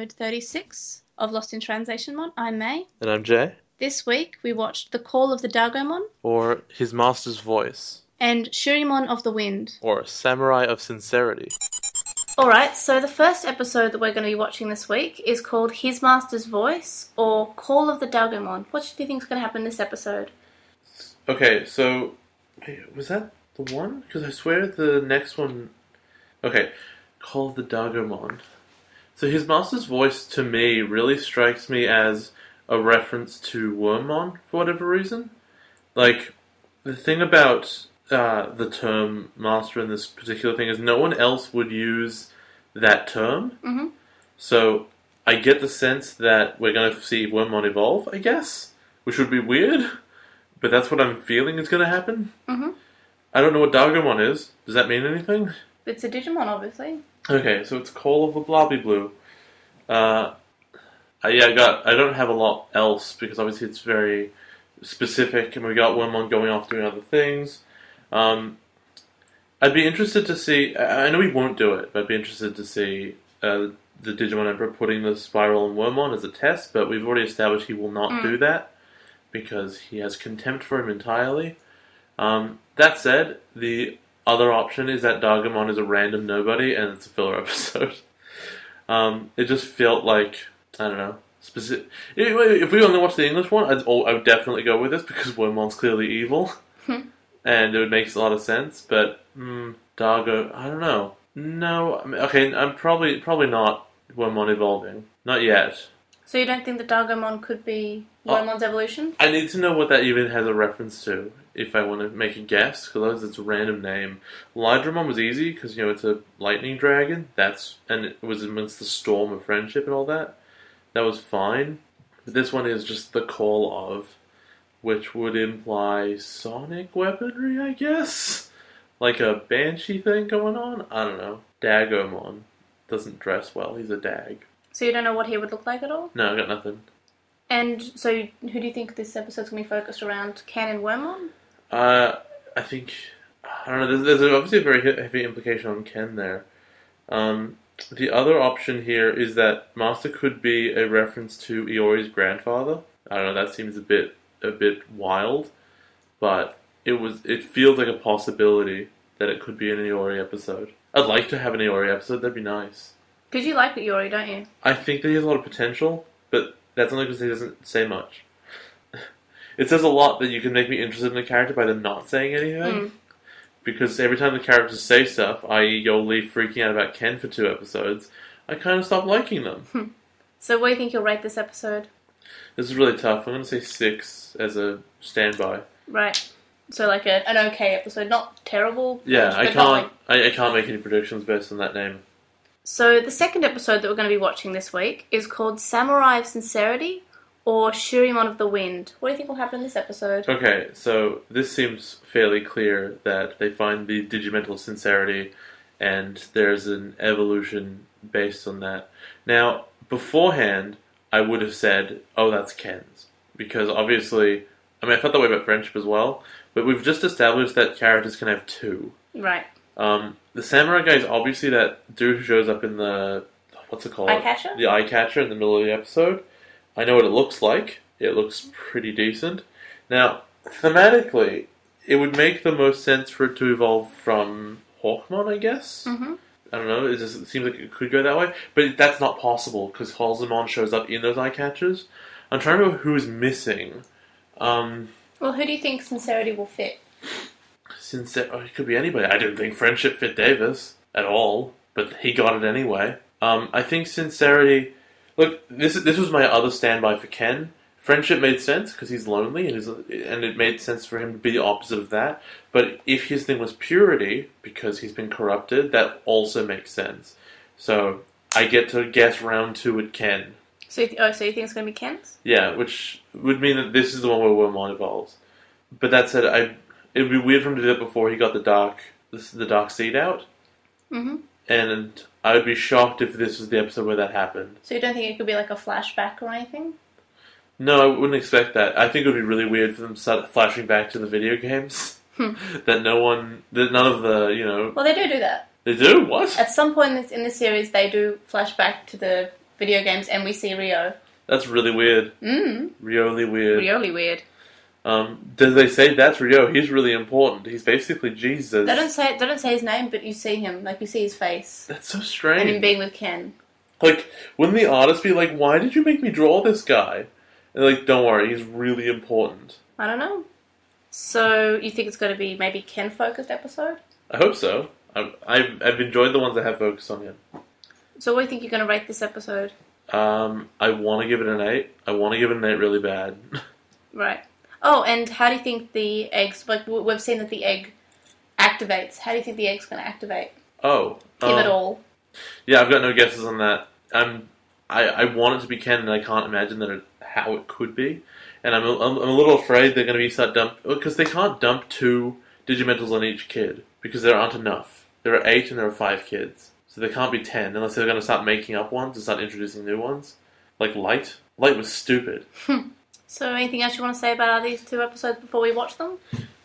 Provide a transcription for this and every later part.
episode 36 of Lost in Translation Mon. I'm May. And I'm Jay. This week we watched The Call of the Dagomon Or His Master's Voice. and Shurimon of the Wind. Or Samurai of Sincerity. Alright, so the first episode that we're going to be watching this week is called His Master's Voice or Call of the Dagomon. What do you think is going to happen this episode? Okay, so. Wait, was that the one? Because I swear the next one. Okay, Call of the Dagomon. So His Master's Voice to me really strikes me as a reference to Wormmon for whatever reason. Like, the thing about uh, the term master in this particular thing is no one else would use that term. Mm-hmm. So I get the sense that we're going to see Wormmon evolve, I guess, which would be weird, but that's what I'm feeling is going to happen. Mhm. I don't know what Dagomon is. Does that mean anything? It's a Digimon, obviously. Okay, so it's Call of the Blobby Blue. Uh, I, yeah, I got. I don't have a lot else because obviously it's very specific, and we got Wormmon going off doing other things. Um, I'd be interested to see. I I know we won't do it, but I'd be interested to see uh, the Digimon Emperor putting the Spiral on Wormmon as a test. But we've already established he will not Mm. do that because he has contempt for him entirely. Um, that said, the other option is that Dargamon is a random nobody and it's a filler episode. Um, it just felt like I don't know. Specific. If we only watch the English one, I'd, I would definitely go with this because Wormmon's clearly evil, Hmm. and it would make a lot of sense. But mm, Dargo, I don't know. No, I mean, okay, I'm probably probably not Wormmon evolving, not yet. So you don't think the Dagomon could be Oh. Wormmon's evolution? I need to know what that even has a reference to if I want to make a guess, because otherwise it's a random name. Raidramon was easy because you know it's a lightning dragon. That's and it was amidst the storm of friendship and all that. That was fine. But this one is just the call of, which would imply sonic weaponry, I guess, like a banshee thing going on. I don't know. Dagomon doesn't dress well. He's a dag. So you don't know what he would look like at all? No, I got nothing. And so who do you think this episode's going to be focused around? Ken and Wormmon? Uh, I think I don't know. There's, there's obviously a very heavy implication on Ken there. Um, the other option here is that Master could be a reference to Iori's grandfather. I don't know. That seems a bit a bit wild, but it was. It feels like a possibility that it could be an Iori episode. I'd like to have an Iori episode. That'd be nice. Because you like Iori, don't you? I think that he has a lot of potential, but that's only because he doesn't say much. It says a lot that you can make me interested in a character by them not saying anything. Mm. Because every time the characters say stuff, i.e., Yolei freaking out about Ken for two episodes, I kind of stop liking them. So what do you think you'll rate this episode? This is really tough. I'm going to say six as a standby. Right. So like a, an okay episode, not terrible. Yeah, I can't. like- I, I can't make any predictions based on that name. So the second episode that we're going to be watching this week is called Samurai of Sincerity or Shurimon of the Wind. What do you think will happen in this episode? Okay, so this seems fairly clear that they find the digimental sincerity and there's an evolution based on that. Now, beforehand, I would have said, oh, that's Ken's. Because obviously, I mean, I felt that way about friendship as well, but we've just established that characters can have two. Right. Um, the samurai guy is obviously that dude who shows up in the. What's it called? Eye catcher? The eye catcher in the middle of the episode. I know what it looks like. It looks pretty decent. Now, thematically, it would make the most sense for it to evolve from Hawkmon, I guess. Mm-hmm. I don't know. It just it seems like it could go that way, but that's not possible because Halsemon shows up in those eye catchers. I'm trying to remember who's missing. Um, Well, who do you think Sincerity will fit? since oh, it could be anybody. I didn't think friendship fit Davis at all, but he got it anyway. Um, I think sincerity. Look, this this was my other standby for Ken. Friendship made sense because he's lonely, and, and it made sense for him to be the opposite of that. But if his thing was purity, because he's been corrupted, that also makes sense. So I get to guess round two with Ken. So, you th- oh, so you think it's going to be Ken's? Yeah, which would mean that this is the one where Wormmon evolves. But that said, I it would be weird for him to do that before he got the dark this, the dark seed out, Mm-hmm. And I would be shocked if this was the episode where that happened. So you don't think it could be like a flashback or anything? No, I wouldn't expect that. I think it would be really weird for them to start flashing back to the video games Hmm. that no one, that none of the, you know, Well, they do do that. they do what? At some point in this, in this series, they do flashback to the video games and we see Rio. That's really weird. Mm, Really weird. really weird. Um, does they say that's Rio? He's really important. He's basically Jesus. They don't say they don't say his name, but you see him, like you see his face, That's so strange. and him being with Ken. Like, wouldn't the artist be like, "Why did you make me draw this guy?" And like, don't worry, he's really important. I don't know. So you think it's going to be maybe Ken focused episode? I hope so. I've, I've, I've enjoyed the ones that have focused on him. So what do you think you're going to rate this episode? Um, I want to give it an eight. I want to give it an eight really bad. Right. Oh, and how do you think the eggs? Like we've seen that the egg activates. How do you think the egg's going to activate? oh, If um, at all. Yeah, I've got no guesses on that. I'm, I, I want it to be Ken, and I can't imagine that it, how it could be. And I'm, a, I'm, I'm a little afraid they're going to be start dump because they can't dump two Digimentals on each kid because there aren't enough. There are eight and there are five kids, so there can't be ten unless they're going to start making up ones and start introducing new ones, like Light. Light was stupid. So anything else you want to say about these two episodes before we watch them?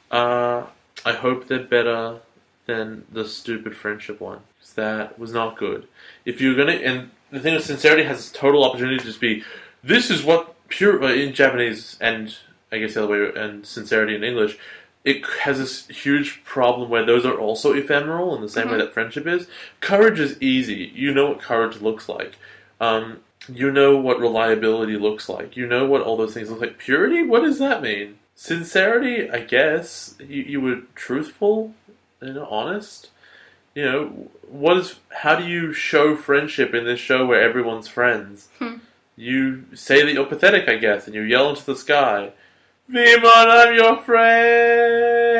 Uh, I hope they're better than the stupid friendship one. that was not good. If you're gonna, and the thing is, sincerity has total opportunity to just be, this is what pure uh, in Japanese and I guess the other way, and sincerity in English. It has this huge problem where those are also ephemeral in the same way Mhm. that friendship is. Courage is easy. You know what courage looks like. Um, you know what reliability looks like. You know what all those things look like. Purity? What does that mean? Sincerity? I guess you, you were truthful, you know, honest. You know, what is? How do you show friendship in this show where everyone's friends? Hmm. You say that you're pathetic, I guess, and you yell into the sky, "Veemon, I'm your friend."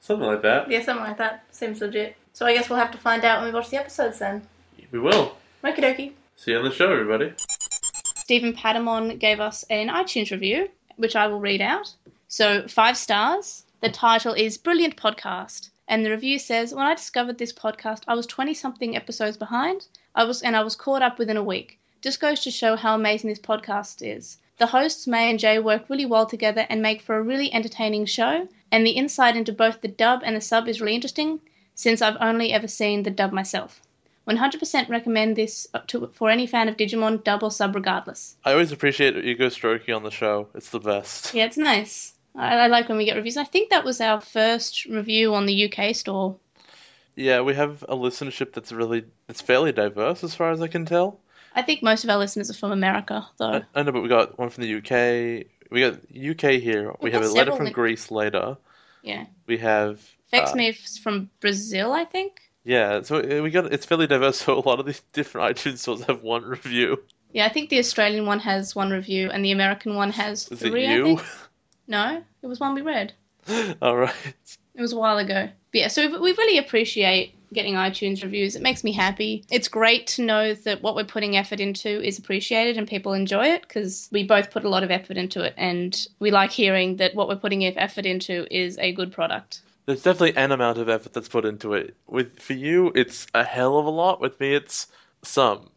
Something like that. Yeah, something like that. Seems legit. So I guess we'll have to find out when we watch the episodes then. We will. Okie dokie. See you on the show, everybody. Stephen Padamon gave us an iTunes review, which I will read out. So, five stars. The title is Brilliant Podcast. And the review says, When I discovered this podcast, I was 20 something episodes behind. I was and I was caught up within a week. Just goes to show how amazing this podcast is. The hosts, May and Jay, work really well together and make for a really entertaining show. And the insight into both the dub and the sub is really interesting, since I've only ever seen the dub myself. 100% recommend this to, for any fan of Digimon, dub or sub regardless. I always appreciate ego stroking on the show. It's the best. Yeah, it's nice. I, I like when we get reviews. I think that was our first review on the UK store. Yeah, we have a listenership that's really it's fairly diverse as far as I can tell. I think most of our listeners are from America, though. I, I know, but we got one from the UK. We got UK here. We We've a letter from Greece later. Yeah. We have Vex uh, from Brazil, I think. Yeah. So uh, we got it's fairly diverse. So a lot of these different iTunes stores have one review. Yeah, I think the Australian one has one review and the American one has Is it three. I you? No, it was one we read. All right. It was a while ago. But yeah, so we really appreciate getting iTunes reviews. It makes me happy. It's great to know that what we're putting effort into is appreciated and people enjoy it because we both put a lot of effort into it and we like hearing that what we're putting effort into is a good product. There's definitely an amount of effort that's put into it. With for you, it's a hell of a lot. With me, it's some.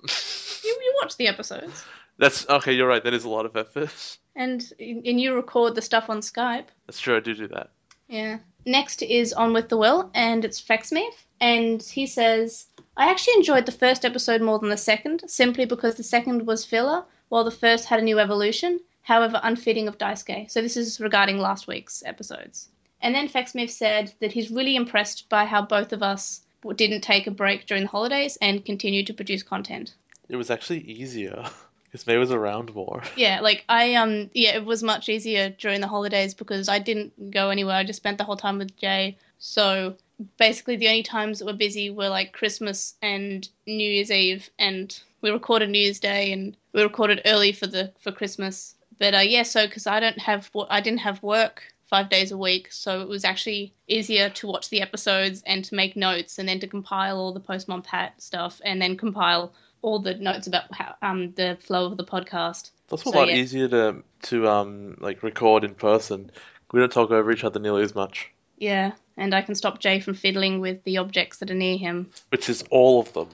You, you watch the episodes That's okay. You're right. That is a lot of effort. and and you record the stuff on Skype. That's true. I do do that. Yeah. Next is On With the Will, and it's Faxmith. And he says, I actually enjoyed the first episode more than the second, simply because the second was filler, while the first had a new evolution, however unfitting of Daisuke. So this is regarding last week's episodes. And then Faxmith said that he's really impressed by how both of us didn't take a break during the holidays and continued to produce content. It was actually easier because May was around more. Yeah, like I um yeah, it was much easier during the holidays because I didn't go anywhere. I just spent the whole time with Jay. So basically the only times that were busy were like Christmas and New Year's Eve and we recorded New Year's Day and we recorded early for the for Christmas. But uh yeah, so cuz I don't have I didn't have work 5 days a week, so it was actually easier to watch the episodes and to make notes and then to compile all the postmon pat stuff and then compile all the notes about how um the flow of the podcast. Also So, a lot yeah. easier to to um like record in person. We don't talk over each other nearly as much, Yeah, and I can stop Jay from fiddling with the objects that are near him. which is all of them.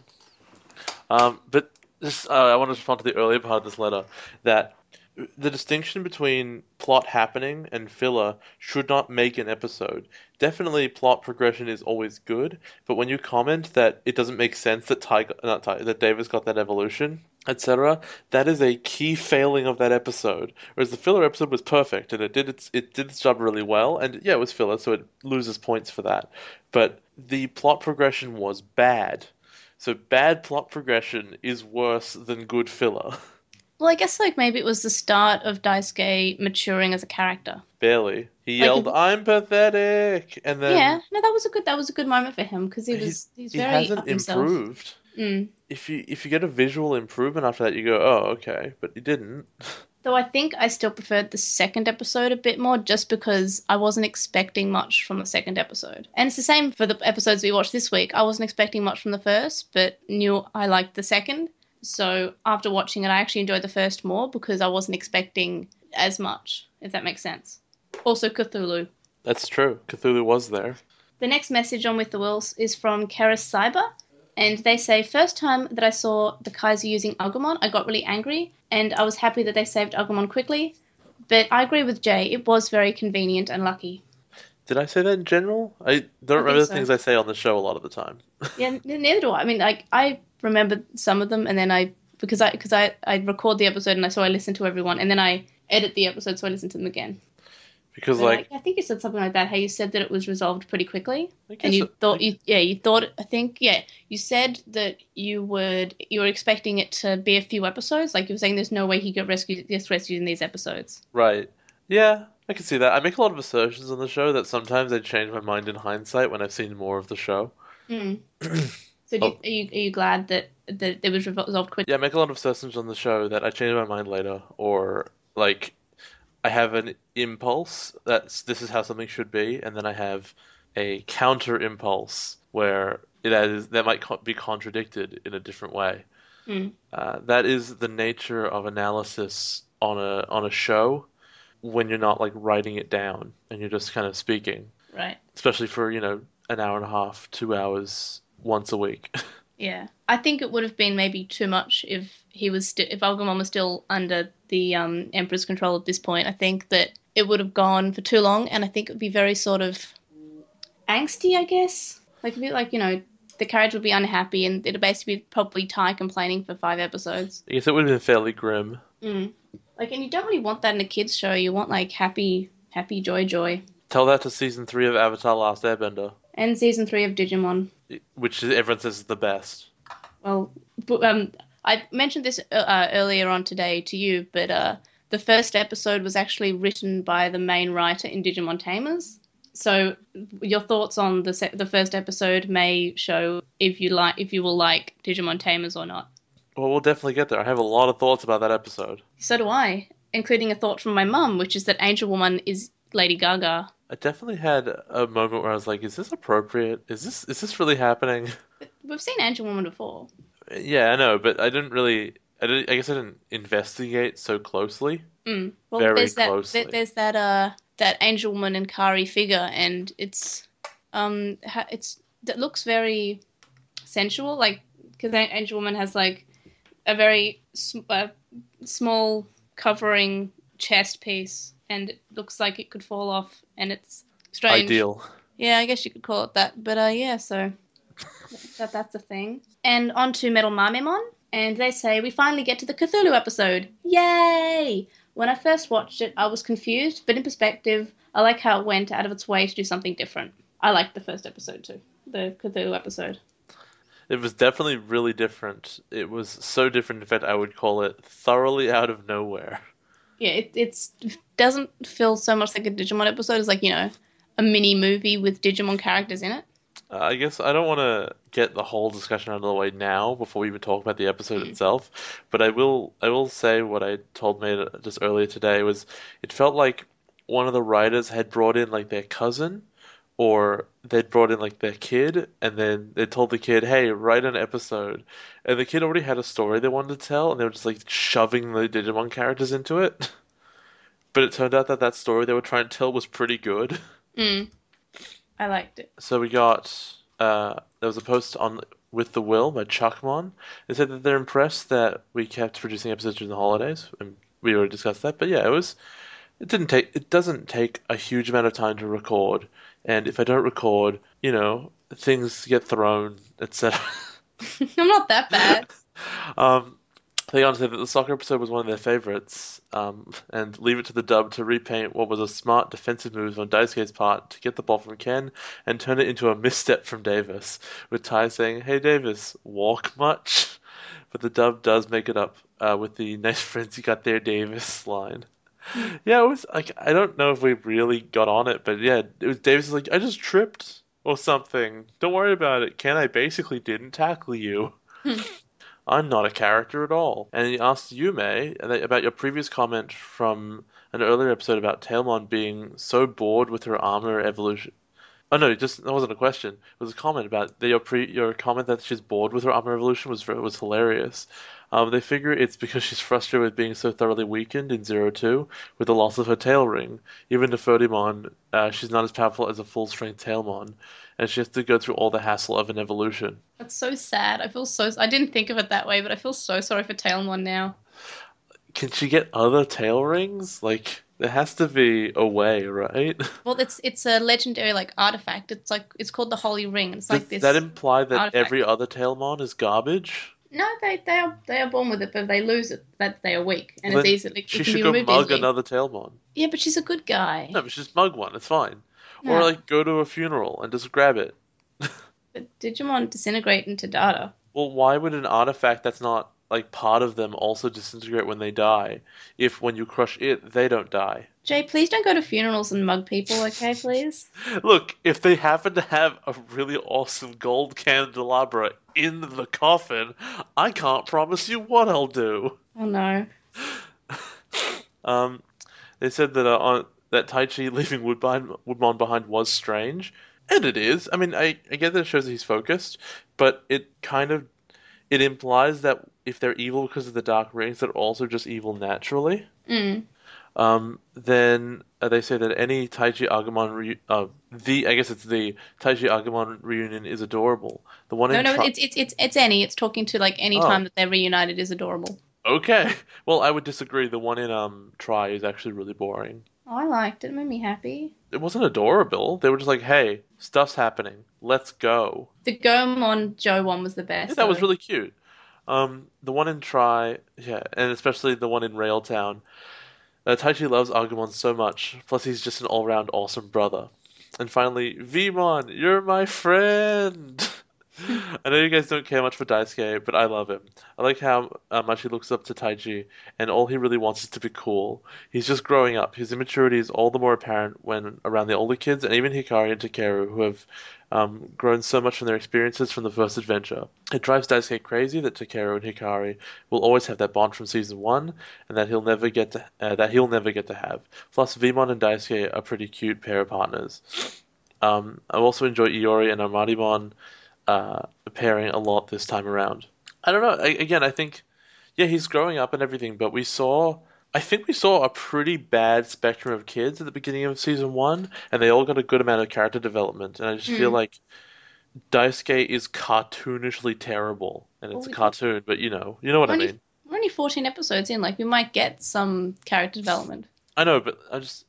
Um, but just uh, I want to respond to the earlier part of this letter that the distinction between plot happening and filler should not make an episode. Definitely, plot progression is always good, but when you comment that it doesn't make sense that Ty, not Ty, that Davis got that evolution, etc., that is a key failing of that episode. Whereas the filler episode was perfect and it did its it did its job really well, and yeah, it was filler, so it loses points for that. But the plot progression was bad. So bad plot progression is worse than good filler. Well, I guess like maybe it was the start of Daisuke maturing as a character. Barely. He Like, yelled, "I'm pathetic," and then yeah, no, that was a good that was a good moment for him because he he- was he's he very hasn't improved. Mm. If you if you get a visual improvement after that, you go, "Oh, okay," but he didn't. Though I think I still preferred the second episode a bit more just because I wasn't expecting much from the second episode. And it's the same for the episodes we watched this week. I wasn't expecting much from the first, but knew I liked the second. So after watching it, I actually enjoyed the first more because I wasn't expecting as much, if that makes sense. Also, Cthulhu. That's true. Cthulhu was there. The next message on With the Wills is from Keris Cyber, and they say, First time that I saw the Kaiser using Agumon, I got really angry, and I was happy that they saved Agumon quickly. But I agree with Jay, it was very convenient and lucky. Did I say that in general? I don't I remember the so. things I say on the show a lot of the time. Yeah, neither do I. I mean, like, I remember some of them, and then I, because I, because I, I record the episode, and I, so I listen to everyone, and then I edit the episode, so I listen to them again. because But, like I think you said something like that, how you said that it was resolved pretty quickly. And you it- thought you yeah you thought i think yeah you said that you would you were expecting it to be a few episodes like you were saying there's no way he got rescued gets rescued in these episodes right. Yeah, I can see that. I make a lot of assertions on the show that sometimes I change my mind in hindsight when I've seen more of the show. mm. so do Oh. are, you, are you glad that that it was resolved quickly Yeah, I make a lot of assertions on the show that I change my mind later, or like I have an impulse that's this is how something should be, and then I have a counter impulse where that is that might co- be contradicted in a different way. Mm. Uh, that is the nature of analysis on a on a show when you're not like writing it down and you're just kind of speaking, right especially for you know an hour and a half, two hours once a week. yeah i think it would have been maybe too much if he was still if Agumon was still under the um emperor's control at this point i think that it would have gone for too long and i think it would be very sort of angsty i guess like a bit like you know the carriage would be unhappy and it'd basically be probably ty complaining for five episodes I guess it would have been fairly grim. mm. Like and you don't really want that in a kids show. You want like happy happy joy joy. Tell that to season three of Avatar: Last Airbender. and season three of digimon. Which everyone says is the best. well but, um i mentioned this uh, uh, earlier on today to you but uh the first episode was actually written by the main writer in digimon tamers. So your thoughts on the se- the first episode may show if you like if you will like digimon tamers or not Well, we'll definitely get there. I have a lot of thoughts about that episode. so do i including a thought from my mum which is that angel woman is lady gaga I definitely had a moment where I was like, "Is this appropriate? Is this is this really happening?" we've seen angel woman before yeah, I know, but I didn't really. I, didn't, I guess I didn't investigate so closely. Mm. Well, Very there's closely. there- there's that uh that Angel Woman and Kari figure, and it's um it's that looks very sensual, like because Angel Woman has like a very sm- uh, small covering chest piece, and it looks like it could fall off, and it's strange. Ideal. Yeah, I guess you could call it that. But uh, yeah, so that that's a thing. And on to Metal Mamemon, and they say we finally get to the Cthulhu episode. Yay! When I first watched it, I was confused, but in perspective, I like how it went out of its way to do something different. I liked the first episode too, the Cthulhu episode. It was definitely really different. It was so different, in fact, I would call it thoroughly out of nowhere. Yeah, it it's doesn't feel so much like a Digimon episode. It's like you know a mini movie with Digimon characters in it. Uh, I guess I don't want to get the whole discussion out of the way now before we even talk about the episode Mm. itself, but I will I will say what I told me just earlier today was it felt like one of the writers had brought in like their cousin or they'd brought in like their kid and then they told the kid, "Hey, write an episode." And the kid already had a story they wanted to tell and they were just like shoving the Digimon characters into it. But it turned out that that story they were trying to tell was pretty good. Mm. I liked it. So we got uh, there was a post on with the will by Chuckmon. They said that they're impressed that we kept producing episodes during the holidays, and we already discussed that. But yeah, it was. It didn't take. It doesn't take a huge amount of time to record, and if I don't record, you know, things get thrown, etc. I'm not that bad. um, they say that the soccer episode was one of their favorites, um, and leave it to the dub to repaint what was a smart defensive move on Daisuke's part to get the ball from Ken and turn it into a misstep from Davis, with Ty saying, "Hey Davis, walk much?" But the dub does make it up uh, with the "Nice friends you got there, Davis" line. yeah, it was like I don't know if we really got on it, but yeah, it was Davis was like, "I just tripped." Or something. Don't worry about it. Ken, I basically didn't tackle you. Hmm. I'm not a character at all. And he asked Yume about your previous comment from an earlier episode about Tailmon being so bored with her armor evolution. Oh no, just that wasn't a question. It was a comment about your pre, your comment that she's bored with her armor evolution was was hilarious. Um, they figure it's because she's frustrated with being so thoroughly weakened in Zero Two with the loss of her tail ring. Even to Ferdimon, uh, she's not as powerful as a full strength Tailmon, and she has to go through all the hassle of an evolution. That's so sad. I feel so. I didn't think of it that way, but I feel so sorry for Tailmon now. Can she get other tail rings? Like there has to be a way, right? Well, it's it's a legendary like artifact. It's like it's called the Holy Ring. It's Does like this. that imply that artifact. every other Tailmon is garbage? No, they they are they are born with it, but if they lose it, that they are weak, and it's easily it She can should be go mug easily. another Tailmon. Yeah, but she's a good guy. No, but just mug one. It's fine. Or like go to a funeral and just grab it. But Digimon disintegrate into data. Well, why would an artifact that's not like part of them also disintegrate when they die? If when you crush it, they don't die. Jay, please don't go to funerals and mug people, okay, please? Look, if they happen to have a really awesome gold candelabra in the coffin, I can't promise you what I'll do. Oh no. Um, they said that uh, on, that Taichi leaving Woodbine, Woodmon behind was strange, and it is. I mean, I, I get that it shows that he's focused, but it kind of it implies that if they're evil because of the dark rings, they're also just evil naturally. Mm. Um, then uh, they say that any Taichi Agumon re- uh, the I guess it's the Taichi Agumon reunion is adorable. The one No, in no, Tri- it's it's it's it's any. It's talking to like any Oh. time that they're reunited is adorable. okay. Well, I would disagree. The one in um Tri is actually really boring. Oh, I liked it. It made me happy. It wasn't adorable. They were just like, "Hey, stuff's happening. Let's go." The Gomon Joe one was the best. Yeah, that was really cute. Um, the one in Tri, yeah, and especially the one in Railtown. Uh, Taichi loves Agumon so much. Plus, he's just an all-round awesome brother. And finally, Veemon, you're my friend. I know you guys don't care much for Daisuke, but I love him. I like how uh, much he looks up to Taichi, and all he really wants is to be cool. He's just growing up. His immaturity is all the more apparent when around the older kids, and even Hikari and Takeru, who have um, grown so much from their experiences from the first adventure. It drives Daisuke crazy that Takeru and Hikari will always have that bond from season one, and that he'll never get to uh, that he'll never get to have. Plus, Veemon and Daisuke are pretty cute pair of partners. Um, I also enjoy Iori and Armadimon uh, pairing a lot this time around. I don't know. I, again, I think yeah, he's growing up and everything, but we saw. I think we saw a pretty bad spectrum of kids at the beginning of season one, and they all got a good amount of character development. And I just feel Mm. like Daisuke is cartoonishly terrible, and it's a Oh, yeah. cartoon, but you know, you know what I mean. We're only 14 episodes in. Like, we might get some character development. I know, but I just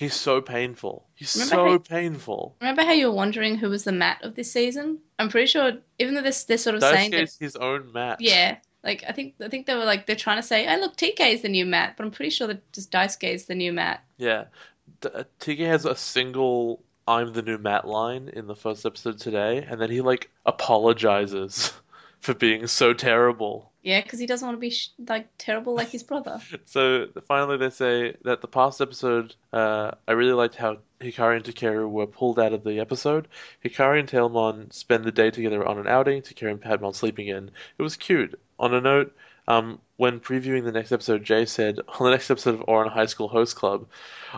he's so painful. He's Remember so how- painful. Remember how you were wondering who was the Matt of this season? I'm pretty sure, even though they're, they're sort of saying Daisuke that, is his own Matt. yeah, like I think I think they were like they're trying to say, "Oh, look, TK is the new Matt," but I'm pretty sure that just Daisuke is the new Matt. Yeah. D- uh, Tige has a single I'm the new Matt line in the first episode today, and then he like apologizes for being so terrible. Yeah, because he doesn't want to be sh- like terrible like his brother. So finally, they say that the past episode, uh, I really liked how Hikari and Takeru were pulled out of the episode. Hikari and Tailmon spend the day together on an outing, Takeru and Patamon sleeping in. It was cute. On a note, um, when previewing the next episode, Jay said, on the next episode of Ouran High School Host Club,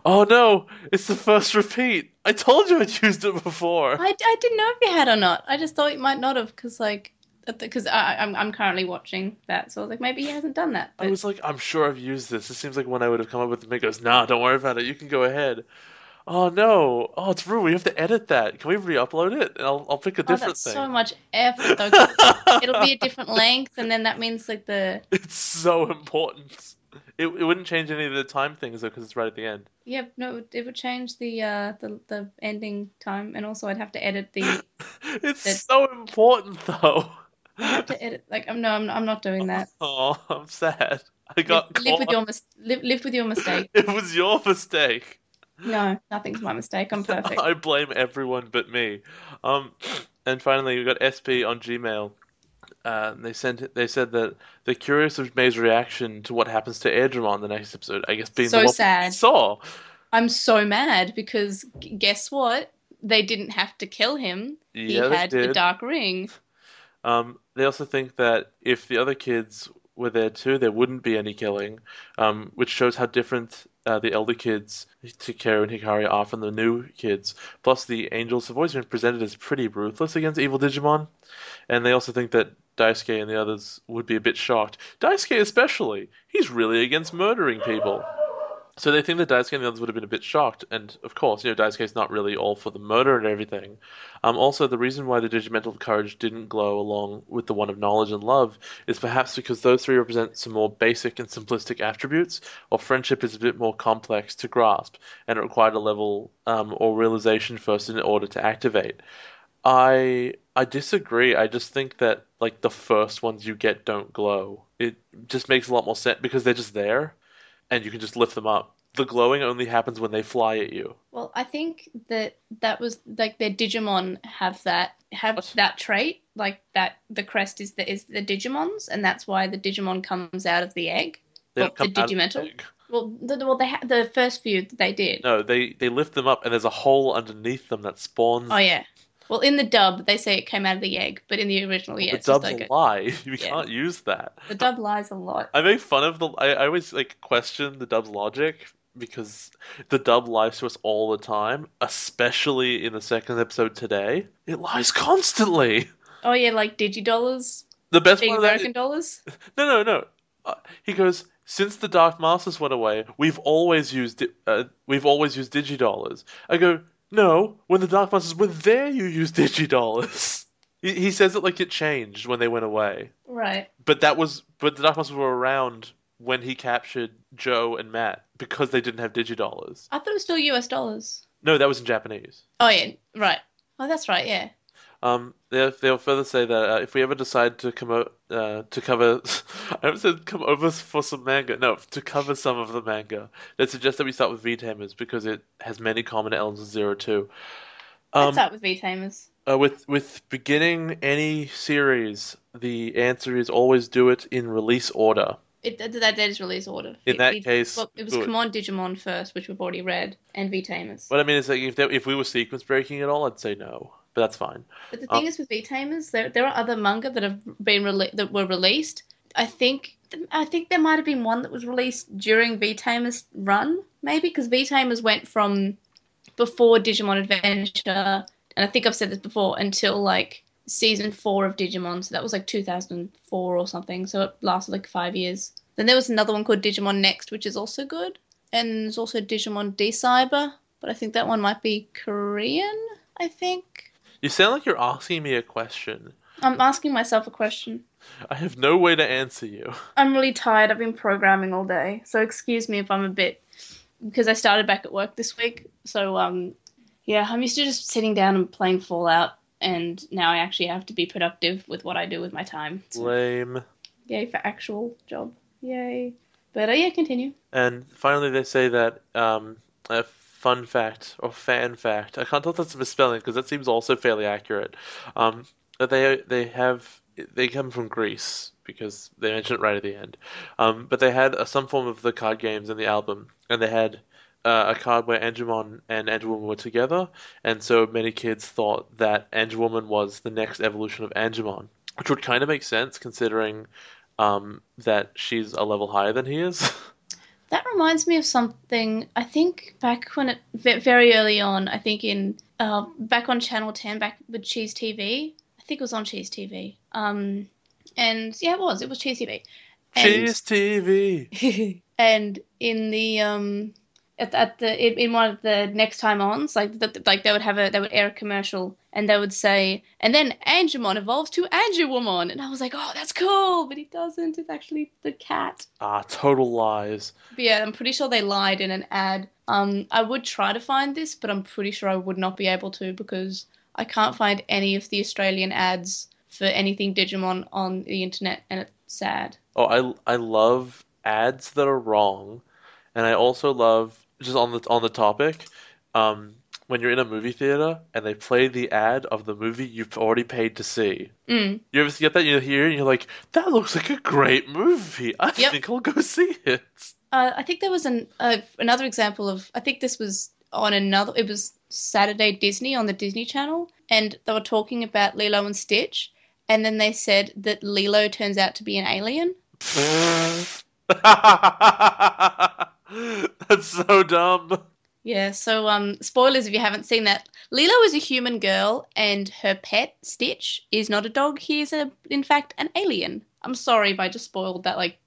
Oh no, it's the first repeat! I told you I'd used it before! I, I didn't know if you had or not. I just thought you might not have because like because I'm I'm currently watching that, so I was like maybe he hasn't done that. I was like, I'm sure I've used this. This seems like one I would have come up with. And Mick goes, Nah, don't worry about it. You can go ahead. Oh no! Oh, it's rude. We have to edit that. Can we re-upload it? And I'll I'll pick a oh, different that's thing. so much effort though. It'll be a different length, and then that means like the It's so important. It, it wouldn't change any of the time things though, because it's right at the end. Yeah, no, it would, it would change the uh the the ending time, and also I'd have to edit the. it's That's- so important though. I have to edit like I'm no, I'm I'm not doing that. Oh, I'm sad. I got live with your mis- live, live with your mistake. It was your mistake. No, nothing's my mistake. I'm perfect. I blame everyone but me. Um, and finally, we got SP on Gmail. Uh, they sent. They said that they're curious of May's reaction to what happens to in the next episode. I guess being So the one sad. saw. I'm so mad because g- guess what? They didn't have to kill him. He Yeah, they had the dark ring. Um, they also think that if the other kids were there too, there wouldn't be any killing, um, which shows how different uh, the elder kids, Takeru and Hikari, are from the new kids. Plus, the angels have always been presented as pretty ruthless against evil Digimon, and they also think that Daisuke and the others would be a bit shocked. Daisuke especially, he's really against murdering people. So they think that Daisuke and the others would have been a bit shocked, and of course, you know, Daisuke's not really all for the murder and everything. Um, also, the reason why the Digimental Courage didn't glow along with the one of Knowledge and Love is perhaps because those three represent some more basic and simplistic attributes, while friendship is a bit more complex to grasp, and it required a level um, or realization first in order to activate. I I disagree. I just think that like the first ones you get don't glow. It just makes a lot more sense because they're just there, and you can just lift them up. The glowing only happens when they fly at you. Well, I think that that was like their Digimon have that have What? that trait, like that the crest is the is the Digimons, and that's why the Digimon comes out of the egg. They the come out of Digimental? egg. Well, the, well, they ha- the first few that they did. No, they they lift them up, and there's a hole underneath them that spawns. Oh yeah. Well, in the dub, they say it came out of the egg, but in the original, yeah, the it's just dub's like a lie. You Yeah. can't use that. the dub lies a lot. I make fun of the. I, I always like question the dub's logic because the dub lies to us all the time, especially in the second episode today. It lies constantly. Oh yeah, like Digidollars, The best big that. American dollars. No, no, no. Uh, he goes. Since the Dark Masters went away, we've always used di- uh, we've always used digidollars. I go, no. When the Dark Masters were there, you used digidollars. he, he says it like it changed when they went away. Right. But that was but the Dark Masters were around when he captured Joe and Matt because they didn't have digidollars. I thought it was still US dollars. No, that was in Japanese. Oh yeah, right. Oh, that's right. Yeah. Um, they'll, they'll further say that uh, if we ever decide to come o- uh, to cover, I haven't said come over for some manga. No, to cover some of the manga. They suggest that we start with V Tamers because it has many common elements of Zero Two. Let's Um, start with V Tamers. uh, with with beginning any series, the answer is always do it in release order. It, that, that is release order. In It- that it- case, well, it was C'mon Digimon first, which we've already read, and V Tamers. What I mean is like if there, if we were sequence breaking at all, I'd say no, but that's fine. But the Um, thing is with V Tamers, there there are other manga that have been rele- that were released. I think I think there might have been one that was released during V Tamers run, maybe because V Tamers went from before Digimon Adventure, and I think I've said this before, until like season four of Digimon. So that was like 2004 or something. So it lasted like five years. Then there was another one called Digimon Next, which is also good, and there's also Digimon D Cyber, but I think that one might be Korean. I think. You sound like you're asking me a question. I'm asking myself a question. I have no way to answer you. I'm really tired. I've been programming all day, so excuse me if I'm a bit because I started back at work this week. So um, yeah, I'm used to just sitting down and playing Fallout, and now I actually have to be productive with what I do with my time. So, Lame. yay for actual job. Yay. But uh, yeah, continue. And finally, they say that um, a fun fact or fan fact. I can't tell if that's a misspelling because that seems also fairly accurate. Um, they they have they come from Greece because they mention it right at the end. Um, but they had uh, some form of the card games in the album, and they had uh, a card where Angemon and Angewomon were together, and so many kids thought that Angewomon was the next evolution of Angemon, which would kind of make sense considering um, that she's a level higher than he is. That reminds me of something. I think back when it very early on. I think in uh, back on Channel Ten, back with Cheese TV. I think it was on Cheese TV. Um, and yeah, it was. It was Cheese TV. And, Cheese TV. and in the um, at, at the in, in one of the next time ons, like the, like they would have a they would air a commercial and they would say, and then Angemon evolves to Angewomon, and I was like, oh, that's cool, but he doesn't. It's actually the cat. Ah, total lies. But yeah, I'm pretty sure they lied in an ad. Um, I would try to find this, but I'm pretty sure I would not be able to because I can't find any of the Australian ads for anything Digimon on the internet, and it's sad. Oh, I I love ads that are wrong, and I also love just on the on the topic, um, when you're in a movie theater and they play the ad of the movie you've already paid to see. Mm. You ever get that? You hear and you're like, that looks like a great movie. I Yep. think I'll go see it. Uh, I think there was an uh, another example of. I think this was on another. It was Saturday Disney on the Disney Channel, and they were talking about Lilo and Stitch, and then they said that Lilo turns out to be an alien. That's so dumb. Yeah. So, um, spoilers if you haven't seen that. Lilo is a human girl, and her pet Stitch is not a dog. He is a, in fact, an alien. I'm sorry if I just spoiled that like.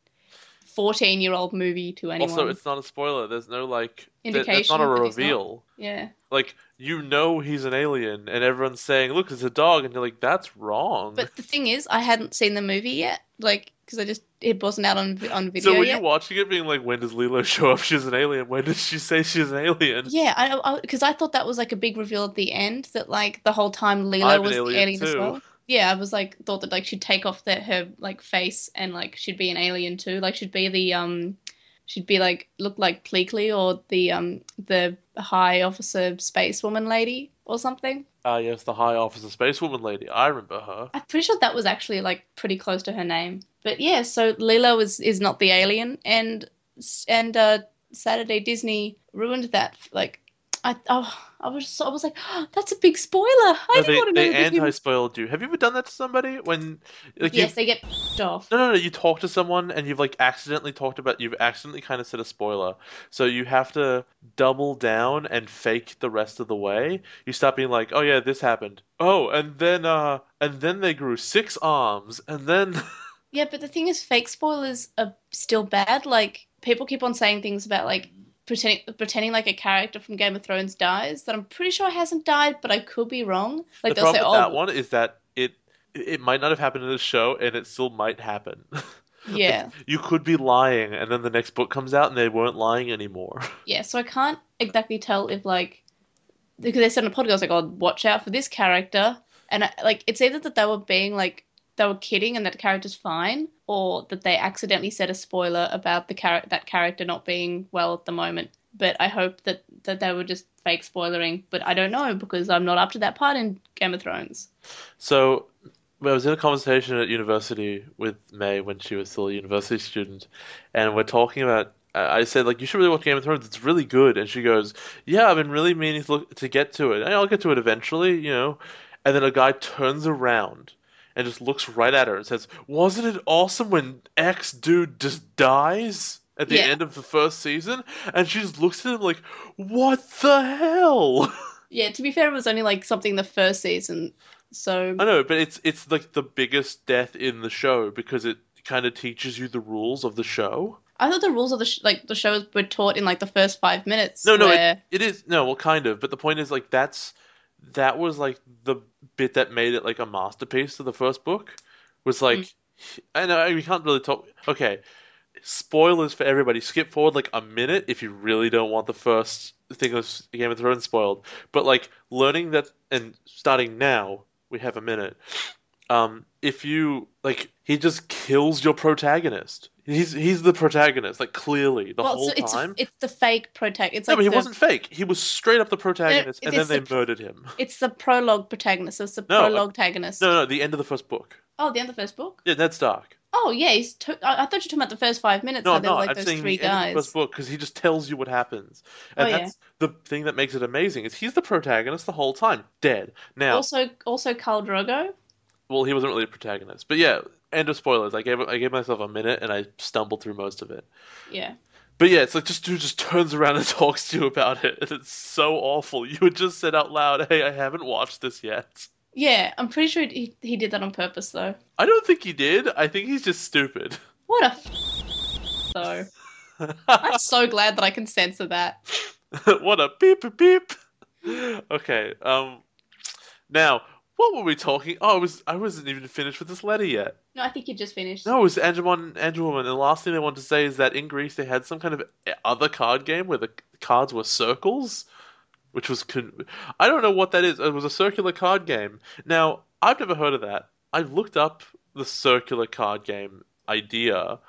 14 year old movie to anyone. Also, it's not a spoiler. There's no like. th- Indication not a he's not. reveal. yeah. Like you know he's an alien, and everyone's saying, "Look, it's a dog," and you're like, "That's wrong." But the thing is, I hadn't seen the movie yet, like because I just it wasn't out on on video so were yet. you watching it, being like, "When does Lilo show up? She's an alien. When does she say she's an alien?" Yeah, I because I, thought that was like a big reveal at the end that like the whole time Lilo I'm was the alien alien as well. Yeah, I was like thought that like she'd take off that her like face and like she'd be an alien too. Like she'd be the um she'd be like look like Pleakley or the um the high officer spacewoman lady or something. Ah, yes, the High Officer Spacewoman lady. I remember her. I'm pretty sure that was actually like pretty close to her name. But yeah, so Lilo is is not the alien, and and uh, Saturday Disney ruined that. Like, I oh, I was I was like, that's a big spoiler. I No, didn't they want to know they that anti-spoiled you. Have you ever done that to somebody when like Yes, you they get f***ed off. No, no, no. You talk to someone and you've like accidentally talked about, you've accidentally kind of said a spoiler. So you have to double down and fake the rest of the way. You stop being like, oh yeah, this happened. Oh, and then, uh, and then they grew six arms, and then. Yeah, but the thing is, fake spoilers are still bad. Like people keep on saying things about like pretending pretending like a character from Game of Thrones dies that I'm pretty sure hasn't died, but I could be wrong. Like the they'll say, problem with "Oh, that one is that it it might not have happened in the show, and it still might happen. yeah, You could be lying, and then the next book comes out, and they weren't lying anymore. yeah." So I can't exactly tell if like because they said on the podcast like, "Oh, watch out for this character," and I, like it's either that they were being like they were kidding and that character's fine, or that they accidentally said a spoiler about the char- that character not being well at the moment. But I hope that that they were just fake spoilering. But I don't know because I'm not up to that part in Game of Thrones. So, I was in a conversation at university with May when she was still a university student, and we're talking about. I said like you should really watch Game of Thrones. It's really good, and she goes, "Yeah, I've been really meaning to look to get to it. I'll get to it eventually, you know." And then a guy turns around and just looks right at her and says, "Wasn't it awesome when X dude just dies?" At the Yeah. end of the first season, and she just looks at him like, "What the hell?" Yeah, to be fair, it was only like something the first season. So I know, but it's it's like the biggest death in the show because it kind of teaches you the rules of the show. I thought the rules of the sh- like the shows were taught in like the first five minutes. No, no, where... it, it is no, well, kind of. But the point is, like, that's that was like the bit that made it like a masterpiece to the first book. Was like, I know we can't really talk. Okay, spoilers for everybody. Skip forward like a minute if you really don't want the first thing of Game of Thrones spoiled. But like learning that and starting now, we have a minute. Um, if you like, he just kills your protagonist. He's he's the protagonist, like clearly the well, whole so it's time. it's the fake protagonist. It's No, like but he the, wasn't fake. He was straight up the protagonist, and then is they murdered him. It's the prologue protagonist. It's the No, prologue protagonist. No, no, the end of the first book. Oh, the end of the first book. Yeah, Ned Stark. Oh yeah, he's. To- I-, I thought you were talking about the first five minutes. No, where I'm there not. like I'm those saying three the end of the first book because he just tells you what happens, and Oh, yeah. that's the thing that makes it amazing. Is he's the protagonist the whole time, dead. Now, Also, also Khal Drogo. well, he wasn't really a protagonist, but yeah. End of spoilers. I gave I gave myself a minute, and I stumbled through most of it. Yeah. But yeah, it's like just dude just turns around and talks to you about it, and it's so awful. You would just said out loud, "Hey, I haven't watched this yet." Yeah, I'm pretty sure he, he did that on purpose though. I don't think he did. I think he's just stupid. What a f- though. I'm so glad that I can censor that. what a beep beep beep. Okay, um, now what were we talking? Oh, I was I wasn't even finished with this letter yet. No, I think you just finished. No, it was Angemon Angelwoman, and the last thing I wanted to say is that in Greece they had some kind of other card game where the cards were circles, which was con- I don't know what that is. It was a circular card game. Now I've never heard of that. I looked up the circular card game idea,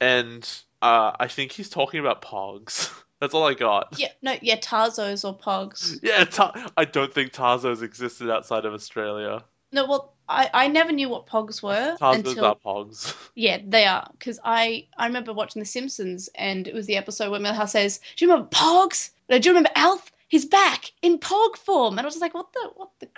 and uh, I think he's talking about Pogs. That's all I got. Yeah, no, yeah, Tazos or Pogs. Yeah, ta- I don't think Tazos existed outside of Australia. No, well, I, I never knew what Pogs were Tazos until are Pogs. yeah, they are because I I remember watching The Simpsons and it was the episode where Milhouse says, "Do you remember Pogs? No, do you remember Alf? He's back in Pog form." And I was just like, "What the what the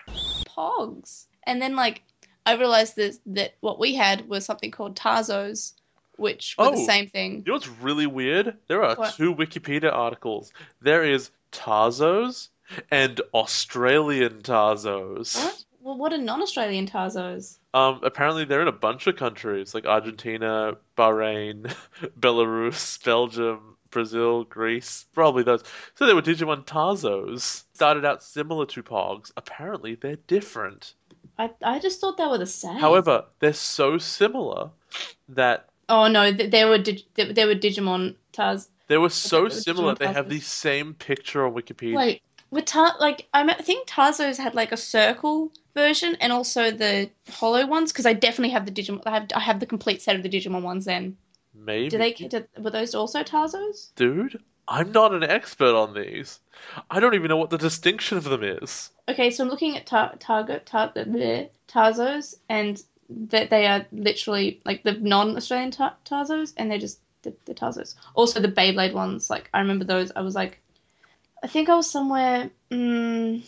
Pogs?" And then like I realized that that what we had was something called Tazos, which were the Oh. same thing. You know what's really weird? There are What? two Wikipedia articles. There is Tazos and Australian Tazos. What? Well, what are non-Australian Tazos? Um, apparently they're in a bunch of countries like Argentina, Bahrain, Belarus, Belgium, Brazil, Greece, probably those. So they were Digimon Tazos. Started out similar to Pogs. Apparently they're different. I I just thought they were the same. However, they're so similar that oh no, th- they were dig- they, were Digimon Tars. they were so they were similar Digimon they have the same picture on Wikipedia. Wait, with Tar like I think Tazos had like a circle version and also the hollow ones because I definitely have the Digimon. I have I have the complete set of the Digimon ones. Then Maybe. do they did, were those also Tazos? Dude, I'm not an expert on these. I don't even know what the distinction of them is. Okay, so I'm looking at tar- Target tar- Tazos and that they are literally like the non-Australian tar- Tazos and they're just the, the Tazos. Also the Beyblade ones. Like I remember those. I was like, I think I was somewhere. Mm,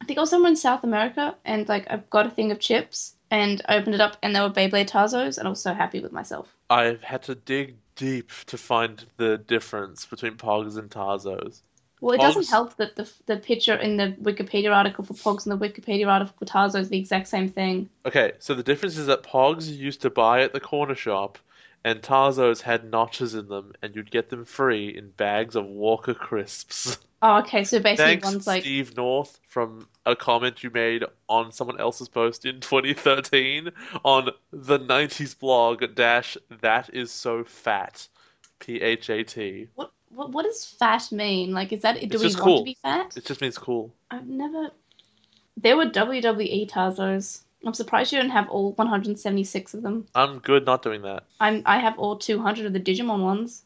I think I was somewhere in South America and like I've got a thing of chips and I opened it up and there were Beyblade Tazos and I was so happy with myself. I've had to dig deep to find the difference between Pogs and Tazos. Well, it doesn't help that the the picture in the Wikipedia article for Pogs and the Wikipedia article for Tazos is the exact same thing. Okay, so the difference is that Pogs you used to buy at the corner shop, and Tazos had notches in them, and you'd get them free in bags of Walker crisps. Oh, okay. So basically, Thanks, one's like Steve North, from a comment you made on someone else's post in 2013 on the 90s blog dash that is so fat. P H A T. What, what what does fat mean? Like, is that do It's we want cool. to be fat? It just means cool. I've never. There were WWE Tazos. I'm surprised you don't have all 176 of them. I'm good not doing that. I'm I have all 200 of the Digimon ones.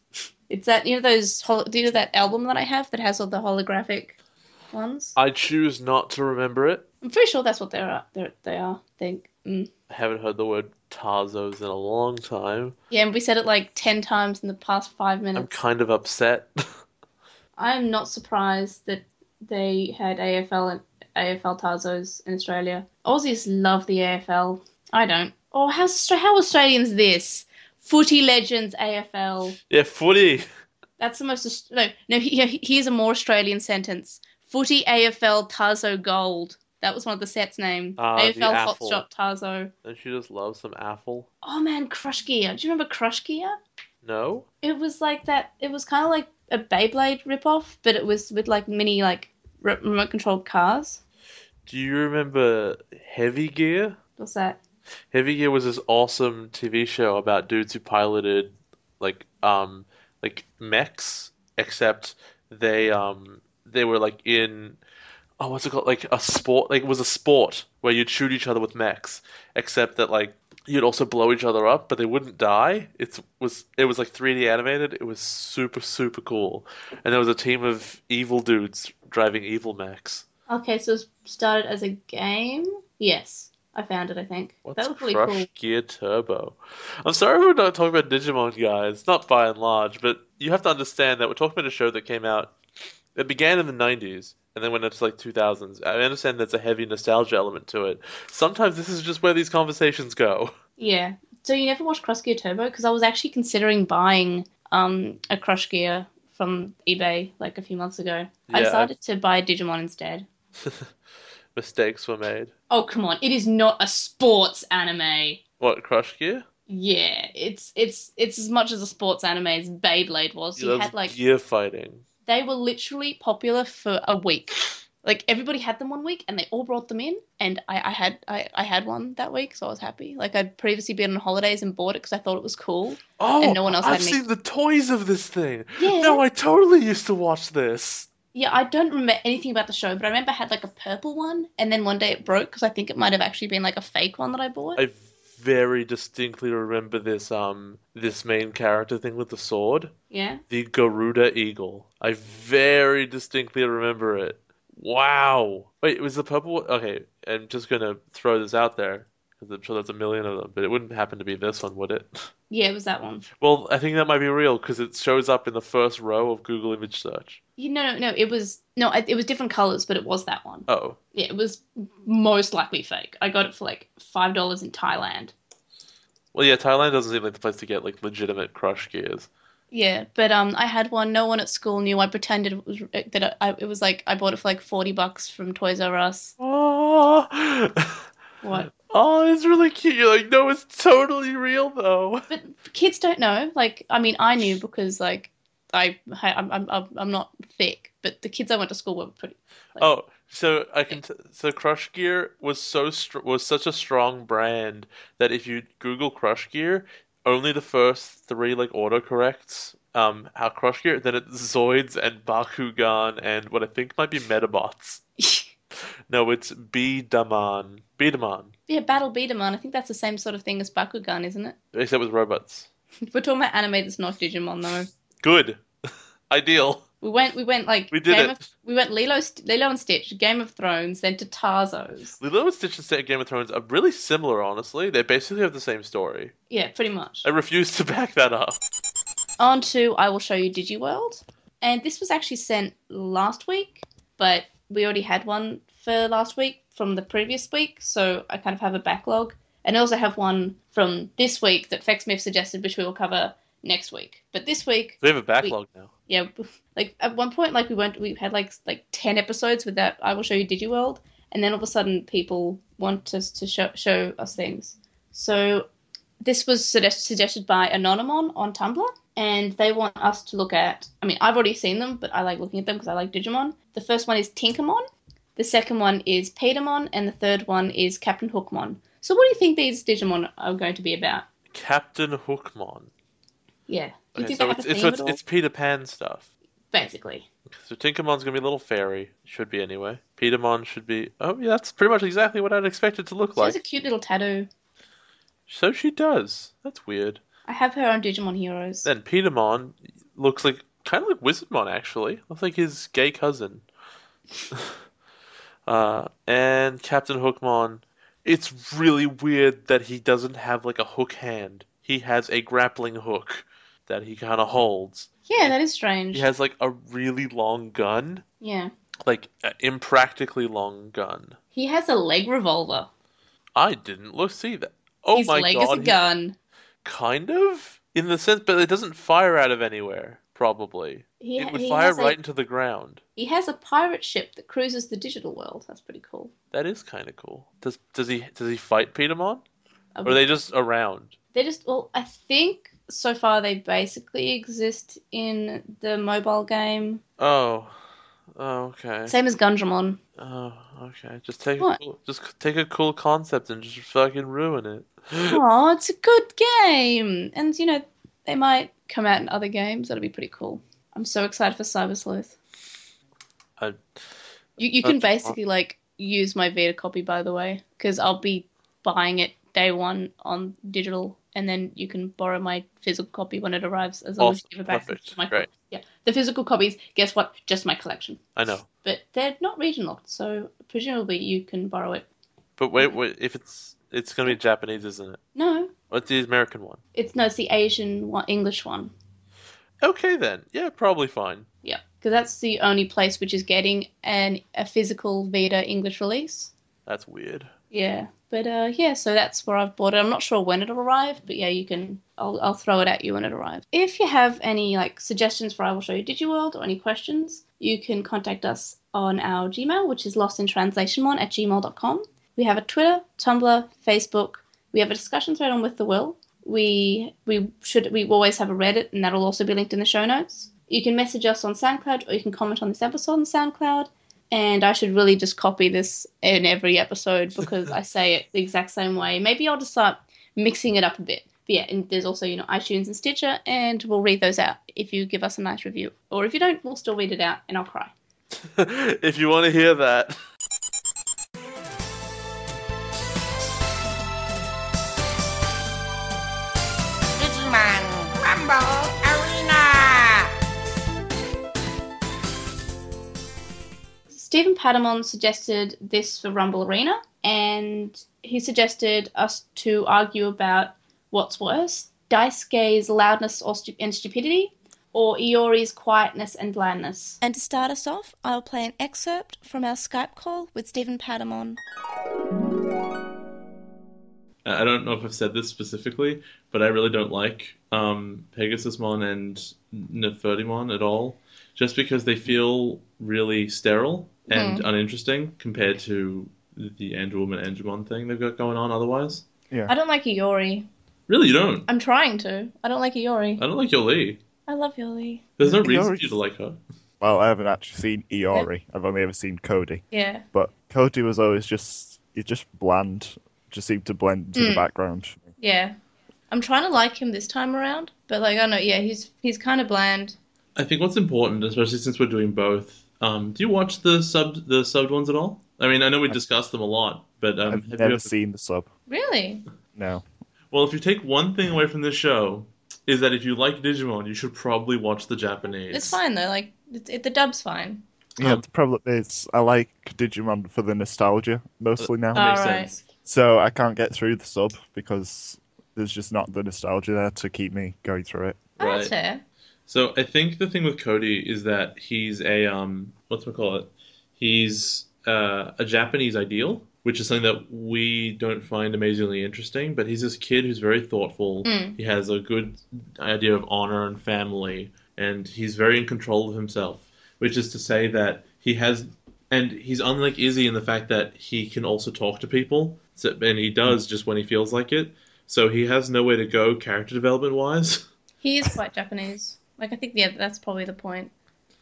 It's that you know those hol- do you know that album that I have that has all the holographic ones? I choose not to remember it. I'm pretty sure that's what they are. They're, they are. I think. Mm. I haven't heard the word Tazos in a long time. Yeah, and we said it like 10 times in the past five minutes. I'm kind of upset. I am not surprised that they had AFL and AFL Tazos in Australia. Aussies love the AFL. I don't. Oh, how how Australian's this? Footy Legends AFL. yeah, footy. That's the most. No, no. Here's a more Australian sentence. Footy AFL Tazo Gold. That was one of the sets' name. Ah, the AFL. Hotshot Tazo. Don't you just loves some apple? Oh man, Crush Gear. Do you remember Crush Gear? No? It was like that. It was kind of like a Beyblade ripoff, but it was with like mini like remote controlled cars. Do you remember Heavy Gear? What's that? Heavy Gear was this awesome TV show about dudes who piloted like um like mechs, except they um they were like in oh what's it called like a sport like it was a sport where you'd shoot each other with mechs, except that like you'd also blow each other up, but they wouldn't die. It was it was like 3D animated. It was super super cool, and there was a team of evil dudes driving evil mechs. Okay, so it started as a game. Yes, I found it. I think What's that looked really Crush cool. Gear Turbo? I'm sorry we're not talking about Digimon, guys. Not by and large, but you have to understand that we're talking about a show that came out. It began in the 90s and then went into like 2000s. I understand there's a heavy nostalgia element to it. Sometimes this is just where these conversations go. Yeah. So you never watched Crush Gear Turbo? Because I was actually considering buying um a Crush Gear from eBay like a few months ago. I Yeah. decided to buy Digimon instead. Mistakes were made. Oh come on! It is not a sports anime. What, Crush Gear? Yeah, it's it's it's as much as a sports anime as Beyblade was. You That's had like gear fighting. They were literally popular for a week. Like everybody had them one week, and they all brought them in, and I, I had I, I had one that week, so I was happy. Like I'd previously been on holidays and bought it because I thought it was cool. Oh, And no one else I've had any- seen the toys of this thing. Yeah, No, I totally used to watch this. yeah. I don't remember anything about the show, but I remember I had like a purple one, and then one day it broke because I think it might have actually been like a fake one that I bought. I very distinctly remember this um this main character thing with the sword, Yeah, the Garuda Eagle. I very distinctly remember it. Wow. Wait, it was the purple? Okay, I'm just gonna throw this out there because I'm sure there's a million of them, but it wouldn't happen to be this one, would it? yeah, it was that one. Well, I think that might be real because it shows up in the first row of Google image search. You no, no, no. It was no, it was different colors, but it was that one. Oh, Yeah, it was most likely fake. I got it for like five dollars in Thailand. well, yeah. Thailand doesn't seem like the place to get like legitimate crush gears. Yeah, but um, I had one. No one at school knew. I pretended it was that I, it was like I bought it for like forty bucks from Toys R Us. Oh, What? Oh, it's really cute. You're like, no, it's totally real though. But kids don't know. Like, I mean, I knew because like I, I I'm I'm I'm not thick, but the kids I went to school were pretty. Like, Oh, so I can t so Crush Gear was so str was such a strong brand that if you Google Crush Gear, only the first three like autocorrects um how Crush Gear, then it's Zoids and Bakugan and what I think might be Medabots. No, it's B-Daman. B-Daman. yeah, Battle B-Daman. I think that's the same sort of thing as Bakugan, isn't it? Except with robots. We're talking about anime that's not Digimon though. Good. Ideal. We went we went like We did Game it. of we went Lilo Lilo and Stitch, Game of Thrones, then to Tazo's. Lilo and Stitch and Game of Thrones are really similar, honestly. They basically have the same story. Yeah, pretty much. I refuse to back that up. On to I will show you DigiWorld. And this was actually sent last week, but we already had one for last week from the previous week, so I kind of have a backlog. And I also have one from this week that FexSmith suggested, which we will cover next week. But this week, We have a backlog now. yeah, like at one point, like we went, we had like like ten episodes with that. I will show you DigiWorld, and then all of a sudden, people want us to show show us things. So this was suggest- suggested by Anonymon on Tumblr, and they want us to look at. I mean, I've already seen them, but I like looking at them because I like Digimon. The first one is Tinkermon, the second one is Petermon, and the third one is Captain Hookmon. So, what do you think these Digimon are going to be about? Captain Hookmon. Yeah, you Okay, so it's, it's, it's, it's Peter Pan stuff. Basically, So Tinkermon's gonna be a little fairy. Should be anyway. Petermon should be. Oh yeah, that's pretty much exactly what I'd expect it to look she has a cute little tattoo. So she does. That's weird. I have her on Digimon Heroes. Then Petermon looks like kind of like Wizardmon actually. Looks like his gay cousin. uh, and Captain Hookmon. It's really weird that he doesn't have like a hook hand. He has a grappling hook that he kind of holds. Yeah, that is strange. He has like a really long gun, Yeah. like an impractically long gun. He has a leg revolver. I didn't look see that. Oh His my leg god, is a he- gun. Kind of in the sense, but it doesn't fire out of anywhere. Probably He, it would fire has a, right into the ground. He has a pirate ship that cruises the digital world. That's pretty cool. That is kind of cool. Does does he does he fight Petermon, Um, or are they just around? They just well, I think so far they basically exist in the mobile game, Oh, oh, okay. same as Gundramon. Oh, okay. Just take a cool, just take a cool concept and just fucking ruin it. Oh, it's a good game, and you know they might come out in other games. That'll be pretty cool. I'm so excited for Cyber Sleuth. I- You you can basically like use my Vita copy by the way, because I'll be buying it day one on digital, and then you can borrow my physical copy when it arrives, as long oh, as you give it back Perfect. to my Great. Yeah, the physical copies. Guess what? Just my collection. I know, But they're not region locked, so presumably you can borrow it. but wait, wait. If it's it's gonna be Japanese, isn't it? No, What's the American one? it's no, it's the Asian one, English one. Okay then. Yeah, probably fine. Yeah, because that's the only place which is getting an a physical Vita English release. That's weird. Yeah, but uh, yeah, so that's where I've bought it. I'm not sure when it'll arrive, but yeah, you can. I'll I'll throw it at you when it arrives. If you have any like suggestions for I will show you DigiWorld or any questions, you can contact us on our Gmail, which is lostintranslationmon at gmail.com. We have a Twitter, Tumblr, Facebook. We have a discussion thread on With the Will, we we should we always have a Reddit, and that'll also be linked in the show notes. You can message us on SoundCloud, or you can comment on this episode on SoundCloud. And I should really just copy this in every episode because I say it the exact same way. Maybe I'll just start mixing it up a bit. But yeah, and there's also, you know, iTunes and Stitcher, and we'll read those out if you give us a nice review. Or if you don't, we'll still read it out and I'll cry. if you want to hear that. Stephen Patamon suggested this for Rumble Arena, and he suggested us to argue about what's worse Daisuke's loudness or stu- and stupidity, or Iori's quietness and blandness. And to start us off, I'll play an excerpt from our Skype call with Stephen Patamon. I don't know if I've said this specifically, but I really don't like um, Pegasusmon and Nefertimon at all, just because they feel really sterile and uninteresting compared to the Angewomon Angemon thing they've got going on otherwise. Yeah. I don't like Iori. Really, you don't? I'm trying to. I don't like Iori. I don't like Yolei. I love Yolei. There's no Yeah, reason for you to like her. Well, I haven't actually seen Iori. I've only ever seen Cody. Yeah. But Cody was always just he's just bland. Just seemed to blend into the Mm. background. Yeah. I'm trying to like him this time around, but like I don't know, yeah, he's he's kind of bland. I think what's important, especially since we're doing both. Um, do you watch the sub the subbed ones at all? I mean, I know we discussed them a lot, but um, I've have you never ever- seen the sub. Really? No. Well, if you take one thing away from this show, is that if you like Digimon, you should probably watch the Japanese. It's fine though. Like it, it, the dub's fine. Yeah, Um, the problem is I like Digimon for the nostalgia mostly now. Makes Alright. sense. So I can't get through the sub because there's just not the nostalgia there to keep me going through it. Oh, Right. That's fair. So I think the thing with Cody is that he's a um, what's we call it? He's uh, a Japanese ideal, which is something that we don't find amazingly interesting. But he's this kid who's very thoughtful. Mm. He has a good idea of honor and family, and he's very in control of himself. Which is to say that he has, and he's unlike Izzy in the fact that he can also talk to people, so, and he does just when he feels like it. So he has nowhere to go character development wise. He is quite Japanese. Like I think yeah, that's probably the point.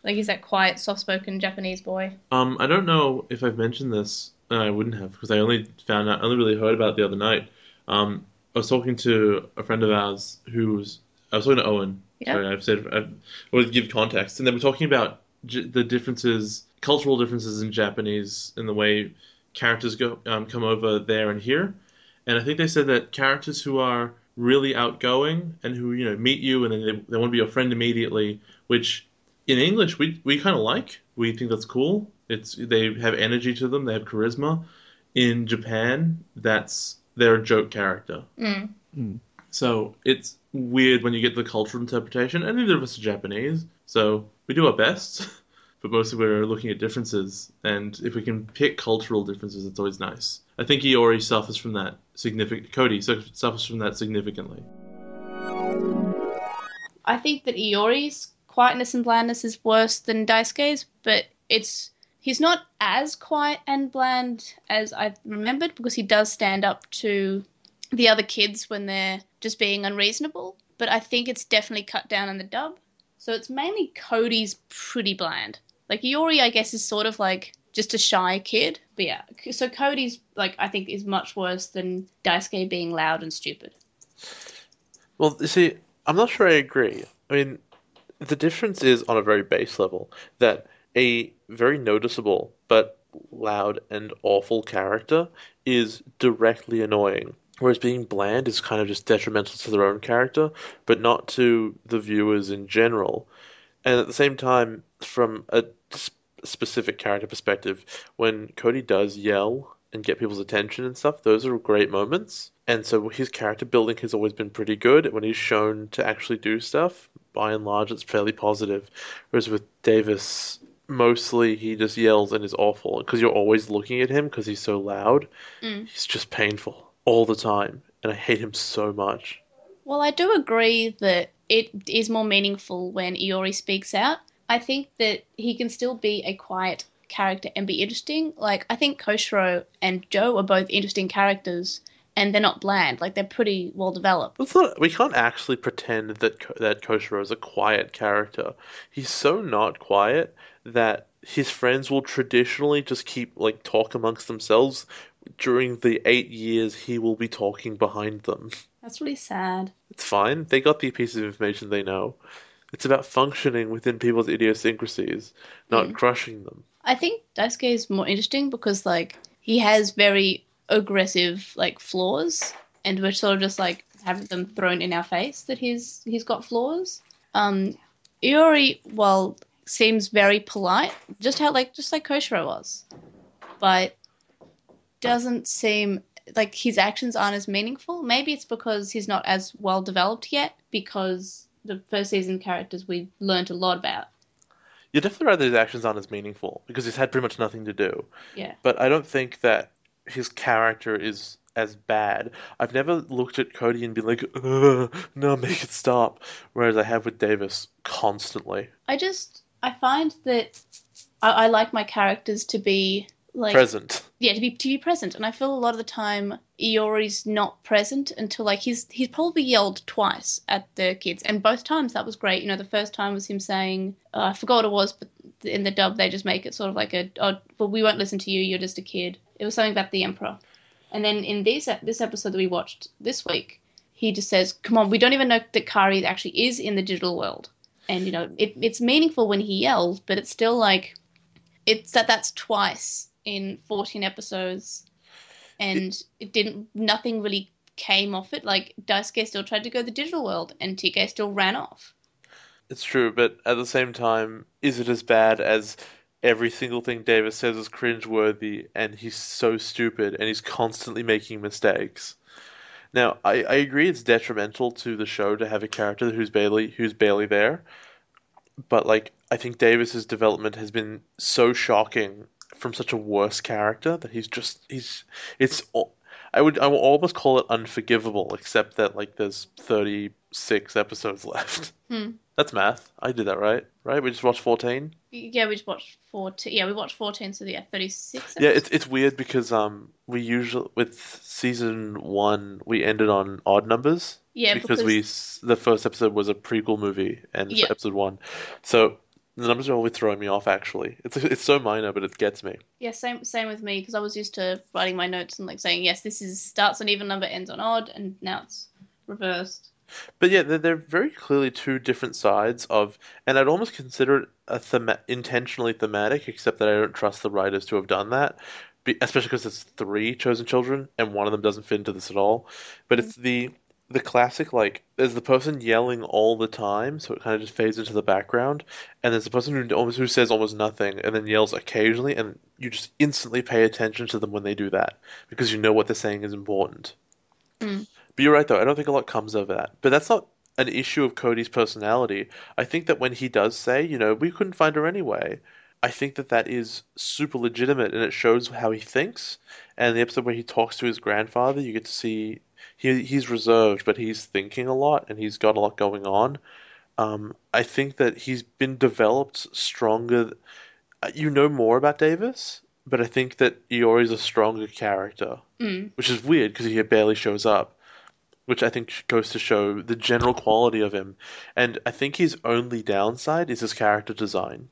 Like he's that quiet, soft-spoken Japanese boy. Um, I don't know if I've mentioned this. I wouldn't have because I only found out, only really heard about it the other night. Um, I was talking to a friend of ours who's, I was talking to Owen. Yeah. Sorry, I've said, I would give context, and they were talking about j- the differences, cultural differences in Japanese in the way characters go um, come over there and here. And I think they said that characters who are really outgoing and who you know meet you and then they, they want to be your friend immediately, which in English we we kind of like. We think that's cool. It's they have energy to them. They have charisma. In Japan, that's they're a joke character. Mm. So it's weird when you get the cultural interpretation. And neither of us are Japanese, so we do our best. But mostly we're looking at differences, and if we can pick cultural differences, it's always nice. I think Iori suffers from that significant. Cody suffers from that significantly. I think that Iori's quietness and blandness is worse than Daisuke's, but it's he's not as quiet and bland as I remembered because he does stand up to the other kids when they're just being unreasonable. But I think it's definitely cut down in the dub. So it's mainly Cody's pretty bland. Like Iori, I guess, is sort of like just a shy kid. But yeah, so Cody's like I think is much worse than Daisuke being loud and stupid. Well, you see, I'm not sure I agree. I mean, the difference is on a very base level that a very noticeable but loud and awful character is directly annoying, whereas being bland is kind of just detrimental to their own character, but not to the viewers in general. And at the same time, from a specific character perspective, when Cody does yell and get people's attention and stuff, those are great moments. And so his character building has always been pretty good. When he's shown to actually do stuff, by and large, it's fairly positive. Whereas with Davis, mostly he just yells and is awful because you're always looking at him because he's so loud. Mm. He's just painful all the time, and I hate him so much. Well, I do agree that it is more meaningful when Iori speaks out. I think that he can still be a quiet character and be interesting. Like, I think Koshiro and Joe are both interesting characters, and they're not bland. Like they're pretty well developed. It's not, we can't actually pretend that that Koshiro is a quiet character. He's so not quiet that his friends will traditionally just keep like talk amongst themselves during the eight years he will be talking behind them. That's really sad. It's fine. They got the piece of information they know. It's about functioning within people's idiosyncrasies, not Mm. crushing them. I think Daisuke is more interesting because like he has very aggressive like flaws, and we're sort of just like having them thrown in our face that he's he's got flaws. Um, Iori, well, seems very polite, just how like just like Koshiro was, but doesn't seem like his actions aren't as meaningful. Maybe it's because he's not as well developed yet. Because the first season characters we learned a lot about. You're definitely right that his actions aren't as meaningful because he's had pretty much nothing to do. Yeah. But I don't think that his character is as bad. I've never looked at Cody and been like, no, make it stop. Whereas I have with Davis constantly. I just I find that I, I like my characters to be like Present. yeah to be to be present, and I feel a lot of the time Iori's not present until like he's he's probably yelled twice at the kids, and both times that was great. You know, the first time was him saying uh, I forgot what it was, but in the dub they just make it sort of like a oh, well we won't listen to you, you're just a kid. It was something about the emperor, and then in this this episode that we watched this week, he just says, "Come on, we don't even know that Kari actually is in the digital world." and you know it, it's meaningful when he yells but it's still like it's that that's twice in 14 episodes and it didn't nothing really came off it like daisuke still tried to go the digital world and tk still ran off It's true, but at the same time, is it as bad as every single thing Davis says is cringeworthy and he's so stupid and he's constantly making mistakes? Now, I, I agree it's detrimental to the show to have a character who's barely who's barely there, but like I think Davis's development has been so shocking from such a worse character that he's just he's it's I would I will almost call it unforgivable, except that like there's 36 episodes left. Hmm. That's math. I did that right, right? We just watched 14. yeah we just watched 14 yeah we watched 14 so yeah 36 Yeah, it's it's weird because um we usually with season one we ended on odd numbers yeah because we the first episode was a prequel movie and Yeah. episode one, so the numbers are always throwing me off. Actually, it's it's so minor, but it gets me. Yeah, same same with me because I was used to writing my notes and like saying yes, this is starts on even number, ends on odd, and now it's reversed. But yeah, they're, they're very clearly two different sides of, and I'd almost consider it a thema- intentionally thematic, except that I don't trust the writers to have done that, especially because it's three chosen children, and one of them doesn't fit into this at all. But it's mm. the the classic like there's the person yelling all the time, so it kind of just fades into the background, and there's the person who almost who says almost nothing and then yells occasionally, and you just instantly pay attention to them when they do that because you know what they're saying is important. Mm. But you're right though, I don't think a lot comes of that. But that's not an issue of Cody's personality. I think that when he does say, you know, we couldn't find her anyway, I think that that is super legitimate and it shows how he thinks. And the episode where he talks to his grandfather, you get to see he he's reserved, but he's thinking a lot and he's got a lot going on. Um, I think that he's been developed stronger. uh, You know more about Davis, but I think that Iori's a stronger character, Mm. which is weird because he barely shows up which I think goes to show the general quality of him. And I think his only downside is his character design.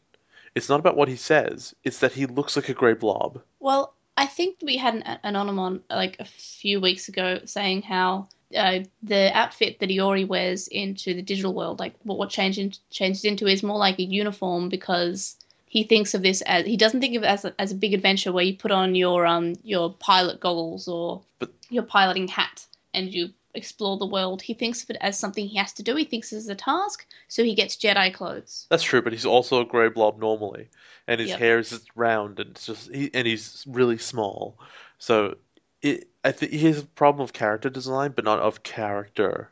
It's not about what he says, it's that he looks like a grey blob. Well, I think we had an anonymon like a few weeks ago saying how uh, the outfit that Iori wears into the digital world, like what what changed in, changed into, is more like a uniform because he thinks of this as he doesn't think of it as a, as a big adventure where you put on your um your pilot goggles or But- your piloting hat and you explore the world. He thinks of it as something he has to do. He thinks it as a task, so he gets Jedi clothes. That's true, but he's also a grey blob normally. And his Yep. hair is just round and it's just he, and he's really small. So it I think he has a problem of character design, but not of character.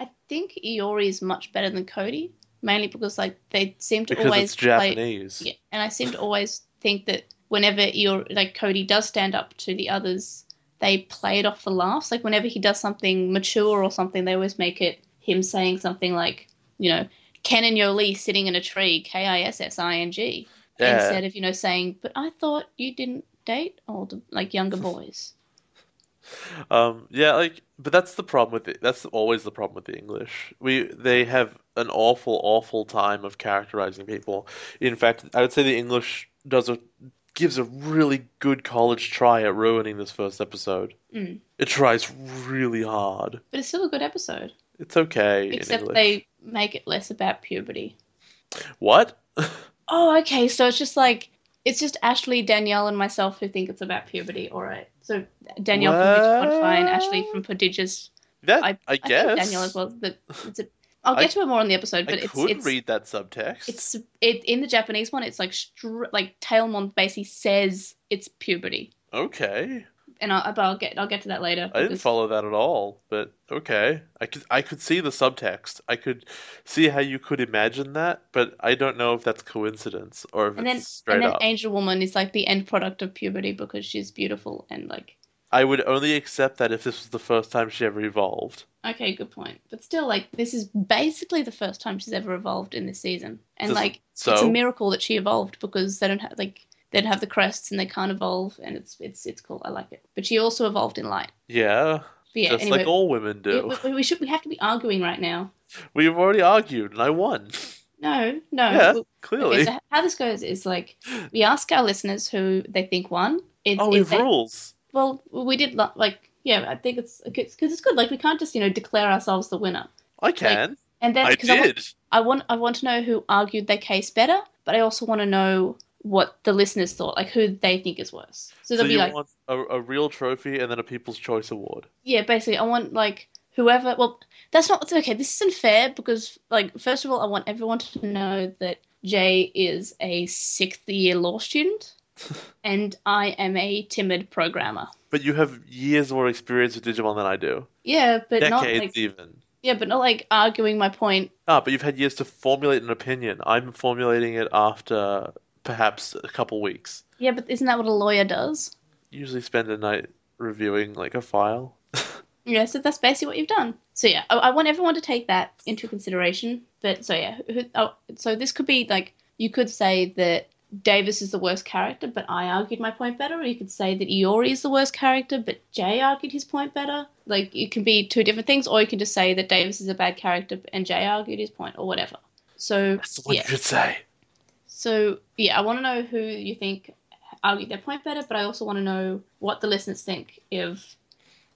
I think Iori is much better than Cody, mainly because like they seem to Because always it's play. Japanese. Yeah, and I seem to always think that whenever Iori, like Cody does stand up to the others, they play it off for laughs. Like whenever he does something mature or something, they always make it him saying something like, you know, Ken and Yolei sitting in a tree, K I S S I N G, Yeah. instead of you know saying, "But I thought you didn't date older, like younger boys." Um, yeah, like, but that's the problem with it. That's always the problem with the English. We they have an awful, awful time of characterizing people. In fact, I would say the English does a gives a really good college try at ruining this first episode. Mm. It tries really hard. But it's still a good episode. It's okay Except they make it less about puberty. What? Oh, okay. So it's just like it's just Ashley, Danielle, and myself who think it's about puberty. All right. So Danielle from Spotify and Ashley from Prodigious. That I, I, I guess. Danielle as well. A, I'll get I- to it more on the episode. But I it's could it's read that subtext. it's it in the Japanese one. It's like str- like Tailmon basically says it's puberty, okay. and I'll, but I'll get I'll get to that later. I didn't follow that at all, but okay. I could I could see the subtext. I could see how you could imagine that, but I don't know if that's coincidence or if And it's then straight and then up. Angewomon is like the end product of puberty because she's beautiful and like I would only accept that if this was the first time she ever evolved. Okay, good point. But still, like, this is basically the first time she's ever evolved in this season. And, Does- like, so? it's a miracle that she evolved because they don't have, like, they don't have the crests and they can't evolve, and it's it's it's cool. I like it. But she also evolved in light. Yeah, But yeah, just anyway, like all women do. we, we should we have to be arguing right now. We've already argued, and I won. No, no. yeah, we- clearly. Okay, so how this goes is like we ask our listeners who they think won. It's, oh, we've a- rules. Well, we did lo- like yeah. I think it's because it's good. Like we can't just you know declare ourselves the winner. I can. And then I because I, want- I want I want to know who argued their case better, but I also want to know what the listeners thought, like who they think is worse. So So they'll be you like, want a, a real trophy and then a People's Choice Award. yeah, basically, I want like whoever. Well, that's not okay. This isn't fair because, like, first of all, I want everyone to know that Jay is a sixth year law student, and I am a timid programmer. But you have years more experience with Digimon than I do. Yeah, but not Decades like even. yeah, but not like arguing my point. Ah, but you've had years to formulate an opinion. I'm formulating it after perhaps a couple weeks. Yeah, but isn't that what a lawyer does? Usually spend a night reviewing like a file. Yeah, so that's basically what you've done. So yeah, I, I want everyone to take that into consideration. But so yeah, who, oh, so this could be like you could say that Davis is the worst character, but I argued my point better. Or you could say that Iori is the worst character, but Jay argued his point better. Like it can be two different things, or you can just say that Davis is a bad character and Jay argued his point, or whatever. So That's what yeah, you could say. so yeah, I want to know who you think argued their point better, but I also want to know what the listeners think if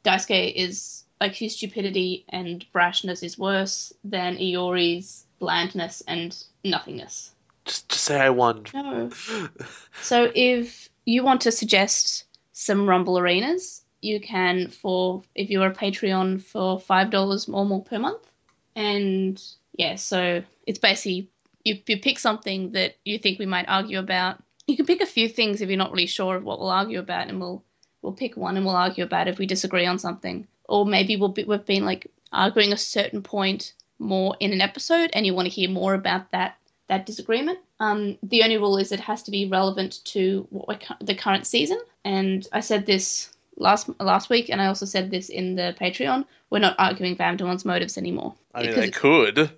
Daisuke is like his stupidity and brashness is worse than Iori's blandness and nothingness. Just, just say I won. No. Oh. So if you want to suggest some Rumble arenas, you can for if you're a Patreon for five dollars or more per month. And yeah, so it's basically you you pick something that you think we might argue about. You can pick a few things if you're not really sure of what we'll argue about, and we'll we'll pick one and we'll argue about if we disagree on something. Or maybe we'll be, we've been like arguing a certain point more in an episode, and you want to hear more about that that disagreement. Um, the only rule is it has to be relevant to what we're, cu- the current season. And I said this last last week, and I also said this in the Patreon. We're not arguing Vandermon's motives anymore I mean, I could.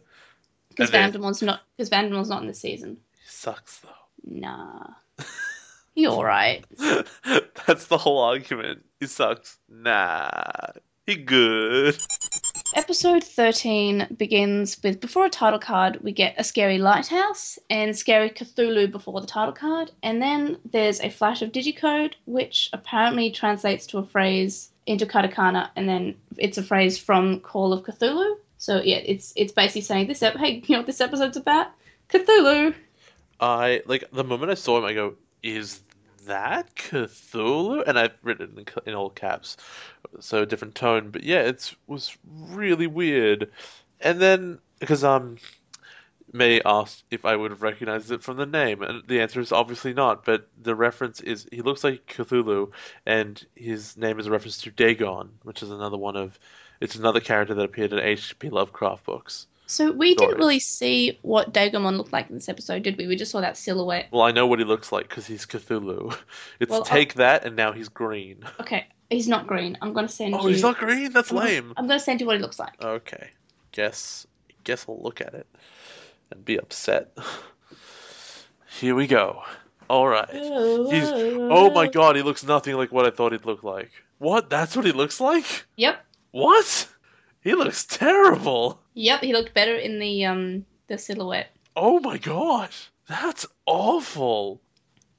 because Vandermon's not because Vandermon's not in the season. Sucks though. Nah, you're all right. That's the whole argument. He sucks. Nah, he good. Episode 13 begins with before a title card, we get a scary lighthouse and scary Cthulhu before the title card, and then there's a flash of digicode, which apparently translates to a phrase into katakana, and then it's a phrase from Call of Cthulhu. So yeah, it's it's basically saying this. Ep- hey, you know what this episode's about? Cthulhu. I like the moment I saw him. I go, "Is that Cthulhu?" And I've written it in, in all caps, so a different tone. But yeah, it was really weird. And then because um, May asked if I would have recognized it from the name, and the answer is obviously not. But the reference is he looks like Cthulhu, and his name is a reference to Dagon, which is another one of. It's another character that appeared in H.P. Lovecraft books. So we Stories. didn't really see what Dagomon looked like in this episode, did we? We just saw that silhouette. Well, I know what he looks like because he's Cthulhu. It's Well, take that, and now he's green. Okay, he's not green. I'm gonna send Oh, you. he's not green. That's I'm gonna- lame. I'm gonna send you what he looks like. Okay, guess guess I'll look at it and be upset. Here we go. All right. He's. Oh my God, he looks nothing like what I thought he'd look like. What? That's what he looks like? Yep. What? He looks terrible. Yep, he looked better in the um the silhouette. Oh my god. That's awful.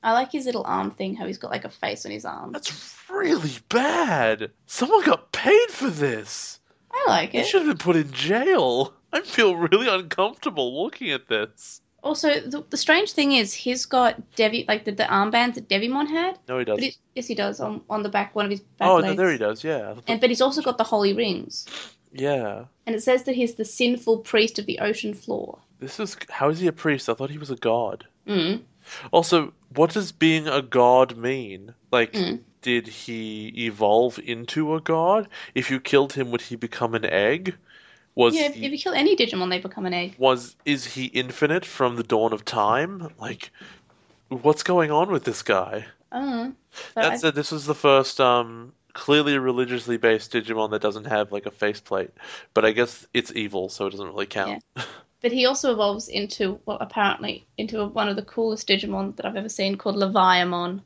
I like his little arm thing, how he's got like a face on his arm. That's really bad. Someone got paid for this. I like it. He should have been put in jail. I feel really uncomfortable looking at this. Also, the, the strange thing is, he's got Devi like the, the armbands that Devimon had. No, he doesn't. it, yes, he does on, on the back one of his back Oh, legs. there he does. Yeah. And but he's also got the holy rings, yeah. and it says that he's the sinful priest of the ocean floor. This is how is he a priest? I thought he was a god. Mm. Also, what does being a god mean? Like, Mm. did he evolve into a god? If you killed him, would he become an egg? Was Yeah, if, he, if you kill any Digimon, they become an egg. was is he infinite from the dawn of time? Like, what's going on with this guy? I don't know. That said, this was the first um clearly a religiously based Digimon that doesn't have like a faceplate, but I guess it's evil, so it doesn't really count. But he also evolves into, well, apparently, into one of the coolest Digimon that I've ever seen called Leviamon.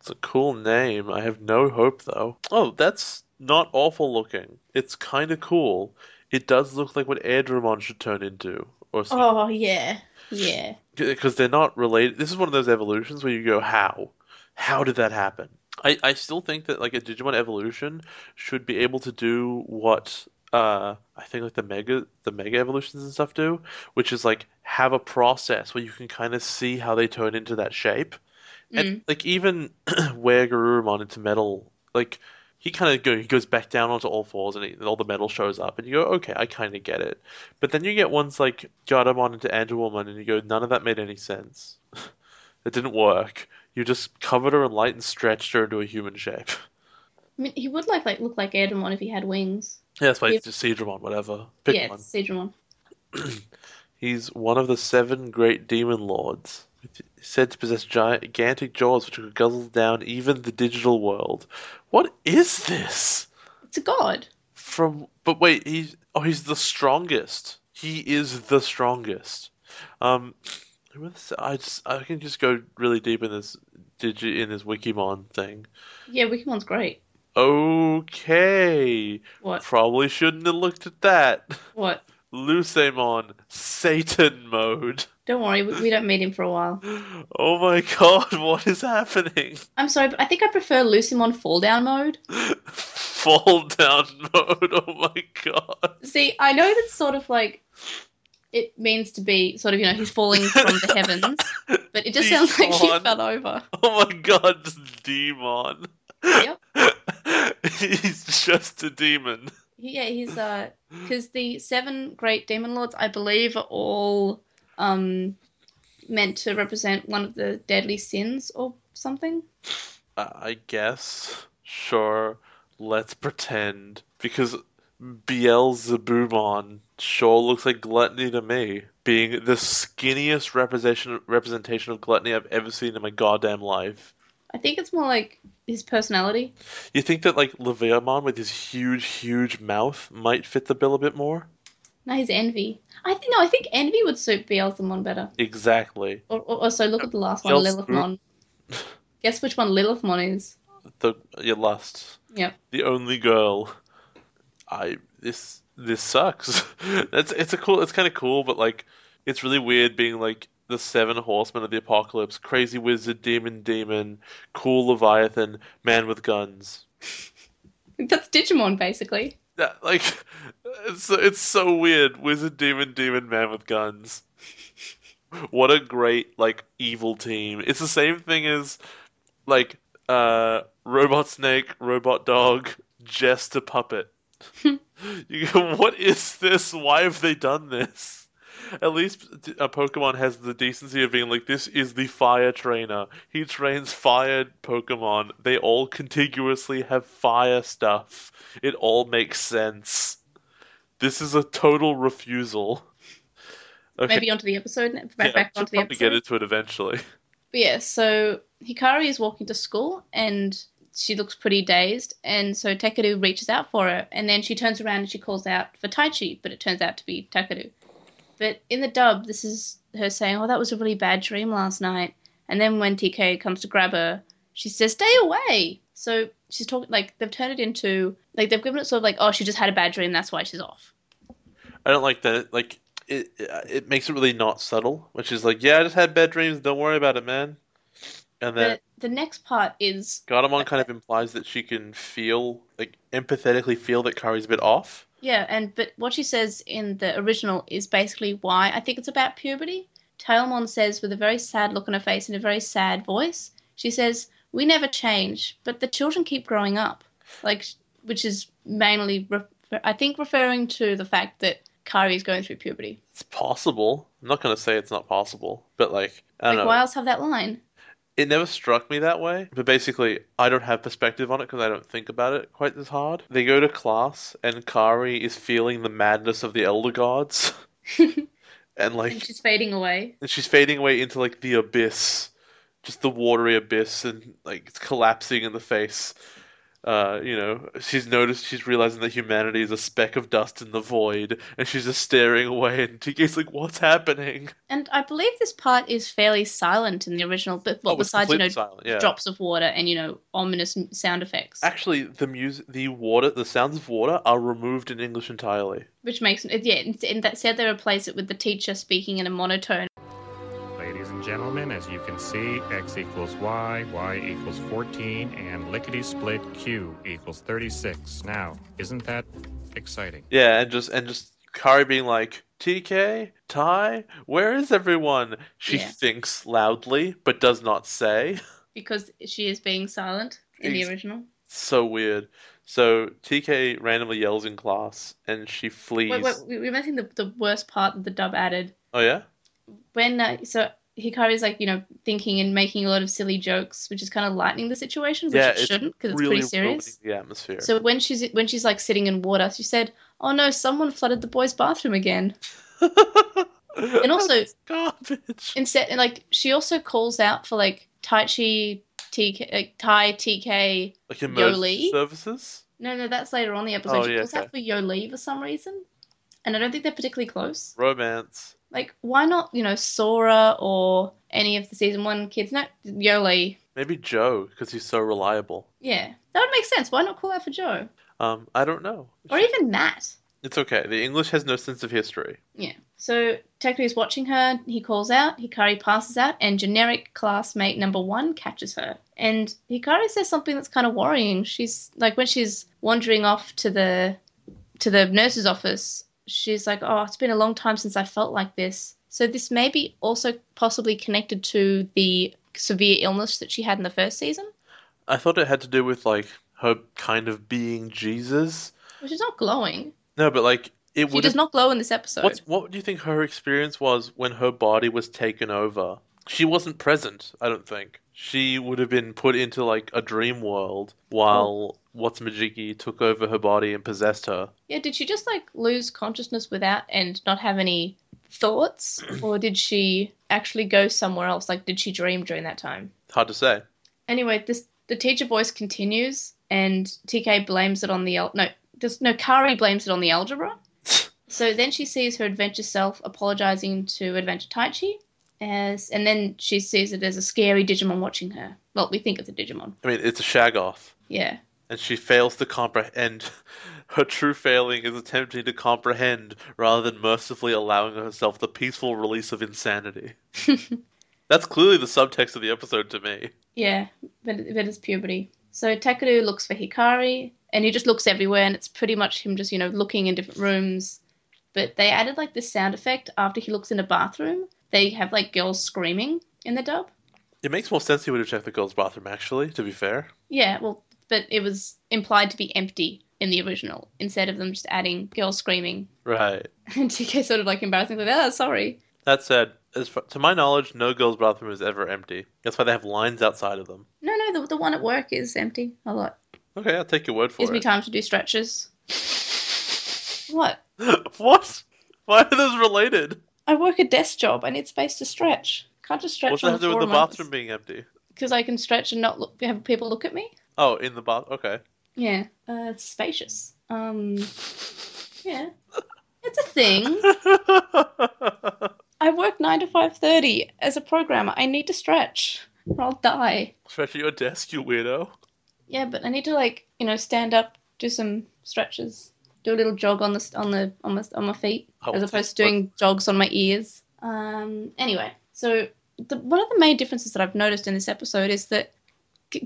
It's a cool name. I have no hope though. Oh, that's not awful looking. It's kind of cool. It does look like what Airdramon should turn into, or Oh, yeah. Yeah. because they're not related. This is one of those evolutions where you go, how? How did that happen? I, I still think that like a Digimon evolution should be able to do what uh I think like the mega the mega evolutions and stuff do, which is like have a process where you can kind of see how they turn into that shape. And like even where Garurumon into metal, like he kind of go he goes back down onto all fours and, he, and all the metal shows up, and you go, okay, I kind of get it. But then you get ones like Gatomon into Angewomon, and you go, none of that made any sense. it didn't work. You just covered her in light and stretched her into a human shape. I mean, he would like like look like Edamon if he had wings. Yeah, that's why Yeah. it's just Seadramon, whatever. Pick yeah, one. Seadramon. He's one of the seven great demon lords, said to possess gigantic jaws which could guzzle down even the digital world. What is this? It's a god. From but wait, he's oh he's the strongest. He is the strongest. Um, I just I can just go really deep in this digi in this Wikimon thing. Yeah, Wikimon's great. Okay, What? probably shouldn't have looked at that. What? Lucemon, Satan mode. Don't worry, we, we don't meet him for a while. Oh my god, what is happening? I'm sorry, but I think I prefer Lucemon fall down mode. Fall down mode, oh my god. See, I know that's sort of like it means to be sort of, you know, he's falling from the heavens, but it just sounds like he Demon. fell over. Oh my god, this demon. Yep. He's just a demon. Yeah, he's uh, because the seven great demon lords, I believe, are all um meant to represent one of the deadly sins or something. I guess. Sure, let's pretend. Because Beelzebumon sure looks like gluttony to me. Being the skinniest representation representation of gluttony I've ever seen in my goddamn life. I think it's more like his personality. You think that like Leviamon with his huge, huge mouth might fit the bill a bit more? No, his envy. I think no, I think envy would suit Beelzemon better. Exactly. Or, or also look at the last one. Lilithmon. Guess which one Lilithmon is? The your lust. Yep. The only girl. I this this sucks. it's it's a cool. It's kind of cool, but like it's really weird being like the seven horsemen of the apocalypse: crazy wizard, demon, demon, cool leviathan, man with guns. That's Digimon, basically. That like it's so, it's so weird. Wizard, demon, demon, man with guns. What a great like evil team. It's the same thing as like uh robot snake, robot dog, jester puppet. you go, what is this? Why have they done this? At least a Pokemon has the decency of being like, this is the fire trainer. He trains fire Pokemon. They all contiguously have fire stuff. It all makes sense. This is a total refusal. Okay, Maybe onto the episode. Back, yeah, back onto the episode. get into it eventually. But yeah, so Hikari is walking to school and she looks pretty dazed, and so Takeru reaches out for her, and then she turns around and she calls out for Taichi, but it turns out to be Takeru. But in the dub, this is her saying, "Oh, that was a really bad dream last night." And then when TK comes to grab her, she says, "Stay away." So she's talking like they've turned it into like they've given it sort of like oh she just had a bad dream that's why she's off. I don't like that. Like it, it makes it really not subtle, which is like, yeah, I just had bad dreams. Don't worry about it, man. And then The the next part is Gatomon kind of implies that she can feel, like, empathetically feel that Kari's a bit off. Yeah, and but what she says in the original is basically why I think it's about puberty. Tailmon says with a very sad look on her face and a very sad voice, she says, "We never change, but the children keep growing up." Like, which is mainly, re- I think, referring to the fact that Kari is going through puberty. It's possible. I'm not going to say it's not possible, but like, I don't Like, know. why else have that line? It never struck me that way, but basically, I don't have perspective on it because I don't think about it quite as hard. They go to class, and Kari is feeling the madness of the Elder Gods, and And like, she's fading away. and she's fading away into like the abyss, just the watery abyss, and like it's collapsing in the face. Uh, you know, she's noticed, she's realizing that humanity is a speck of dust in the void, and she's just staring away. And TK's like, "What's happening?" And I believe this part is fairly silent in the original, but well, Oh, besides you know silent, yeah. drops of water and you know ominous sound effects, Actually, the music, the water, the sounds of water are removed in English entirely. which makes yeah. And that said, they replace it with the teacher speaking in a monotone. Ladies and gentlemen, as you can see, x equals y, y equals 14, and lickety split q equals 36. Now, isn't that exciting? Yeah, and just and just Kari being like, "TK, Ty, where is everyone?" She Yeah. thinks loudly, but does not say. because she is being silent in the original. so weird. So TK randomly yells in class, and she flees. Wait, wait, we- we're missing the, the worst part that the dub added. Oh yeah, When, uh, so Hikari's like, you know, thinking and making a lot of silly jokes, which is kind of lightening the situation, which yeah, it shouldn't because it's really pretty serious. the atmosphere. So when she's when she's like sitting in water, she said, "Oh no, someone flooded the boys' bathroom again." and also- garbage. Instead, and like she also calls out for like Taichi, TK, uh, Tai, TK. Like Yolei? services. No, no, that's later on the episode. Oh, she yeah, calls out for Yolei for some reason, and I don't think they're particularly close. Romance. Like, why not, you know, Sora or any of the season one kids? No, Yolei. Maybe Joe, because he's so reliable. Yeah, that would make sense. Why not call out for Joe Um, I don't know. or even Matt? It's okay. The English has no sense of history. Yeah. So Takuya's watching her. He calls out. Hikari passes out, and generic classmate number one catches her. And Hikari says something that's kind of worrying. She's like when she's wandering off to the to the nurse's office. She's like, "Oh, it's been a long time since I felt like this." So this may be also possibly connected to the severe illness that she had in the first season, I thought it had to do with like her kind of being Jesus. which is not glowing. No, but like it She does not glow in this episode. What do you think her experience was when her body was taken over? She wasn't present, I don't think. She would have been put into like a dream world while What's Majiki took over her body and possessed her. Yeah, did she just like lose consciousness without and not have any thoughts? or did she actually go somewhere else? Like, did she dream during that time? Hard to say. Anyway, this the teacher voice continues, and TK blames it on the al- no, no. Kari blames it on the algebra. so then she sees her adventure self apologizing to Adventure Taichi, as and then she sees it as a scary Digimon watching her. Well, we think it's a Digimon. I mean, it's a shoggoth, Yeah. and she fails to comprehend. Her true failing is attempting to comprehend rather than mercifully allowing herself the peaceful release of insanity. That's clearly the subtext of the episode to me. Yeah, but, but it's puberty. So Takeru looks for Hikari, and he just looks everywhere, and it's pretty much him just, you know, looking in different rooms. But they added like this sound effect after he looks in a bathroom. They have like girls screaming in the dub. It makes more sense he would have checked the girls' bathroom, actually, to be fair. Yeah, well, but it was implied to be empty in the original instead of them just adding girls screaming. Right. And TK sort of like embarrassingly, like, oh, sorry. That said, as far, to my knowledge, no girls' bathroom is ever empty. That's why they have lines outside of them. No, no, the, the one at work is empty a lot. Okay, I'll take your word for it. Gives me time to do stretches. What? what? Why are those related? I work a desk job. I need space to stretch. Can't just stretch What's on that the do floor with the bathroom being empty? Because I can stretch and not look, have people look at me. Oh, in the bath. Okay. Yeah, uh, it's spacious. Um, yeah, it's a thing. I work nine to five thirty as a programmer. I need to stretch, or I'll die. Stretch at your desk, you weirdo. Yeah, but I need to like you know stand up, do some stretches, do a little jog on the on the on my on my feet, Oh, as opposed to doing jogs on my ears. Um. Anyway, so the, one of the main differences that I've noticed in this episode is that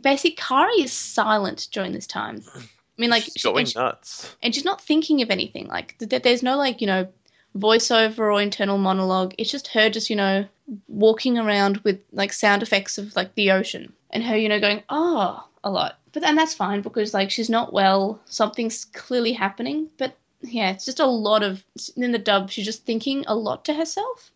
basically Kari is silent during this time. I mean, like She's she- going and she- nuts. and she's not thinking of anything. Like th- th- there's no like you know voiceover or internal monologue. It's just her just you know walking around with like sound effects of like the ocean and her you know going oh a lot. But and that's fine because like she's not well. Something's clearly happening. But yeah, it's just a lot of in the dub. She's just thinking a lot to herself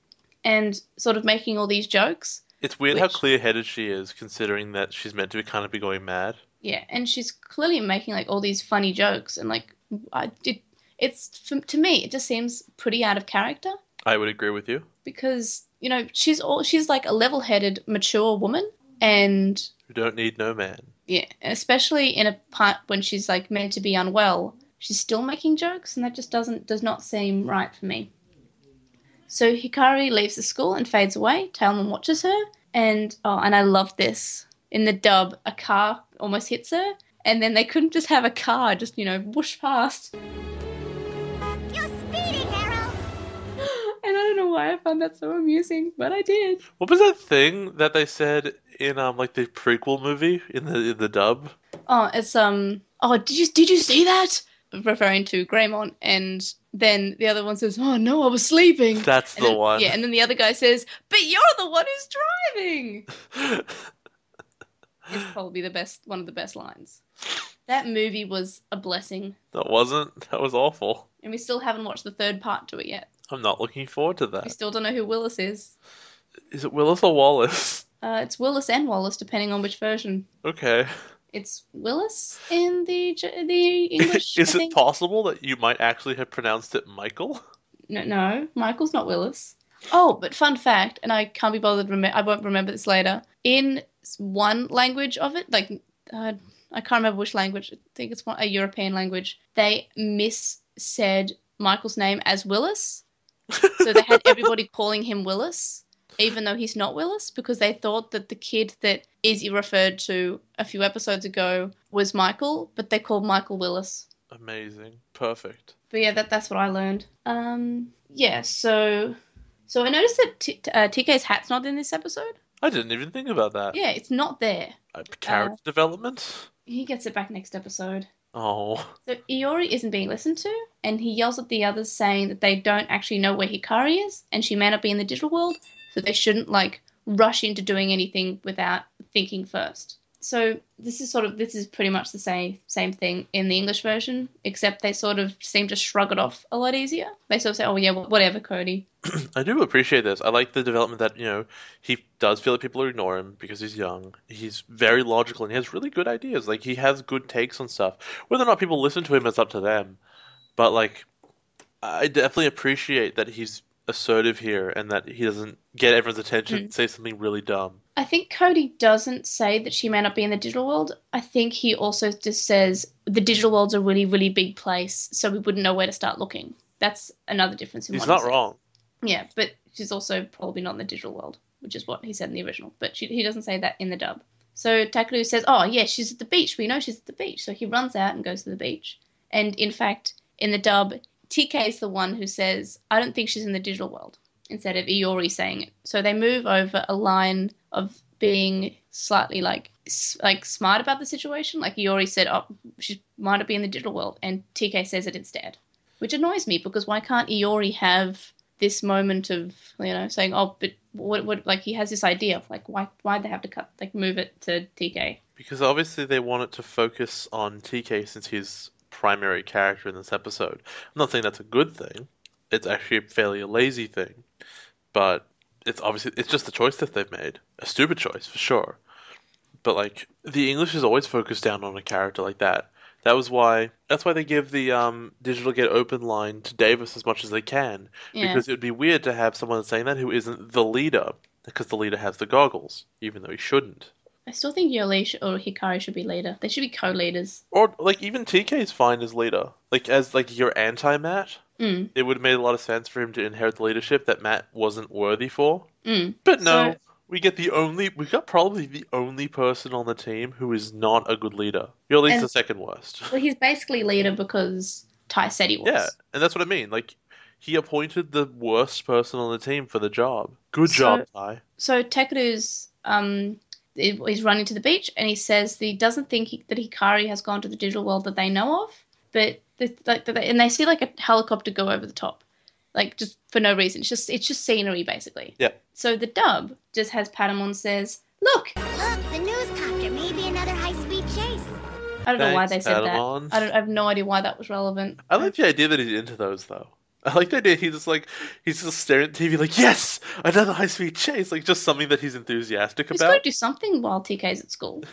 and sort of making all these jokes. It's weird how clear-headed she is, considering that she's meant to be kind of be going mad. Yeah, and she's clearly making like all these funny jokes, and like I did, it's to me it just seems pretty out of character I would agree with you. because you know she's all she's like a level-headed, mature woman, and You don't need no man. Yeah, especially in a part when she's like meant to be unwell, she's still making jokes, and that just doesn't does not seem right for me. So Hikari leaves the school and fades away. Tailman watches her, and oh, and I love this. In the dub, a car almost hits her, and then they couldn't just have a car just you know whoosh past. Why I found that so amusing, but I did. What was that thing that they said in um like the prequel movie in the in the dub? Oh, it's um. Oh, did you did you see that? Referring to Greymon, and then the other one says, "Oh no, I was sleeping." That's And the then- one. Yeah, and then the other guy says, "But you're the one who's driving." It's probably the best, one of the best lines. That movie was a blessing, that wasn't. That was awful. and we still haven't watched the third part to it yet. I'm not looking forward to that. We still don't know who Willis is. Is it Willis or Wallace? Uh, it's Willis and Wallace, depending on which version. Okay. It's Willis in the the English. Is it possible that you might actually have pronounced it Michael? No, no, Michael's not Willis. Oh, but fun fact, and I can't be bothered. Rem- I won't remember this later. In one language of it, like uh, I can't remember which language. I think it's one, a European language. They miss said Michael's name as Willis, so they had everybody calling him Willis, even though he's not Willis, because they thought that the kid that Izzy referred to a few episodes ago was Michael, but they called Michael Willis. Amazing. Perfect. But yeah, that that's what I learned. Um, yeah. So, so I noticed that T- uh, TK's hat's not in this episode. I didn't even think about that. Yeah, it's not there. Uh, character development? He gets it back next episode. Oh. So Iori isn't being listened to, and he yells at the others, saying that they don't actually know where Hikari is, and she may not be in the digital world, so they shouldn't like rush into doing anything without thinking first. So this is sort of this is pretty much the same same thing in the English version, except they sort of seem to shrug it off a lot easier. They sort of say, "Oh yeah, whatever, Cody." I do appreciate this. I like the development that, you know, he does feel that people ignore him because he's young. He's very logical and he has really good ideas. Like, he has good takes on stuff. Whether or not people listen to him is up to them. But, like, I definitely appreciate that he's assertive here and that he doesn't get everyone's attention hmm. and say something really dumb. I think Cody doesn't say that she may not be in the digital world. I think he also just says the digital world's a really, really big place, so we wouldn't know where to start looking. That's another difference in He's not wrong. Yeah, but she's also probably not in the digital world, which is what he said in the original. But she, he doesn't say that in the dub. So Takeru says, "Oh yeah, she's at the beach. We know she's at the beach." So he runs out and goes to the beach. And in fact, in the dub, TK is the one who says, "I don't think she's in the digital world," instead of Iori saying it. So they move over a line of being slightly like like smart about the situation. Like Iori said, "Oh, she might not be in the digital world," and TK says it instead, which annoys me because why can't Iori have this moment of you know saying, "Oh, but what what like he has this idea of like why why they have to cut like move it to TK." Because obviously they want it to focus on TK since he's primary character in this episode. I'm not saying that's a good thing. It's actually a fairly lazy thing. But it's obviously it's just a choice that they've made. A stupid choice for sure. But like the English is always focused down on a character like that. That was why that's why they give the um, digital get open line to Davis as much as they can. Yeah. Because it would be weird to have someone saying that who isn't the leader. Because the leader has the goggles, even though he shouldn't. I still think Yolei or Hikari should be leader. They should be co-leaders. Or like even TK is fine as leader. Like as like your anti Matt, Mm, it would have made a lot of sense for him to inherit the leadership that Matt wasn't worthy for. mm. But no, So- We get the only, we got probably the only person on the team who is not a good leader. You're at least the second worst. Well, he's basically leader because Ty said he was. Yeah, and that's what I mean. Like, he appointed the worst person on the team for the job. Good So- job, Ty. So Takeru's um he's running to the beach and he says that he doesn't think he, that Hikari has gone to the digital world that they know of, but the, like the, and they see like a helicopter go over the top, like just for no reason. It's just it's just scenery basically. Yeah. So the dub just has Patamon says, "Look, Look, the newscopter. Maybe another high-speed chase. I don't know why they said Patamon. that. I, don't, I have no idea why that was relevant. I like the idea that he's into those, though. I like the idea he's just like, he's just staring at TV like, yes, another high speed chase. Like, just something that he's enthusiastic about. He's got to do something while TK's at school.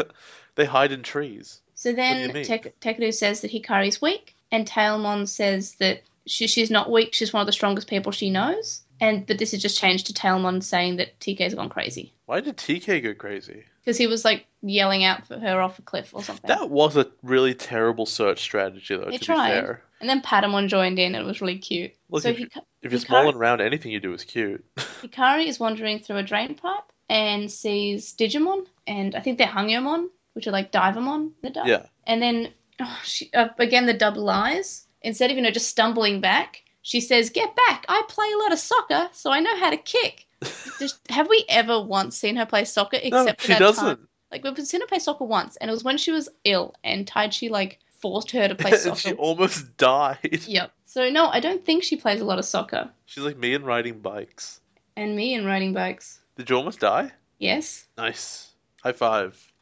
they hide in trees. So then? Tek- Tekadu says that Hikari's weak, and Tailmon says that she, she's not weak, she's one of the strongest people she knows. And but this has just changed to Tailmon saying that TK's gone crazy. Why did TK go crazy? Because he was like yelling out for her off a cliff or something. That was a really terrible search strategy, though, They to tried. be fair. And then Patamon joined in, and it was really cute. Look, so if, Hika- if you're Hikari- small and round, anything you do is cute. Hikari is wandering through a drain pipe and sees Digimon, and I think they're Hangyomon, which are like Divermon, the dub. yeah. And then oh, she, uh, again, the dub lies. Instead of you know just stumbling back, she says, "Get back! I play a lot of soccer, so I know how to kick." just, have we ever once seen her play soccer? No, Except for she that doesn't. Time? Like we've seen her play soccer once, and it was when she was ill, and Taichi like forced her to play soccer. she almost died. Yep. So no, I don't think she plays a lot of soccer. She's like me and riding bikes. And me and riding bikes. Did you almost die? Yes. Nice. High five.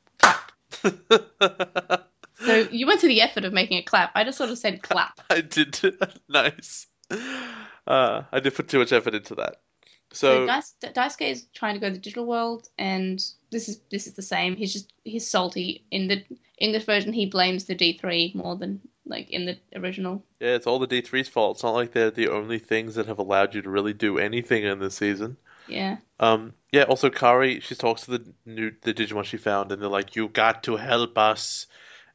So you went to the effort of making a clap. I just sort of said clap. I did. nice. Uh, I did put too much effort into that. So So, Dice, Daisuke is trying to go to the digital world, and this is this is the same. He's just he's salty. In the English version, he blames the D three more than like in the original. yeah, it's all the D3's fault. It's not like they're the only things that have allowed you to really do anything in this season. Yeah. Um, yeah, also Kari, she talks to the new the Digimon she found, and they're like, "You got to help us,"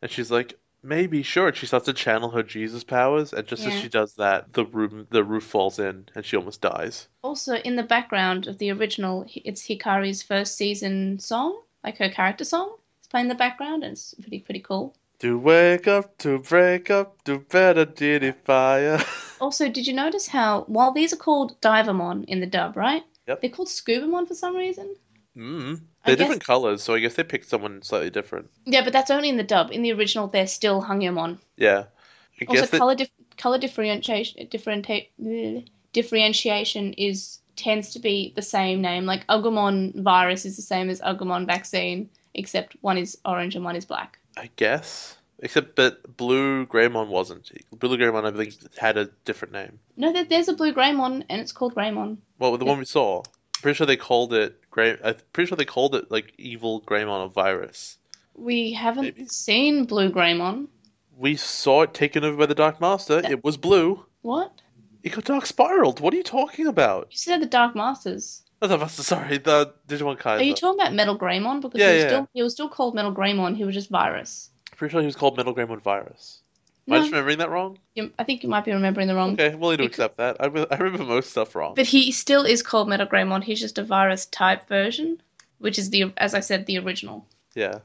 and she's like, "Maybe, sure." And she starts to channel her Jesus powers, and just as Yeah. she does that, the room the roof falls in, and she almost dies. Also, in the background of the original, it's Hikari's first season song, like her character song. It's playing in the background, and it's pretty pretty cool. To wake up, to break up, to better Diddy fire. Also, did you notice how while these are called Divermon in the dub, right? Yep. They're called Scubamon for some reason. Mm. They're different colors, so I guess they picked someone slightly different. Yeah, but that's only in the dub. In the original, they're still Hangyomon. Yeah. I Also, that, color dif- color differentiation differenti- differentiation is tends to be the same name. Like Agumon virus is the same as Agumon vaccine, except one is orange and one is black. I guess. Except that Blue Greymon wasn't. Blue Greymon, I think, had a different name. No, there, there's a blue Greymon, and it's called Greymon. Well, the one we saw. Pretty sure they called it Grey. I'm uh, pretty sure they called it like Evil Greymon of Virus. We haven't Maybe. seen blue Greymon. We saw it taken over by the Dark Master. It was blue. What? It got Dark Spiraled. What are you talking about? You said the Dark Masters. Oh, the Master, sorry, the Digimon Kaiser. Are you talking about Metal Greymon? Because Yeah, he was yeah. still he was still called Metal Greymon. He was just virus. Pretty sure he was called Metal Greymon Virus. Am I just remembering that wrong? you- I think you might be remembering the wrong. Okay, I'm willing to Bec- accept that. I, I remember most stuff wrong. But he still is called Metal Greymon. He's just a virus type version, which is the as I said the original. Yeah.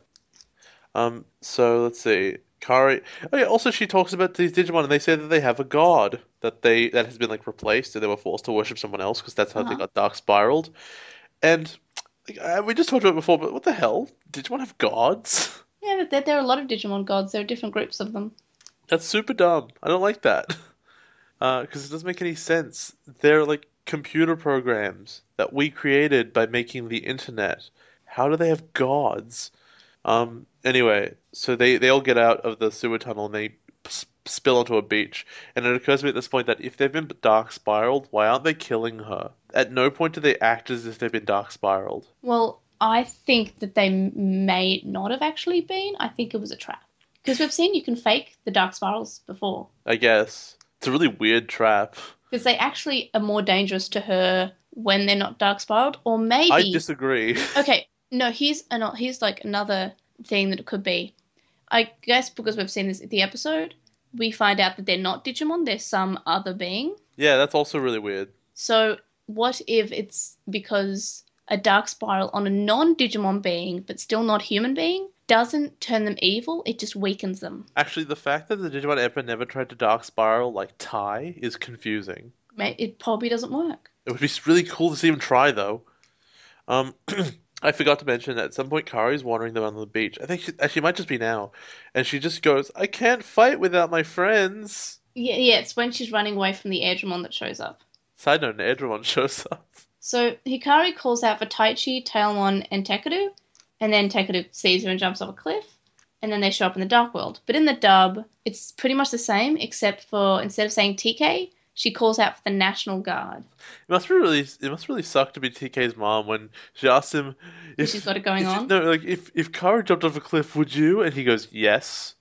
Um. So let's see. Kari. Oh yeah. Also, she talks about these Digimon, and they say that they have a god that they that has been like replaced, and they were forced to worship someone else because that's how they Uh-huh. got dark spiraled. And uh, we just talked about it before, but what the hell? Digimon have gods? Yeah, there, there are a lot of Digimon gods. There are different groups of them. That's super dumb. I don't like that. Uh, because it doesn't make any sense. They're like computer programs that we created by making the internet. How do they have gods? Um, anyway, so they, they all get out of the sewer tunnel and they spill onto a beach. And it occurs to me at this point that if they've been dark spiraled, why aren't they killing her? At no point do they act as if they've been dark spiraled. Well, I think that they may not have actually been. I think it was a trap because we've seen you can fake the dark spirals before. I guess. It's a really weird trap. Because they actually are more dangerous to her when they're not dark spiraled, or maybe. I disagree. Okay, no, here's an, here's like another thing that it could be. I guess because we've seen this the episode, we find out that they're not Digimon; they're some other being. yeah, that's also really weird. So what if it's because a dark spiral on a non Digimon being, but still not human being, doesn't turn them evil, it just weakens them. Actually, the fact that the Digimon Emperor never tried to Dark Spiral like Tai is confusing. It probably doesn't work. It would be really cool to see him try, though. Um, I forgot to mention that at some point Kari's wandering them on the beach. I think she, might just be now, and she just goes, "I can't fight without my friends." Yeah, yeah, it's when she's running away from the Airdramon that shows up. Side note: an Edramon shows up. So Hikari calls out for Taichi, Tailmon, and Tekadu, and then Tekadu sees her and jumps off a cliff, and then they show up in the Dark World. But in the dub, it's pretty much the same, except for instead of saying TK, she calls out for the National Guard. It must be really, it must really suck to be TK's mom when she asks him if she's got it going on? No, like if if Kari jumped off a cliff, would you? And he goes, yes.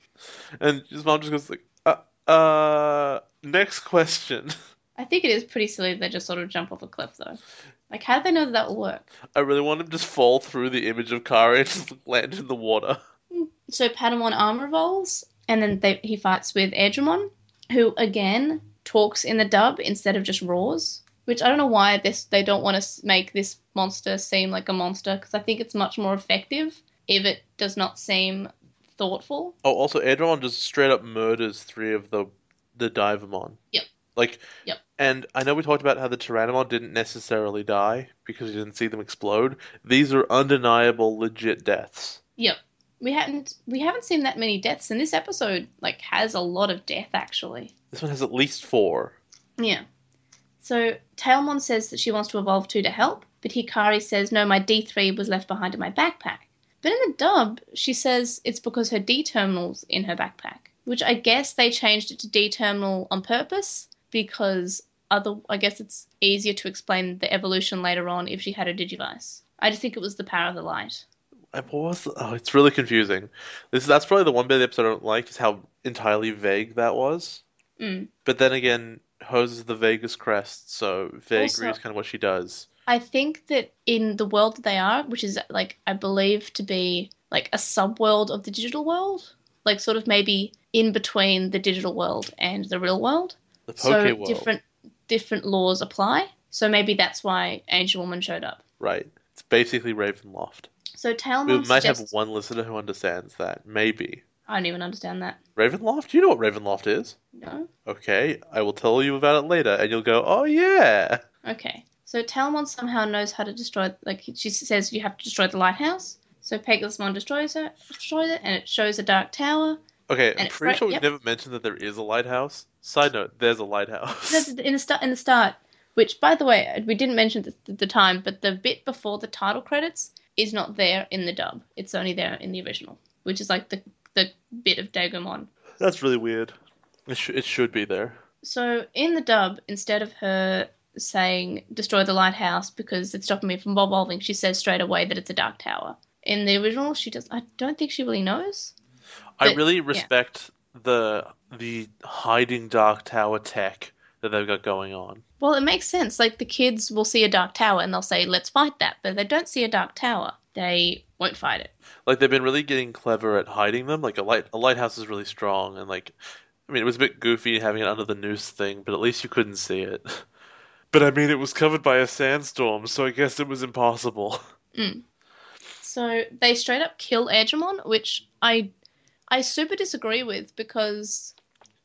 and his mom just goes like, uh, uh next question. I think it is pretty silly that they just sort of jump off a cliff, though. Like, how do they know that that will work? I really want him to just fall through the image of Kari and just land in the water. So Patamon armor evolves, and then they, he fights with Airdramon, who again talks in the dub instead of just roars. Which I don't know why this they don't want to make this monster seem like a monster because I think it's much more effective if it does not seem thoughtful. Oh, also, Edron just straight up murders three of the the Divermon. Yep. Like, Yep. And I know we talked about how the Tyrannomon didn't necessarily die because you didn't see them explode. These are undeniable, legit deaths. Yep. We haven't we haven't seen that many deaths, and this episode like has a lot of death actually. This one has at least four. Yeah. So Tailmon says that she wants to evolve two to help, but Hikari says no, my D3 was left behind in my backpack. But in the dub, she says it's because her D terminal's in her backpack, which I guess they changed it to D terminal on purpose because other I guess it's easier to explain the evolution later on if she had a digivice. I just think it was the power of the light. What was the- oh, it's really confusing. This that's probably the one bit of the episode I don't like is how entirely vague that was. Mm. But then again, hers is the Vegas crest, so vagary Also- is kind of what she does. I think that in the world that they are, which is like I believe to be like a subworld of the digital world, like sort of maybe in between the digital world and the real world. The Poke so world, different different laws apply. So maybe that's why Angewomon showed up. right? It's basically Ravenloft. So We Tailmon might have one listener who understands that. Maybe. I don't even understand that. Ravenloft? Do you know what Ravenloft is? No. Okay, I will tell you about it later, and you'll go, oh yeah! Okay. So Tailmon somehow knows how to destroy. Like she says, you have to destroy the lighthouse. So Pegasusmon destroys it, destroys it, and it shows a dark tower. Okay, I'm pretty sure we yep. never mentioned that there is a lighthouse. Side note, there's a lighthouse. That's in the start. In the start, which by the way, we didn't mention this at the time, but the bit before the title credits is not there in the dub. It's only there in the original, which is like the the bit of Dagomon. That's really weird. It, sh- it should be there. So in the dub, instead of her saying destroy the lighthouse because it's stopping me from evolving, she says straight away that it's a dark tower. In the original, she does. I don't think she really knows. I really respect the the hiding dark tower tech that they've got going on. Well, it makes sense. Like the kids will see a dark tower and they'll say, "Let's fight that," but they don't see a dark tower. They won't fight it. Like they've been really getting clever at hiding them. Like a light a lighthouse is really strong and like I mean it was a bit goofy having it under the noose thing, but at least you couldn't see it. But I mean it was covered by a sandstorm, so I guess it was impossible. Mm. So they straight up kill Edgemon, which I I super disagree with because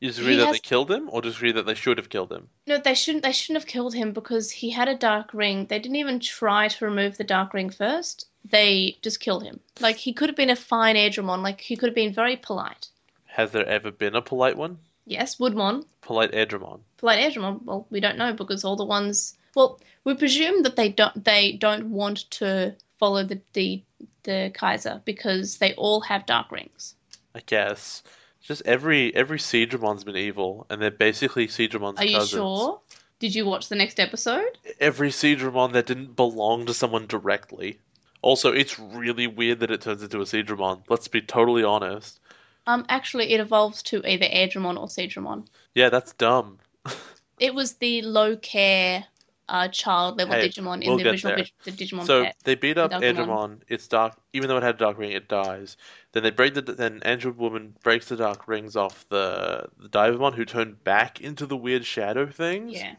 You disagree that has- they killed him or disagree that they should have killed him? no, they shouldn't they shouldn't have killed him because he had a dark ring. They didn't even try to remove the dark ring first. They just killed him. Like he could have been a fine Edgemon, like he could have been very polite. Has there ever been a polite one? Yes, Woodmon, Polite Edramon. polite Edgemon. Well, we don't know because all the ones. Well, we presume that they don't they don't want to follow the the, the Kaiser because they all have dark rings. I guess. Just every every Siegemon's been evil, and they're basically Siegemon's Are you cousins. sure? Did you watch the next episode? Every Seadramon that didn't belong to someone directly. Also, it's really weird that it turns into a Seadramon. Let's be totally honest. Um, actually, it evolves to either Airdramon or Seadramon. Yeah, that's dumb. It was the low care uh, child level Hey, Digimon in we'll the original the Digimon so they beat up. Edramon. It's dark, even though it had a dark ring, it dies. Then they break the. Then Android Woman breaks the dark rings off the the Divermon, who turn back into the weird shadow things. Yeah.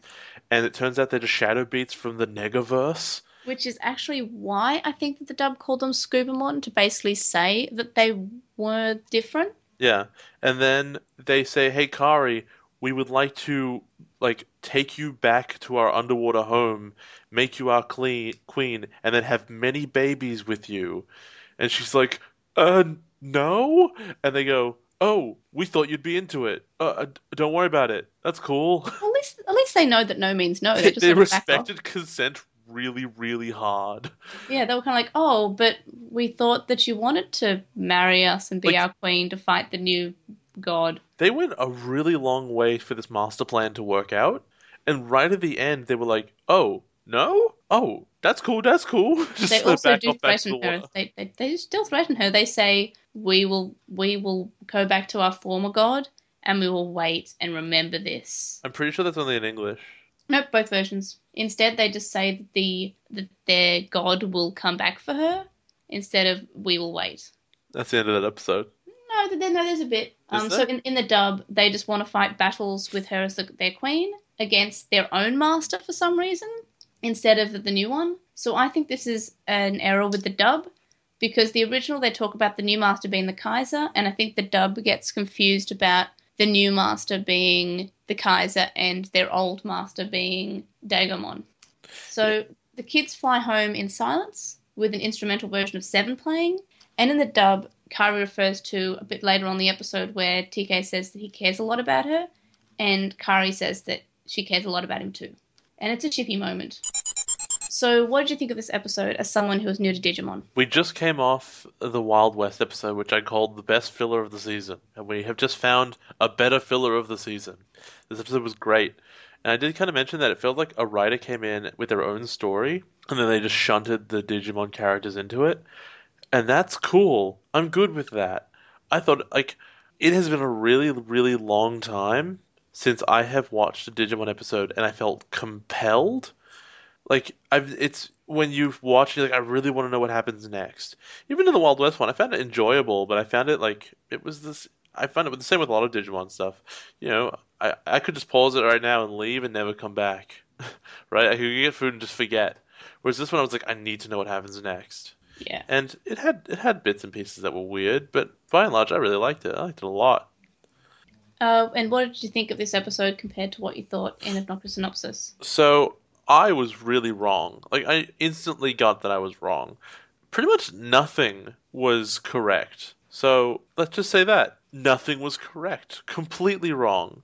And it turns out they're just shadow beats from the Negaverse. Which is actually why I think that the dub called them Scubamon to basically say that they were different. Yeah, and then they say, "Hey, Kari, we would like to like take you back to our underwater home, make you our clean, queen, and then have many babies with you." And she's like, "Uh, no." And they go, "Oh, we thought you'd be into it. Uh, uh, don't worry about it. That's cool." At least, at least they know that no means no. They They, just they sort of back off. respected consent really, really hard. Yeah, they were kind of like, oh, but we thought that you wanted to marry us and be Like- our queen to fight the new god. They went a really long way for this master plan to work out, and right at the end, they were like, "Oh no, oh that's cool, that's cool." Just They also do threaten her. They, they they still threaten her. They say we will we will go back to our former god and we will wait and remember this. I'm pretty sure that's only in English. Nope, both versions. Instead, they just say that the that their god will come back for her instead of we will wait. That's the end of that episode. No, th- no, there's a bit. Um, so in, in the dub, they just want to fight battles with her as the, their queen against their own master for some reason instead of the, the new one. So I think this is an error with the dub because the original they talk about the new master being the Kaiser, and I think the dub gets confused about the new master being the Kaiser and their old master being Dagomon. So the kids fly home in silence with an instrumental version of Seven playing, and in the dub, Kari refers to a bit later on the episode where TK says that he cares a lot about her, and Kari says that she cares a lot about him too. And it's a chippy moment. So, what did you think of this episode as someone who is new to Digimon? We just came off the Wild West episode, which I called the best filler of the season, and we have just found a better filler of the season. This episode was great, and I did kind of mention that it felt like a writer came in with their own story, and then they just shunted the Digimon characters into it, and that's cool. I'm good with that. I thought like it has been a really, really long time since I have watched a Digimon episode and I felt compelled like I've it's when you watch you're like I really want to know what happens next. Even in the Wild West one, I found it enjoyable, but I found it like it was this. I found it the same with a lot of Digimon stuff. You know, I I could just pause it right now and leave and never come back. right? I could get food and just forget. Whereas this one, I was like, I need to know what happens next. Yeah. And it had it had bits and pieces that were weird, but by and large, I really liked it. I liked it a lot. Uh, and what did you think of this episode compared to what you thought in Obnoxious Synopsis? So I was really wrong. Like I instantly got that I was wrong. Pretty much nothing was correct. So let's just say that nothing was correct. Completely wrong.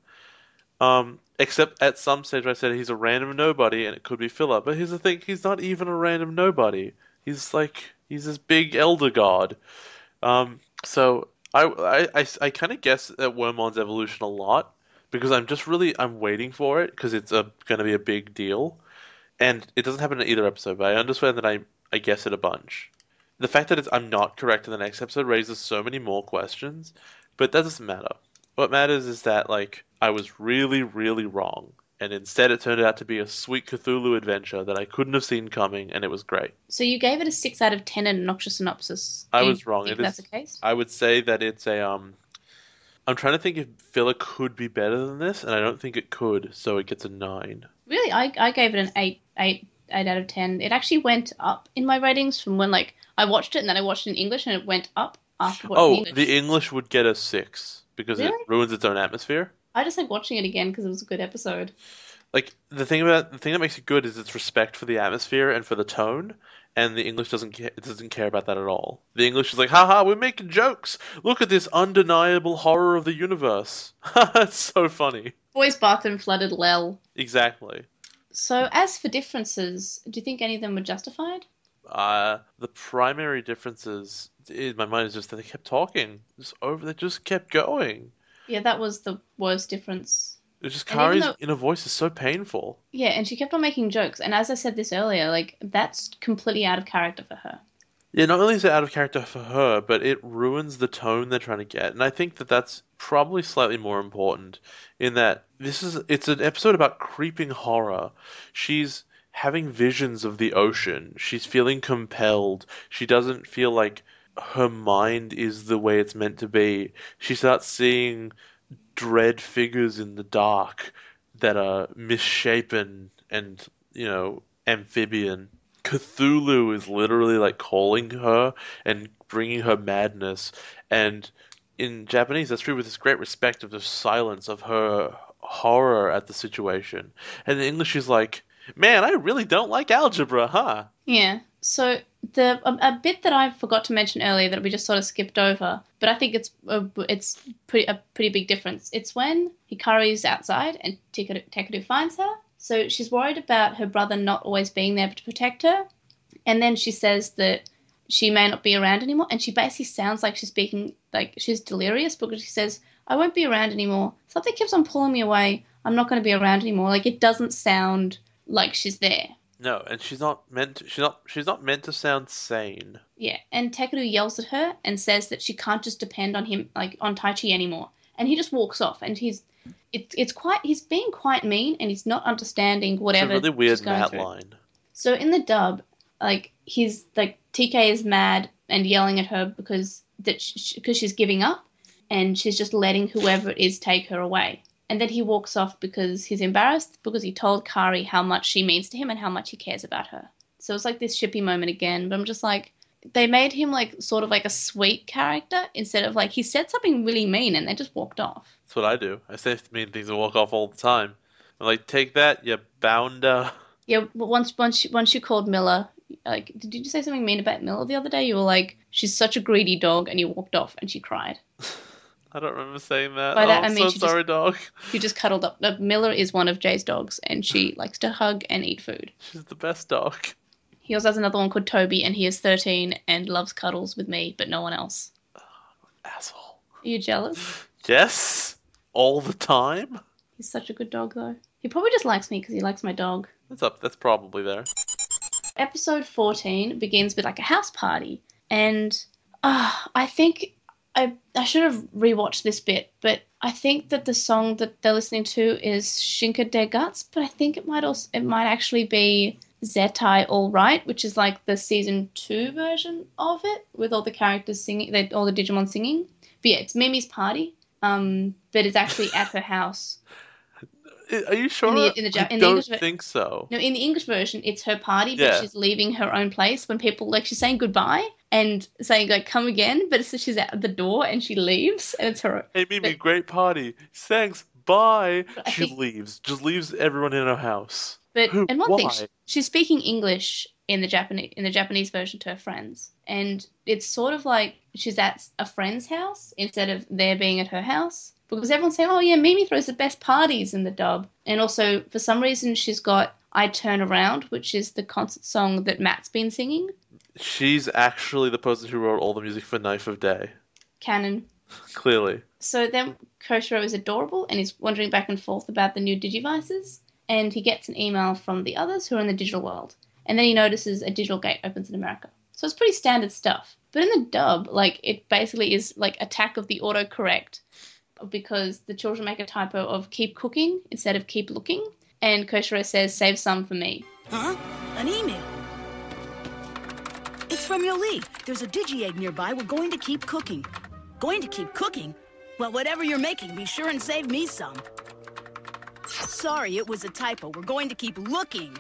Um, except at some stage I said he's a random nobody and it could be filler. But here's the thing: he's not even a random nobody. He's like he's this big elder god. Um, so I I, I, I kind of guess at Wormmon's evolution a lot because I'm just really I'm waiting for it because it's going to be a big deal, and it doesn't happen in either episode. But I understand that I I guess it a bunch. The fact that I'm not correct in the next episode raises so many more questions, but that doesn't matter. What matters is that like I was really really wrong, and instead it turned out to be a sweet Cthulhu adventure that I couldn't have seen coming, and it was great. So you gave it a six out of ten in Noxious Synopsis. I Do you was wrong. Think that's is- the case? I would say that it's a um. I'm trying to think if filler could be better than this, and I don't think it could, so it gets a nine. Really, I, I gave it an eight, eight, eight out of ten. It actually went up in my ratings from when like I watched it and then I watched it in English and it went up after watching Oh, English. the English would get a six because it ruins its own atmosphere. I just like watching it again because it was a good episode. Like the thing about the thing that makes it good is its respect for the atmosphere and for the tone, and the English doesn't ca- doesn't care about that at all. The English is like, haha, we're making jokes. Look at this undeniable horror of the universe. Ha it's so funny. Boys' bathroom flooded Lel. Exactly. So as for differences, do you think any of them were justified? Uh, the primary differences in my mind is just that they kept talking, just over. They just kept going. Yeah, that was the worst difference. It's just Kari's though- inner voice is so painful. Yeah, and she kept on making jokes, and as I said this earlier, like that's completely out of character for her. Yeah, not only is it out of character for her, but it ruins the tone they're trying to get. And I think that that's probably slightly more important in that this is it's an episode about creeping horror. She's having visions of the ocean. She's feeling compelled. She doesn't feel like her mind is the way it's meant to be. She starts seeing dread figures in the dark that are misshapen and, you know, amphibian. Cthulhu is literally like calling her and bringing her madness. And in Japanese, that's true with this great respect of the silence of her horror at the situation. And in English, she's like, "Man, I really don't like algebra, huh?" Yeah. So the a, a bit that I forgot to mention earlier that we just sort of skipped over, but I think it's a, it's pretty a pretty big difference. It's when Hikari's outside and Takeru finds her. So she's worried about her brother not always being there to protect her, and then she says that she may not be around anymore, and she basically sounds like she's speaking like she's delirious because she says, "I won't be around anymore. Something keeps on pulling me away. I'm not going to be around anymore." Like it doesn't sound like she's there. No, and she's not meant. To, she's not. She's not meant to sound sane. Yeah, and Takeru yells at her and says that she can't just depend on him, like on Taichi anymore. And he just walks off, and he's, it's it's quite, he's being quite mean, and he's not understanding It's a whatever. really weird Matt through. line. So in the dub, like he's like TK is mad and yelling at her because that because she's giving up, and she's just letting whoever it is take her away. And then he walks off because he's embarrassed because he told Kari how much she means to him and how much he cares about her. So it's like this shippy moment again, but I'm just like they made him like sort of like a sweet character instead of like he said something really mean and they just walked off. That's what I do. I say mean things and walk off all the time. I'm like, take that, you bounder. Yeah, but once once you, once you called Miller, like, did you say something mean about Miller the other day? You were like, she's such a greedy dog, and you walked off, and she cried. I don't remember saying that. By that, oh, I I'm mean so she just- sorry, dog. She just cuddled up. Miller is one of Jay's dogs, and she likes to hug and eat food. She's the best dog. He also has another one called Toby, and he is 13 and loves cuddles with me, but no one else. Asshole. Are you jealous? Yes, all the time. He's such a good dog, though. He probably just likes me because he likes my dog. That's up. That's probably there. episode 14 begins with like a house party and uh, i think I, I should have rewatched this bit but i think that the song that they're listening to is shinka de guts but i think it might also it might actually be zetai all right which is like the season 2 version of it with all the characters singing they, all the digimon singing but yeah it's mimi's party um but it's actually at her house Are you sure? In the- in the Ja- I the don't English ver- think so. No, in the English version, it's her party, but Yeah. she's leaving her own place when people like she's saying goodbye and saying like come again, but it's she's at the door and she leaves and it's her. Hey, Mimi, but- great party. Thanks. Bye. She leaves. Just leaves everyone in her house. But Who- and one thing, she, she's speaking English in the Japanese in the Japanese version to her friends, and it's sort of like she's at a friend's house instead of there being at her house. Because everyone's saying, "Oh yeah, Mimi throws the best parties in the dub," and also for some reason she's got "I Turn Around," which is the concert song that Matt's been singing. She's actually the person who wrote all the music for Knife of Day. Canon Clearly. So then Koshiro is adorable and he's wandering back and forth about the new Digivices, and he gets an email from the others who are in the digital world. And then he notices a digital gate opens in America. So it's pretty standard stuff. But in the dub, like it basically is like attack of the autocorrect because the children make a typo of keep cooking instead of keep looking. And Koshiro says, save some for me. Huh? An email. It's from Yolei. There's a digi egg nearby. We're going to keep cooking. Going to keep cooking? Well, whatever you're making, be sure and save me some. Sorry, it was a typo. We're going to keep looking.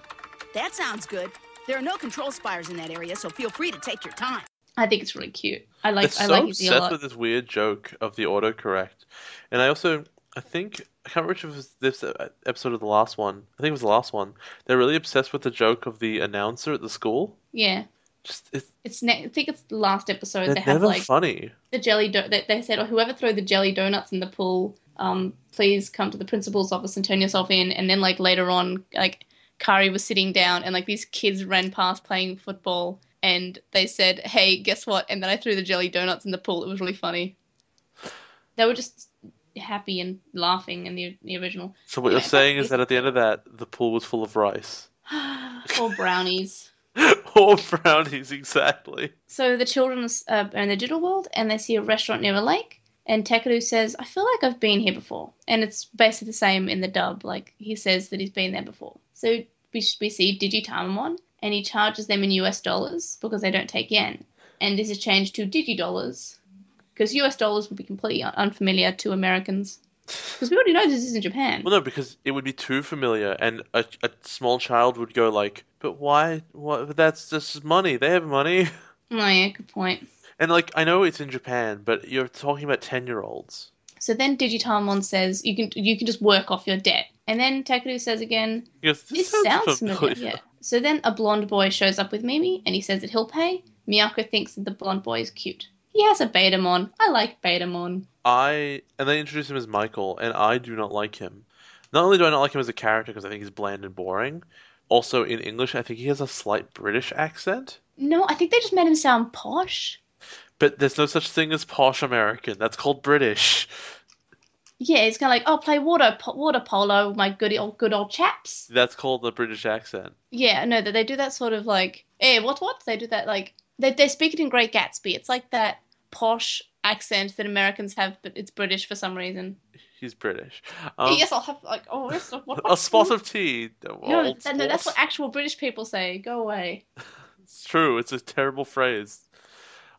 That sounds good. There are no control spires in that area, so feel free to take your time. I think it's really cute. I like It's I so like his a obsessed lot. with this weird joke of the autocorrect. And I also, I think, I can't remember if it was this episode of the last one. I think it was the last one. They're really obsessed with the joke of the announcer at the school. Yeah. Just, it's, It's ne- I think it's the last episode they're have never like funny. the jelly do- they, they said, oh, whoever threw the jelly donuts in the pool, um, please come to the principal's office and turn yourself in. And then like later on, like Kari was sitting down and like these kids ran past playing football and they said, hey, guess what? And then I threw the jelly donuts in the pool. It was really funny. They were just happy and laughing in the, the original. So what you're saying is that at the end of that, the pool was full of rice. or brownies. or brownies, exactly. So the children uh, are in the digital world and they see a restaurant near a lake. And Takeru says, I feel like I've been here before. And it's basically the same in the dub. Like, he says that he's been there before. So we, we see Digitamamon, and he charges them in US dollars because they don't take yen. And this is changed to Digi dollars because US dollars would be completely unfamiliar to Americans. Because we already know this is in Japan. Well, no, because it would be too familiar, and a, a small child would go like, "But why? What? That's just money. They have money." Oh yeah, good point. And like, I know it's in Japan, but you're talking about ten-year-olds. So then Digitamon says you can you can just work off your debt, and then Takeru says again, goes, "This "This sounds familiar." Yeah. So then a blonde boy shows up with Mimi, and he says that he'll pay. Miyako thinks that the blonde boy is cute. He has a Betamon. I like Betamon. I and they introduce him as Michael, and I do not like him. Not only do I not like him as a character because I think he's bland and boring, also in English I think he has a slight British accent. No, I think they just made him sound posh. But there's no such thing as posh American. That's called British. Yeah, it's kind of like, oh, play water po- water polo, my good old good old chaps. That's called the British accent. Yeah, no, that they do that sort of like, eh, what what? They do that like they they speak it in Great Gatsby. It's like that posh accent that Americans have, but it's British for some reason. He's British. Um, yes, I'll have like, oh, what, a spot of tea. No, that- no, that's what actual British people say. Go away. It's true. It's a terrible phrase.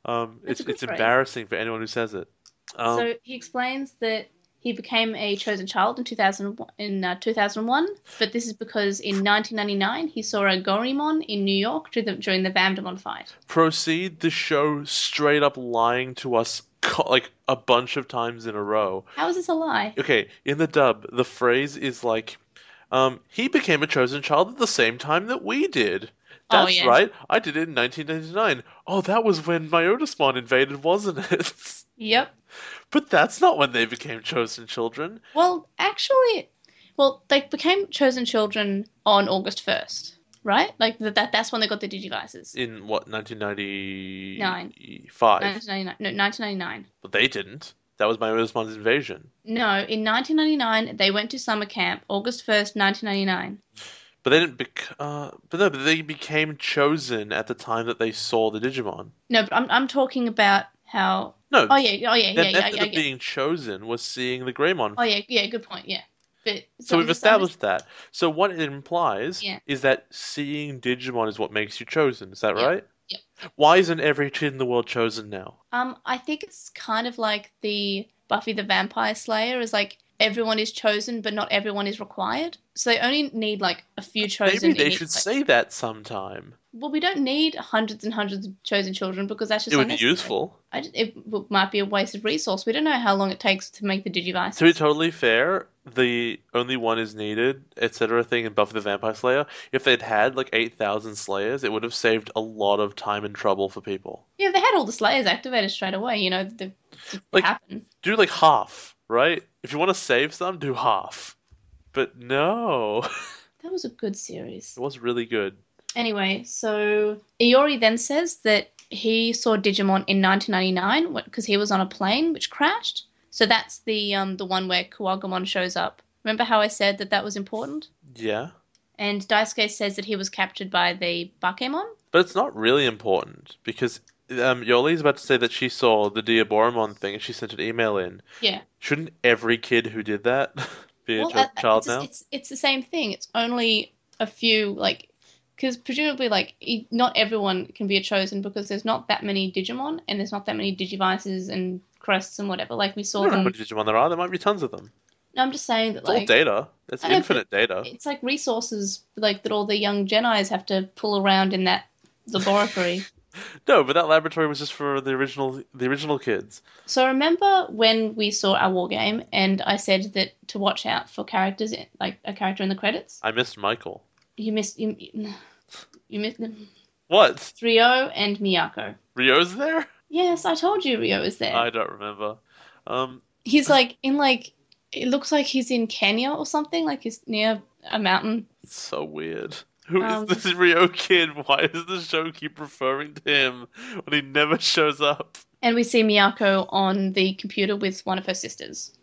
Um, It's it's embarrassing for anyone who says it. Um, so he explains that he became a chosen child in 2000 in uh, 2001, but this is because in 1999 he saw a Gorimon in New York during the, during the Vamdemon fight. proceed the show straight up lying to us like a bunch of times in a row. How is this a lie? Okay, in the dub, the phrase is like, um, he became a chosen child at the same time that we did. Oh, That's yeah. right. I did it in 1999. Oh, that was when Myotismon invaded, wasn't it? Yep. but that's not when they became chosen children. Well, actually, well, they became chosen children on August 1st, right? Like that, that that's when they got the Digivices. In what 1995? Nine. 1999. No, 1999. But they didn't. That was Myotismon's invasion. No, in 1999 they went to summer camp, August 1st, 1999. But they didn't. Bec- uh, but no, but they became chosen at the time that they saw the Digimon. No, but I'm I'm talking about how. No. Oh yeah, oh yeah, the yeah, yeah, method yeah, of yeah. being chosen was seeing the Greymon. Oh yeah, yeah. Good point. Yeah, but so we've just- I'm just- established that. So what it implies Yeah. is that seeing Digimon is what makes you chosen. Is that right? yep. Why isn't every kid in the world chosen now? Um, I think it's kind of like the Buffy the Vampire Slayer is like everyone is chosen, but not everyone is required. So they only need like a few chosen. Maybe they should place. say that sometime. Well, we don't need hundreds and hundreds of chosen children because that's just It would be useful. I, ju- it might be a wasted resource. We don't know how long it takes to make the Digivice. To be totally fair, the only one is needed, etc. thing in Buffy the Vampire Slayer. If they'd had like eight thousand Slayers, it would have saved a lot of time and trouble for people. Yeah, if they had all the Slayers activated straight away, you know, the, the Like- happen. Do like half, right? If you want to save some, do half. But no, That was a good series. it was really good. Anyway, so Iori then says that he saw Digimon in 1999 because he was on a plane which crashed. So that's the um the one where Kuwagamon shows up. Remember how I said that that was important? Yeah. And Daisuke says that he was captured by the Bakemon. But it's not really important because um, Yolei's about to say that she saw the Diaboromon thing and she sent an email in. Yeah. Shouldn't every kid who did that be a Well, ch- uh, child it's, now? it's it's the same thing. It's only a few like because presumably like not everyone can be a chosen because there's not that many Digimon and there's not that many Digivices and crests and whatever. Like we I saw don't know how them. many Digimon there are. There might be tons of them. No, I'm just saying that It's all data. It's know, infinite data. it's like resources like that all the young Jedi's have to pull around in that laboratory. No, but that laboratory was just for the original the original kids. so remember when we saw our war game and I said that to watch out for characters like a character in the credits. I missed Michael. You missed you, you missed them. What? Rio and Miyako. Rio's there? Yes, I told you Rio is there. I don't remember. Um, He's like in like it looks like he's in Kenya or something. Like he's near a mountain. it's so weird. Who is Um, this Rio kid? Why does the show keep referring to him when he never shows up? And we see Miyako on the computer with one of her sisters.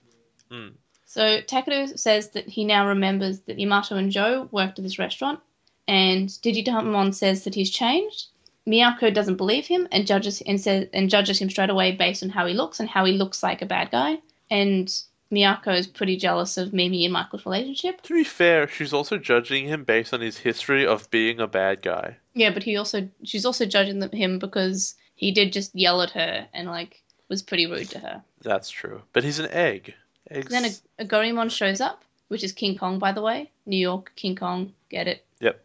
Hmm. So Takeru says that he now remembers that Yamato and Joe worked at this restaurant, and Digitamon says that he's changed. Miyako doesn't believe him and judges and says and judges him straight away based on how he looks and how he looks like a bad guy. And Miyako is pretty jealous of Mimi and Michael's relationship. To be fair, she's also judging him based on his history of being a bad guy. Yeah, but he also she's also judging them- him because he did just yell at her and like was pretty rude to her. That's true. But he's an egg. Then a, a Gorimon shows up, which is King Kong, by the way. New York, King Kong, get it? Yep.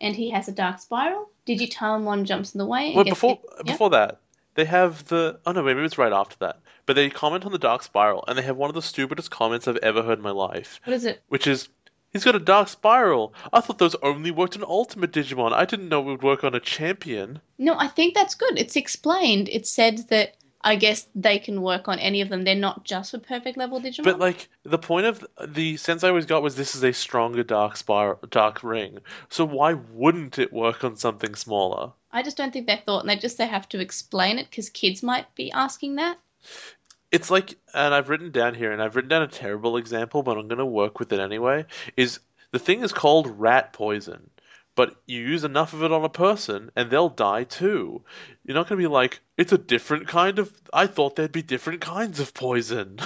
And he has a dark spiral. Digitalmon jumps in the way. Well, before hit- Yep. before that, they have the oh no, maybe it's right after that. But they comment on the dark spiral, and they have one of the stupidest comments I've ever heard in my life, What is it? which is, "He's got a dark spiral. I thought those only worked on Ultimate Digimon. I didn't know it would work on a champion." No, I think that's good. It's explained. It said that I guess they can work on any of them. They're not just for perfect level Digimon. But like the point of the sense I always got was this is a stronger dark spiral, dark ring. So why wouldn't it work on something smaller? I just don't think they thought, and they just they have to explain it because kids might be asking that. It's like, and I've written down here, and I've written down a terrible example, but I'm going to work with it anyway. Is the thing is called rat poison, but you use enough of it on a person, and they'll die too. You're not going to be like, it's a different kind of. I thought there'd be different kinds of poison.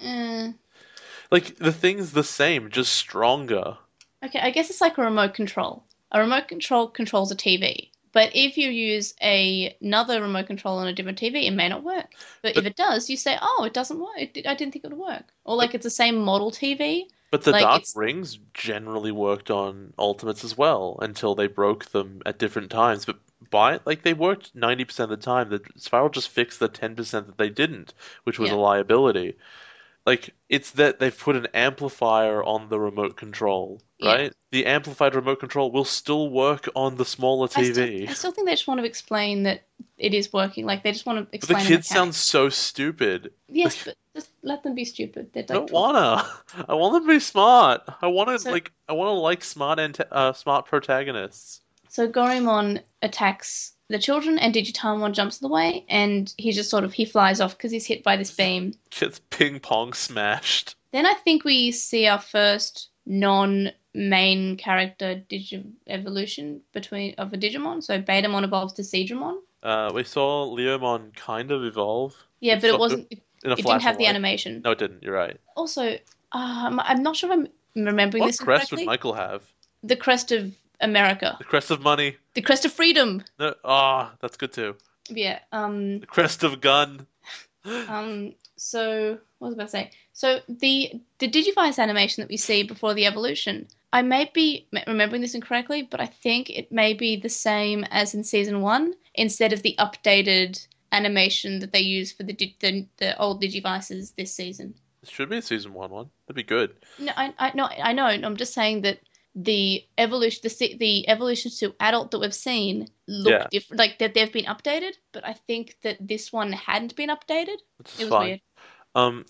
Eh. like the thing's the same, just stronger. Okay, I guess it's like a remote control. A remote control controls a TV. But if you use a, another remote control on a different TV, it may not work. But, But- if it does, you say, "Oh, it doesn't work. It, I didn't think it would work." Or like it's the same model TV. But the Like, dark it's- rings generally worked on ultimates as well until they broke them at different times. But by like they worked ninety percent of the time. The spiral just fixed the ten percent that they didn't, which was Yeah. a liability. Like it's that they've put an amplifier on the remote control, Yeah. right? The amplified remote control will still work on the smaller I still, TV. I still think they just want to explain that it is working. Like they just want to explain. But the kids sound so stupid. Yes, but just let them be stupid. They're I don't wanna. I want them to be smart. I want to So- like. I want to like smart and uh, smart protagonists. So Gorimon attacks the children, and Digitamon jumps in the way, and he just sort of he flies off because he's hit by this beam. Gets ping pong smashed. Then I think we see our first non-main character Digi evolution between of a Digimon. So Betamon evolves to Seadramon. Uh, we saw Leomon kind of evolve Yeah, but So- it wasn't. It, in a it didn't have the light. animation. No, it didn't. You're right. Also, uh, I'm, not sure if I'm remembering What this crest correctly. would Michael have? The crest of America, The crest of money. the crest of freedom. No, ah, that's good too. Yeah. Um. The crest of gun. Um. So what was I about to say? So the the Digivice animation that we see before the evolution, I may be remembering this incorrectly, but I think it may be the same as in season one instead of the updated animation that they use for the the, the old Digivices this season. It should be a season one one. That'd be good. No, I, I no, I know. I'm just saying that the evolution, the the evolutions to adult that we've seen look Yeah. different, like that they've been updated. But I think that this one hadn't been updated. It was fine. weird. Um,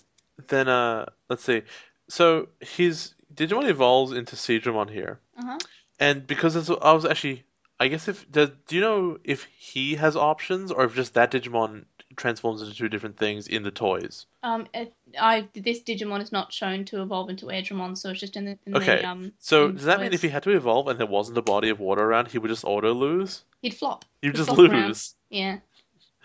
then uh, let's see. So his Digimon evolves into Seadramon here, Uh-huh. and because it's, I was actually, I guess if does, do you know if he has options or if just that Digimon transforms into two different things in the toys? Um, it, I this Digimon is not shown to evolve into Airdramon, so it's just in the in Okay, the um. So does that mean if he had to evolve and there wasn't a body of water around, he would just auto lose? he'd flop? You He'd just flop around. lose. Yeah.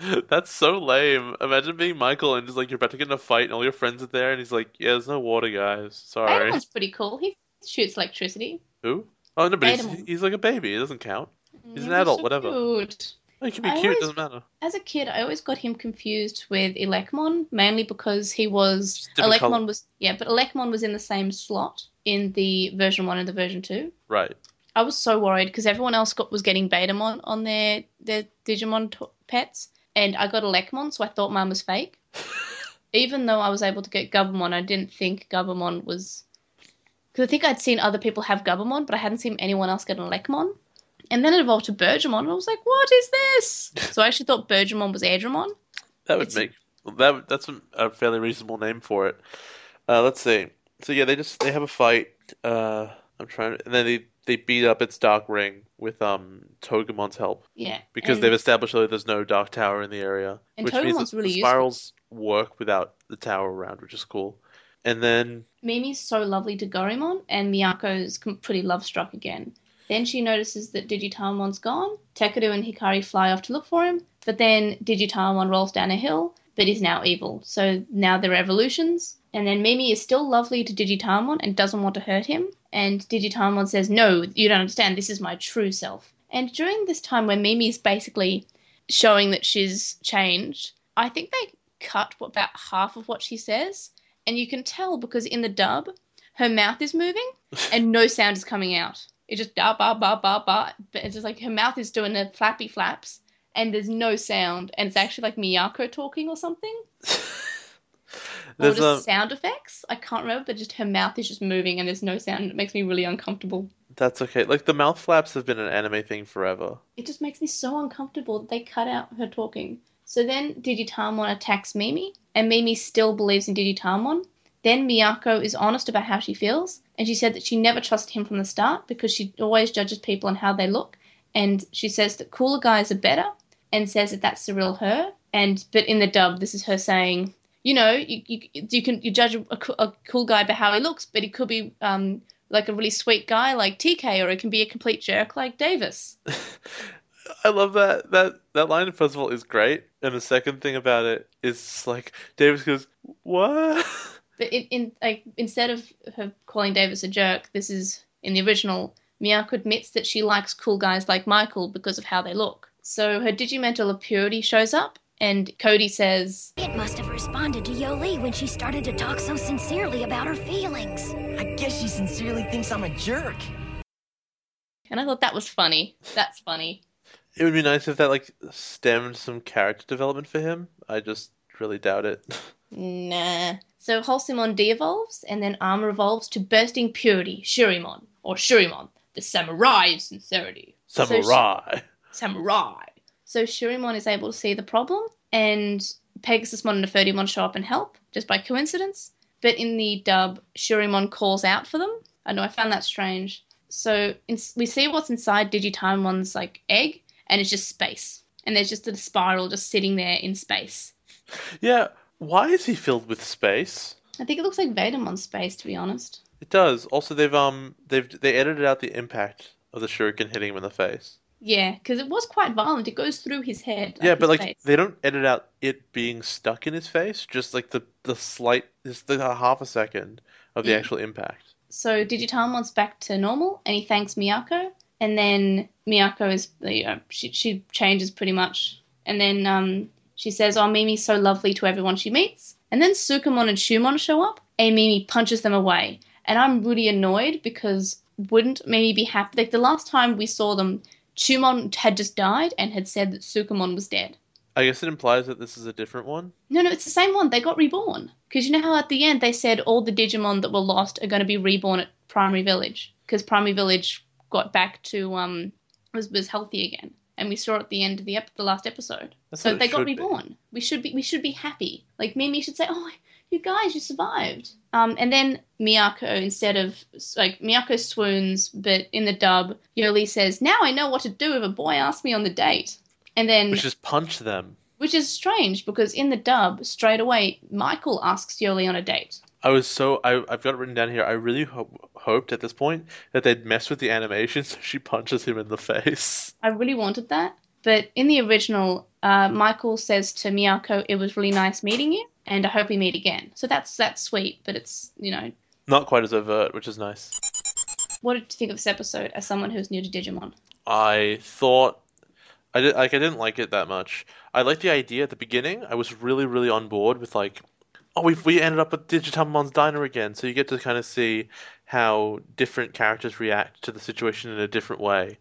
That's so lame. Imagine being Michael and just like you're about to get in a fight and all your friends are there and he's like, "Yeah, there's no water, guys. Sorry." Airdramon's pretty cool. He shoots electricity. Who? Oh no, but he's, he's like a baby. It doesn't count. Mm, He's an adult, so whatever. cute. He can be I cute. always- Doesn't matter. As a kid, I always got him confused with Elecmon, mainly because he was Elecmon colour. was yeah, but Elecmon was in the same slot in the version one and the version two. Right. I was so worried because everyone else got was getting Betamon on their their Digimon t- pets, and I got Elecmon, so I thought mine was fake. Even though I was able to get Gabumon, I didn't think Gabumon was because I think I'd seen other people have Gabumon, but I hadn't seen anyone else get an Elecmon. And then it evolved to Bergamon, and I was like, "What is this?" so I actually thought Bergamon was Airdramon. That would It's- make that. That's a, fairly reasonable name for it. Uh, let's see. So yeah, they just they have a fight. Uh, I'm trying, and then they they beat up its Dark Ring with um Togemon's help Yeah, because they've established that there's no Dark Tower in the area, And which means Togemon's that really the useful. spirals work without the tower around, which is cool. And then Mimi's so lovely to Gorimon, and Miyako's pretty love struck again. Then she notices that Digitamon's gone. Takeru and Hikari fly off to look for him, but then Digitamon rolls down a hill, but is now evil. So now there are evolutions. And then Mimi is still lovely to Digitamon and doesn't want to hurt him. And Digitamon says, No, you don't understand. This is my true self. And during this time when Mimi is basically showing that she's changed, I think they cut about half of what she says and you can tell because in the dub, her mouth is moving and no sound is coming out. It just ba ba ba ba ba. But it's just like her mouth is doing the flappy flaps, and there's no sound, and it's actually like Miyako talking or something, or There's just um, sound effects. I can't remember, but just her mouth is just moving and there's no sound. It makes me really uncomfortable. that's okay. Like the mouth flaps have been an anime thing forever. It just makes me so uncomfortable that they cut out her talking. So then Digitamon attacks Mimi, and Mimi still believes in Digitamon. Then Miyako is honest about how she feels, and she said that she never trusted him from the start because she always judges people on how they look, and she says that cooler guys are better, and says that that's the real her. And but in the dub, this is her saying, you know, you you, you can you judge a, a cool guy by how he looks, but he could be um like a really sweet guy like TK, or he can be a complete jerk like Davis. I love that that that line first of all is great, and the second thing about it is like Davis goes, "What?" But in, in like instead of her calling Davis a jerk, this is in the original. Miyako admits that she likes cool guys like Michael because of how they look. So her digimental of purity shows up, and Cody says, It must have responded to Yolei when she started to talk so sincerely about her feelings. I guess she sincerely thinks I'm a jerk. and I thought that was funny. That's funny. It would be nice if that like stemmed some character development for him. I just really doubt it. Nah. So Halsemon de-evolves, and then Armor evolves to Bursting Purity, Shurimon, or Shurimon, the samurai of sincerity. So she- Samurai. samurai. So Shurimon is able to see the problem, and Pegasusmon and Nefertimon show up and help, just by coincidence. But in the dub, Shurimon calls out for them. I know, I found that strange. So in, we see what's inside Digitimon's like egg, and it's just space. And there's just a spiral just sitting there in space. Yeah, why is he filled with space? I think it looks like Vademon's space, to be honest. It does. Also, they've um they've they edited out the impact of the shuriken hitting him in the face. Yeah, because it was quite violent. It goes through his head. Yeah, but his like face. they don't edit out it being stuck in his face. Just like the the slight, just the half a second of the Yeah. actual impact. So Digitimon's back to normal, and he thanks Miyako. And then Miyako is, you know, she she changes pretty much. And then um, she says, "Oh, Mimi's so lovely to everyone she meets." And then Sukamon and Chuumon show up, and Mimi punches them away. And I'm really annoyed because wouldn't Mimi be happy? Like the last time we saw them, Chuumon had just died and had said that Sukamon was dead. I guess it implies that this is a different one. No, no, it's the same one. They got reborn. Because you know how at the end they said all the Digimon that were lost are going to be reborn at Primary Village. Because Primary Village got back to um was was healthy again, and we saw at the end of the ep- the last episode. That's so they got should be. reborn. We should be we should be happy. Like Mimi should say, "Oh, you guys, you survived." Um, and then Miyako instead of like Miyako swoons, but in the dub, Yolei says, "Now I know what to do if a boy asks me on the date." And then Which is punch them. which is strange because in the dub, straight away, Michael asks Yolei on a date. I was so I I've got it written down here. I really ho- hoped at this point that they'd mess with the animation so she punches him in the face. I really wanted that. But in the original, uh, Michael says to Miyako, "It was really nice meeting you, and I hope we meet again." So that's that's sweet, but it's you know, Not quite as overt, which is nice. what did you think of this episode as someone who's new to Digimon? I thought I did like I didn't like it that much. I liked the idea at the beginning. I was really really on board with like oh we we ended up at Digitamon's diner again, so you get to kind of see how different characters react to the situation in a different way.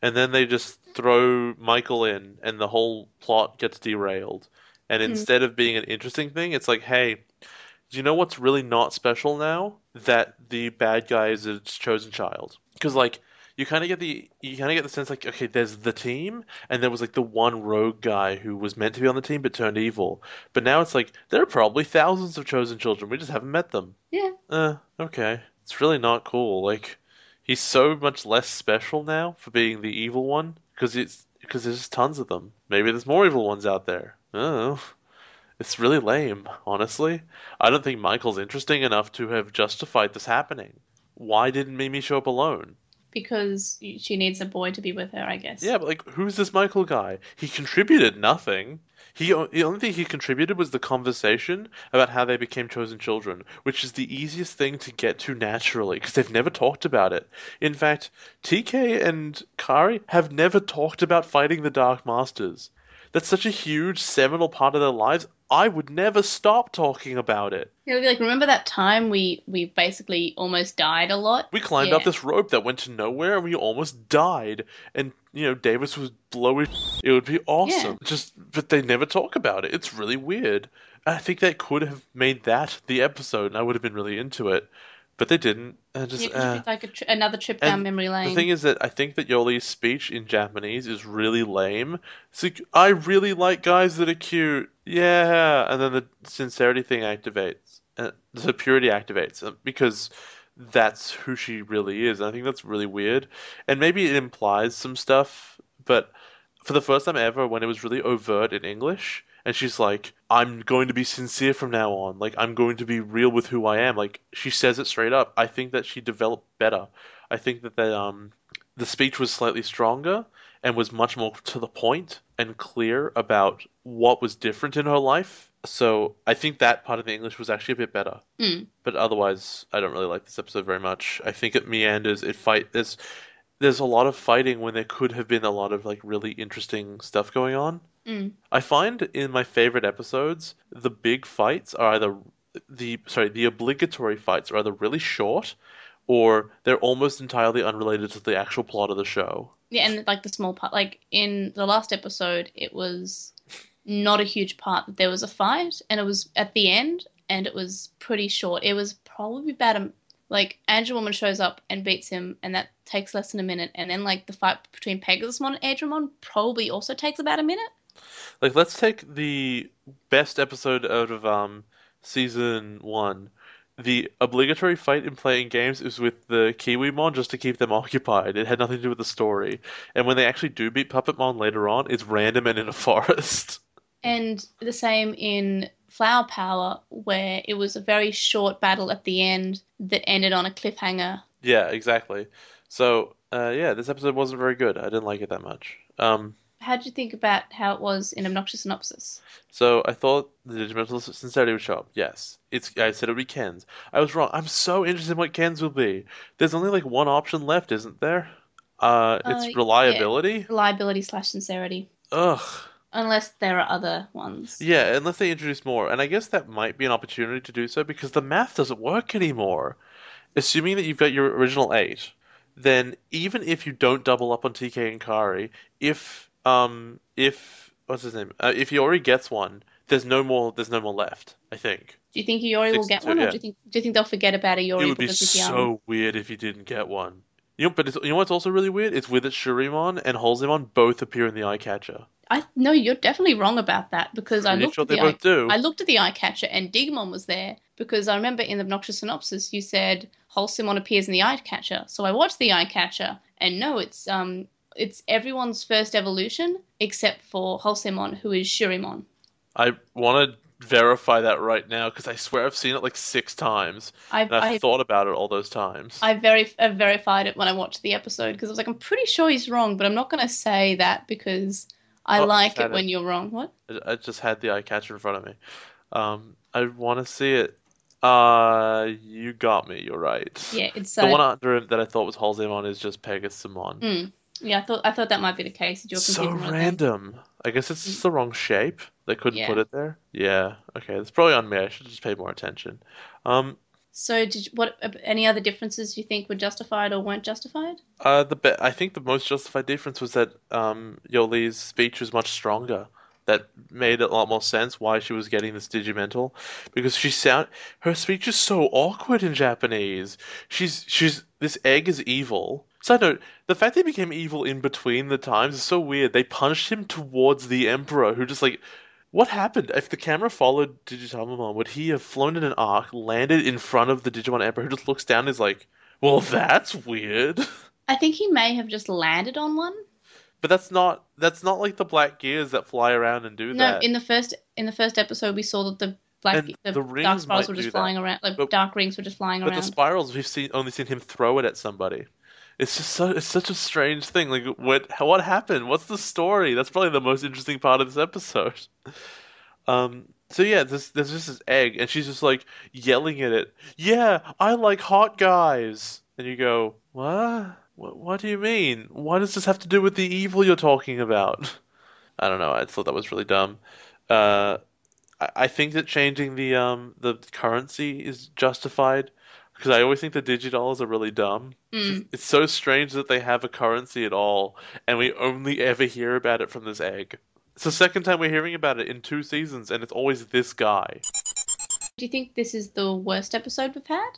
And then they just throw Michael in and the whole plot gets derailed. And hmm. instead of being an interesting thing, it's like, hey, do you know what's really not special now? That the bad guy is its chosen child. Because like you kind of get the you kind of get the sense like okay, there's the team, and there was like the one rogue guy who was meant to be on the team but turned evil. But now it's like there are probably thousands of chosen children. We just haven't met them. Yeah, Uh, okay. It's really not cool. Like he's so much less special now for being the evil one because it's because there's just tons of them. Maybe there's more evil ones out there. I. It's really lame, honestly. I don't think Michael's interesting enough to have justified this happening. Why didn't Mimi show up alone? Because she needs a boy to be with her, I guess. Yeah, but like, who's this Michael guy? He contributed nothing. He the only thing he contributed was the conversation about how they became chosen children, which is the easiest thing to get to naturally because they've never talked about it. In fact, TK and Kari have never talked about fighting the Dark Masters. That's such a huge seminal part of their lives. I would never stop talking about it. It'll be like, remember that time we we basically almost died a lot? We climbed Yeah. up this rope that went to nowhere and we almost died. And, you know, Davis was blowing. It would be awesome. Just, but they never talk about it. It's really weird. I think they could have made that the episode and I would have been really into it. But they didn't. Just, Yeah, uh, it's like a tri- another trip down memory lane. The thing is that I think that Yolei's speech in Japanese is really lame. It's like, I really like guys that are cute. Yeah. And then the sincerity thing activates. Uh, the purity activates uh, because that's who she really is. And I think that's really weird. And maybe it implies some stuff, but for the first time ever, when it was really overt in English, and she's like, I'm going to be sincere from now on. Like, I'm going to be real with who I am. Like, she says it straight up. I think that she developed better. I think that the, um, the speech was slightly stronger and was much more to the point and clear about what was different in her life. So I think that part of the English was actually a bit better. Mm. But otherwise, I don't really like this episode very much. I think it meanders. It fight. There's there's a lot of fighting when there could have been a lot of like really interesting stuff going on. Mm. I find in my favorite episodes, the big fights are either the sorry, the obligatory fights are either really short or they're almost entirely unrelated to the actual plot of the show. Yeah, and like the small part, like in the last episode, it was not a huge part that there was a fight, and it was at the end, and it was pretty short. It was probably about a like Angewomon shows up and beats him, and that takes less than a minute, and then like the fight between Pegasusmon and Airdramon probably also takes about a minute. Like let's take the best episode out of um season 1. The obligatory fight in playing games is with the Kiwimon just to keep them occupied. It had nothing to do with the story. And when they actually do beat Puppetmon later on, it's random and in a forest. And the same in Flower Power, where it was a very short battle at the end that ended on a cliffhanger. Yeah, exactly. So, uh, yeah, this episode wasn't very good. I didn't like it that much. Um, How'd you think about how it was in Obnoxious Synopsis? so I thought the Digimental Sincerity would show up. Yes, it's. I said it would be Ken's. I was wrong. I'm so interested in what Ken's will be. There's only like one option left, isn't there? Uh, it's Uh, reliability. yeah. Reliability slash sincerity. Ugh. Unless there are other ones. Yeah, unless they introduce more, and I guess that might be an opportunity to do so because the math doesn't work anymore. Assuming that you've got your original eight, then even if you don't double up on TK and Kari, if um if what's his name, uh, if he already gets one, there's no more. There's no more left. I think Do you think Iori will get to- one, or yeah. do you think do you think they'll forget about Iori it would be because he's young? so weird if he didn't get one. You know, but it's, you know what's also really weird? It's with it Shurimon and Halsemon both appear in the eye catcher. I no, you're definitely wrong about that because I looked sure at the eye, do. I looked at the eye catcher and Digimon was there because I remember in the obnoxious synopsis you said Halsemon appears in the eye catcher. So I watched the eye catcher and no, it's um it's everyone's first evolution except for Halsemon who is Shurimon. I want to verify that right now because I swear I've seen it like six times. I've, and I've I, thought about it all those times. I very I verified it when I watched the episode because I was like I'm pretty sure he's wrong, but I'm not going to say that because I Oh, like said it when it. you're wrong. What? I I just had the eye catcher in front of me. Um, I want to see it. Uh, you got me. You're right. Yeah, it's The uh, one under it that I thought was Halsemon is just Pegasusmon. mm, yeah, I thought I thought that might be the case. You're So random. I guess it's just the wrong shape. They couldn't Yeah. put it there. Yeah. Okay. That's probably on me. I should just pay more attention. Um, So, did you, what any other differences you think were justified or weren't justified? Uh, the be- I think the most justified difference was that um, Yolei's speech was much stronger. That made a lot more sense why she was getting this digimental, because she sound her speech is so awkward in Japanese. She's she's this egg is evil. Side note: the fact that he became evil in between the times is so weird. They punched him towards the emperor, who just like. What happened? If the camera followed Digitamamon, would he have flown in an arc, landed in front of the Digimon Emperor, who just looks down and is like, well, that's weird. I think he may have just landed on one. But that's not that's not like the black gears that fly around and do No, that. No, in the first in the first episode, we saw that the black And the, the dark rings spirals were just do that. flying around, like But- dark rings were just flying but around. the spirals we've seen only seen him throw it at somebody. It's just so it's such a strange thing. Like what what happened? What's the story? That's probably the most interesting part of this episode. Um so yeah, this there's just this egg and she's just like yelling at it. Yeah, I like hot guys. And you go, "What? What what do you mean? What does this have to do with the evil you're talking about?" I don't know. I thought that was really dumb. Uh I, think that changing the um the currency is justified because I always think the digidollars are really dumb. Mm. It's so strange that they have a currency at all, and we only ever hear about it from this egg. It's the second time we're hearing about it in two seasons, and it's always this guy. Do you think this is the worst episode we've had?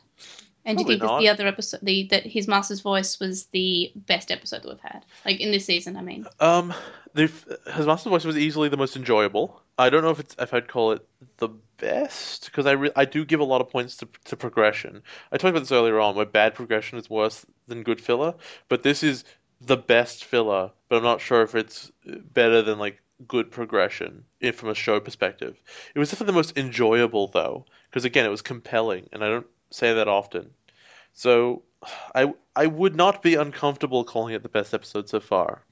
And do you think not. the other episode, the that his master's voice was the best episode that we've had, like in this season? I mean, Um, the his master's voice was easily the most enjoyable. I don't know if it's if I'd call it the best because I re- I do give a lot of points to to progression. I talked about this earlier on, where bad progression is worse than good filler, but this is the best filler. But I'm not sure if it's better than like good progression if from a show perspective. It was definitely the most enjoyable though, because again, it was compelling, and I don't say that often. So I I would not be uncomfortable calling it the best episode so far.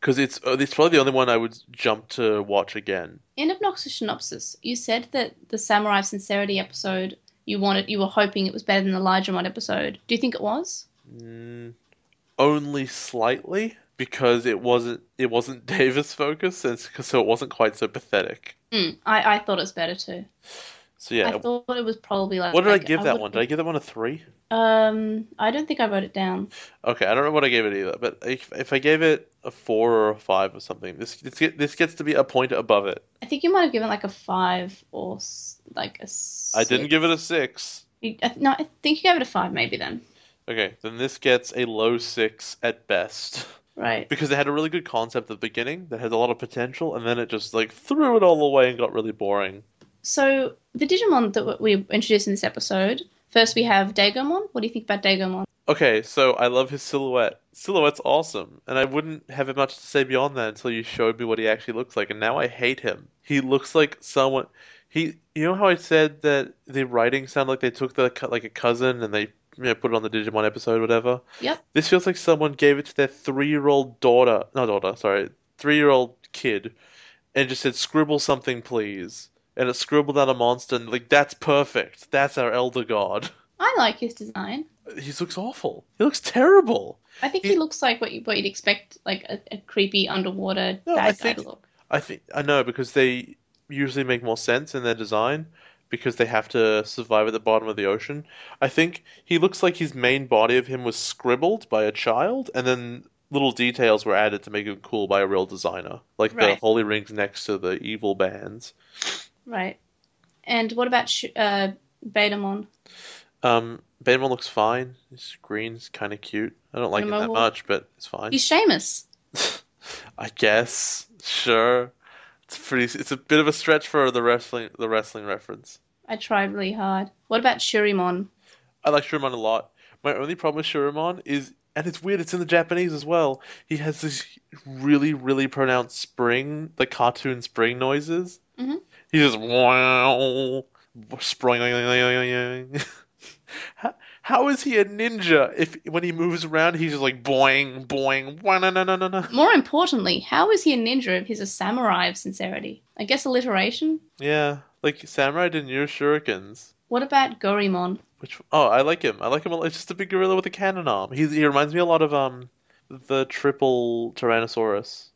Because it's uh, it's probably the only one I would jump to watch again. in Obnoxious Synopsis, you said that the Samurai of Sincerity episode you wanted, you were hoping it was better than the Larger One episode. Do you think it was? Mm, only slightly because it wasn't it wasn't Davis focus, and so it wasn't quite so pathetic. Mm, I I thought it was better too. So yeah, I thought it was probably like. what did I give that would- one? Did I give that one a three? Um, I don't think I wrote it down. Okay, I don't know what I gave it either, but if, if I gave it a four or a five or something, this this, get, this gets to be a point above it. I think you might have given like a five or like a. I didn't give it a six. You- I, no, I think you gave it a five, maybe then. Okay, then this gets a low six at best. Right. Because it had a really good concept at the beginning that had a lot of potential, and then it just like threw it all away and got really boring. So the Digimon that we introduced in this episode. First, we have Dagomon. What do you think about Dagomon? Okay, so I love his silhouette. Silhouette's awesome, and I wouldn't have much to say beyond that until you showed me what he actually looks like, and now I hate him. He looks like someone. He, you know how I said that the writing sounded like they took the like a cousin and they you know, put it on the Digimon episode, or whatever. Yep. This feels like someone gave it to their three-year-old daughter, not daughter, sorry, three-year-old kid, and just said, "Scribble something, please." And it scribbled out a monster, and like that's perfect. That's our elder god. I like his design. He looks awful. He looks terrible. I think he, looks like what, you, what you'd expect, like a, a creepy underwater No, bad I guy think- to look. I think I know because they usually make more sense in their design because they have to survive at the bottom of the ocean. I think he looks like his main body of him was scribbled by a child, and then little details were added to make him cool by a real designer, like the holy rings next to the evil bands. Right. And what about Sh- uh, Betamon? Um, Banemon looks fine. His green's kind of cute. I don't like it that much, but it's fine. He's Seamus. I guess. Sure. It's pretty. It's a bit of a stretch for the wrestling the wrestling reference. I tried really hard. What about Shurimon? I like Shurimon a lot. My only problem with Shurimon is, and it's weird, it's in the Japanese as well. He has this really, really pronounced spring, the cartoon spring noises. Mhm. He just wow, spring. how, how is he a ninja if when he moves around he's just like boing, boing, wah, na, na, na, na. More importantly, how is he a ninja if he's a samurai of sincerity? I guess alliteration. Yeah, like Samurai didn't use shurikens. What about Gorimon? Which oh, I like him. I like him. a. It's just a big gorilla with a cannon arm. He's, he reminds me a lot of um the triple Tyrannosaurus.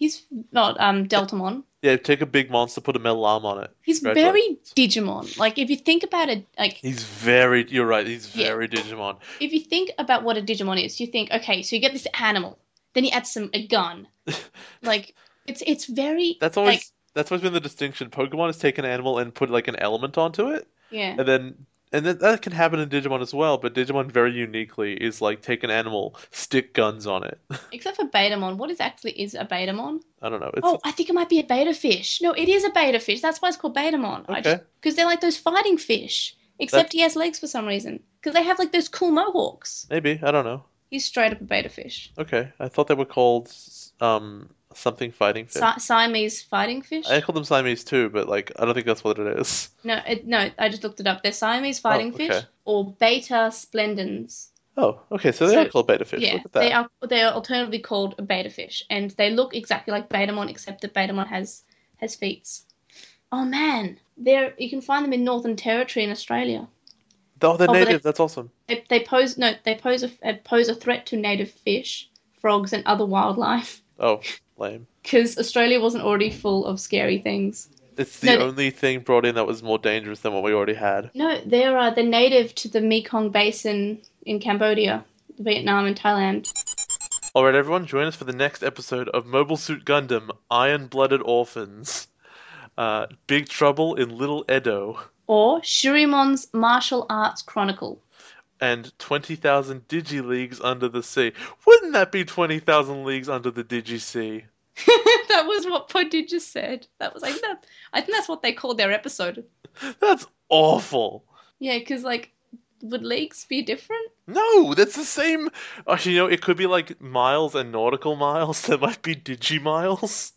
He's not um Deltamon. Yeah, take a big monster, put a metal arm on it. He's very Digimon. Like if you think about it, like He's very. You're right. He's Yeah. very Digimon. if you think about what a Digimon is, you think, okay, so you get this animal, then you add some a gun. like it's it's very That's always like, that's always been the distinction. Pokemon has taken an animal and put like an element onto it, yeah. and then and then that can happen in Digimon as well. But Digimon very uniquely is like take an animal, stick guns on it. Except for Betamon, what is actually is a Betamon? I don't know. It's Oh, I think it might be a betta fish. No, it is a betta fish. That's why it's called Betamon. Okay. Because they're like those fighting fish. Except he has legs for some reason. Because they have like those cool mohawks. maybe I don't know. He's straight up a betta fish. Okay, I thought they were called um something fighting fish. Si- Siamese fighting fish? I call them Siamese too, but like I don't think that's what it is. No, it, no, I just looked it up. They're Siamese fighting Oh, fish or betta splendens. Oh, okay, so they So- are called betta fish. Yeah, Look at that. they are. They are alternatively called a betta fish, and they look exactly like Betamon, except that Betamon has has feet. Oh man, there you can find them in Northern Territory in Australia. Oh, they're Oh, but they- native. That's awesome. They, they pose no, they pose a uh, pose a threat to native fish, frogs, and other wildlife. Oh, lame. Because Australia wasn't already full of scary things. It's the No, only thing brought in that was more dangerous than what we already had. No, they're uh, the native to the Mekong Basin in Cambodia, Vietnam, and Thailand. Alright, everyone, join us for the next episode of Mobile Suit Gundam Iron Blooded Orphans. Uh, Big Trouble in Little Edo. Or Shurimon's Martial Arts Chronicle. And 20,000 Digi Leagues Under the Sea. Wouldn't that be 20,000 Leagues Under the Digi Sea? that was what Poddy just said. That was like that. I think that's what they called their episode. That's awful. Yeah, because like, would leagues be different? No, that's the same. Actually, you know, it could be like miles and nautical miles. There might be Digi miles.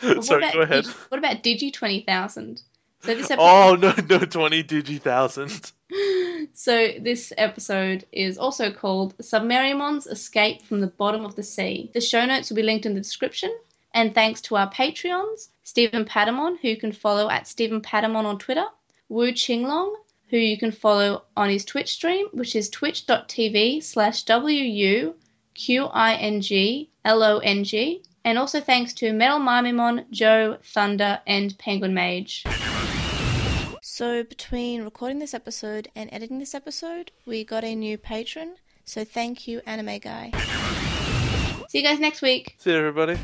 Sorry, go ahead. Digi, what about Digi twenty thousand? So this episode. Oh no, no, twenty digi thousand. So this episode is also called Submarimon's Escape from the Bottom of the Sea. The show notes will be linked in the description. And thanks to our Patreons, Stephen Padamon, who you can follow at Stephen Padamon on Twitter, Wu Qinglong, who you can follow on his Twitch stream, which is twitch.tv slash W-U-Q-I-N-G-L-O-N-G. And also thanks to Metal Mamemon, Joe, Thunder, and Penguin Mage. So, between recording this episode and editing this episode, we got a new patron. So, thank you, Anime Guy. See you guys next week. See you, everybody.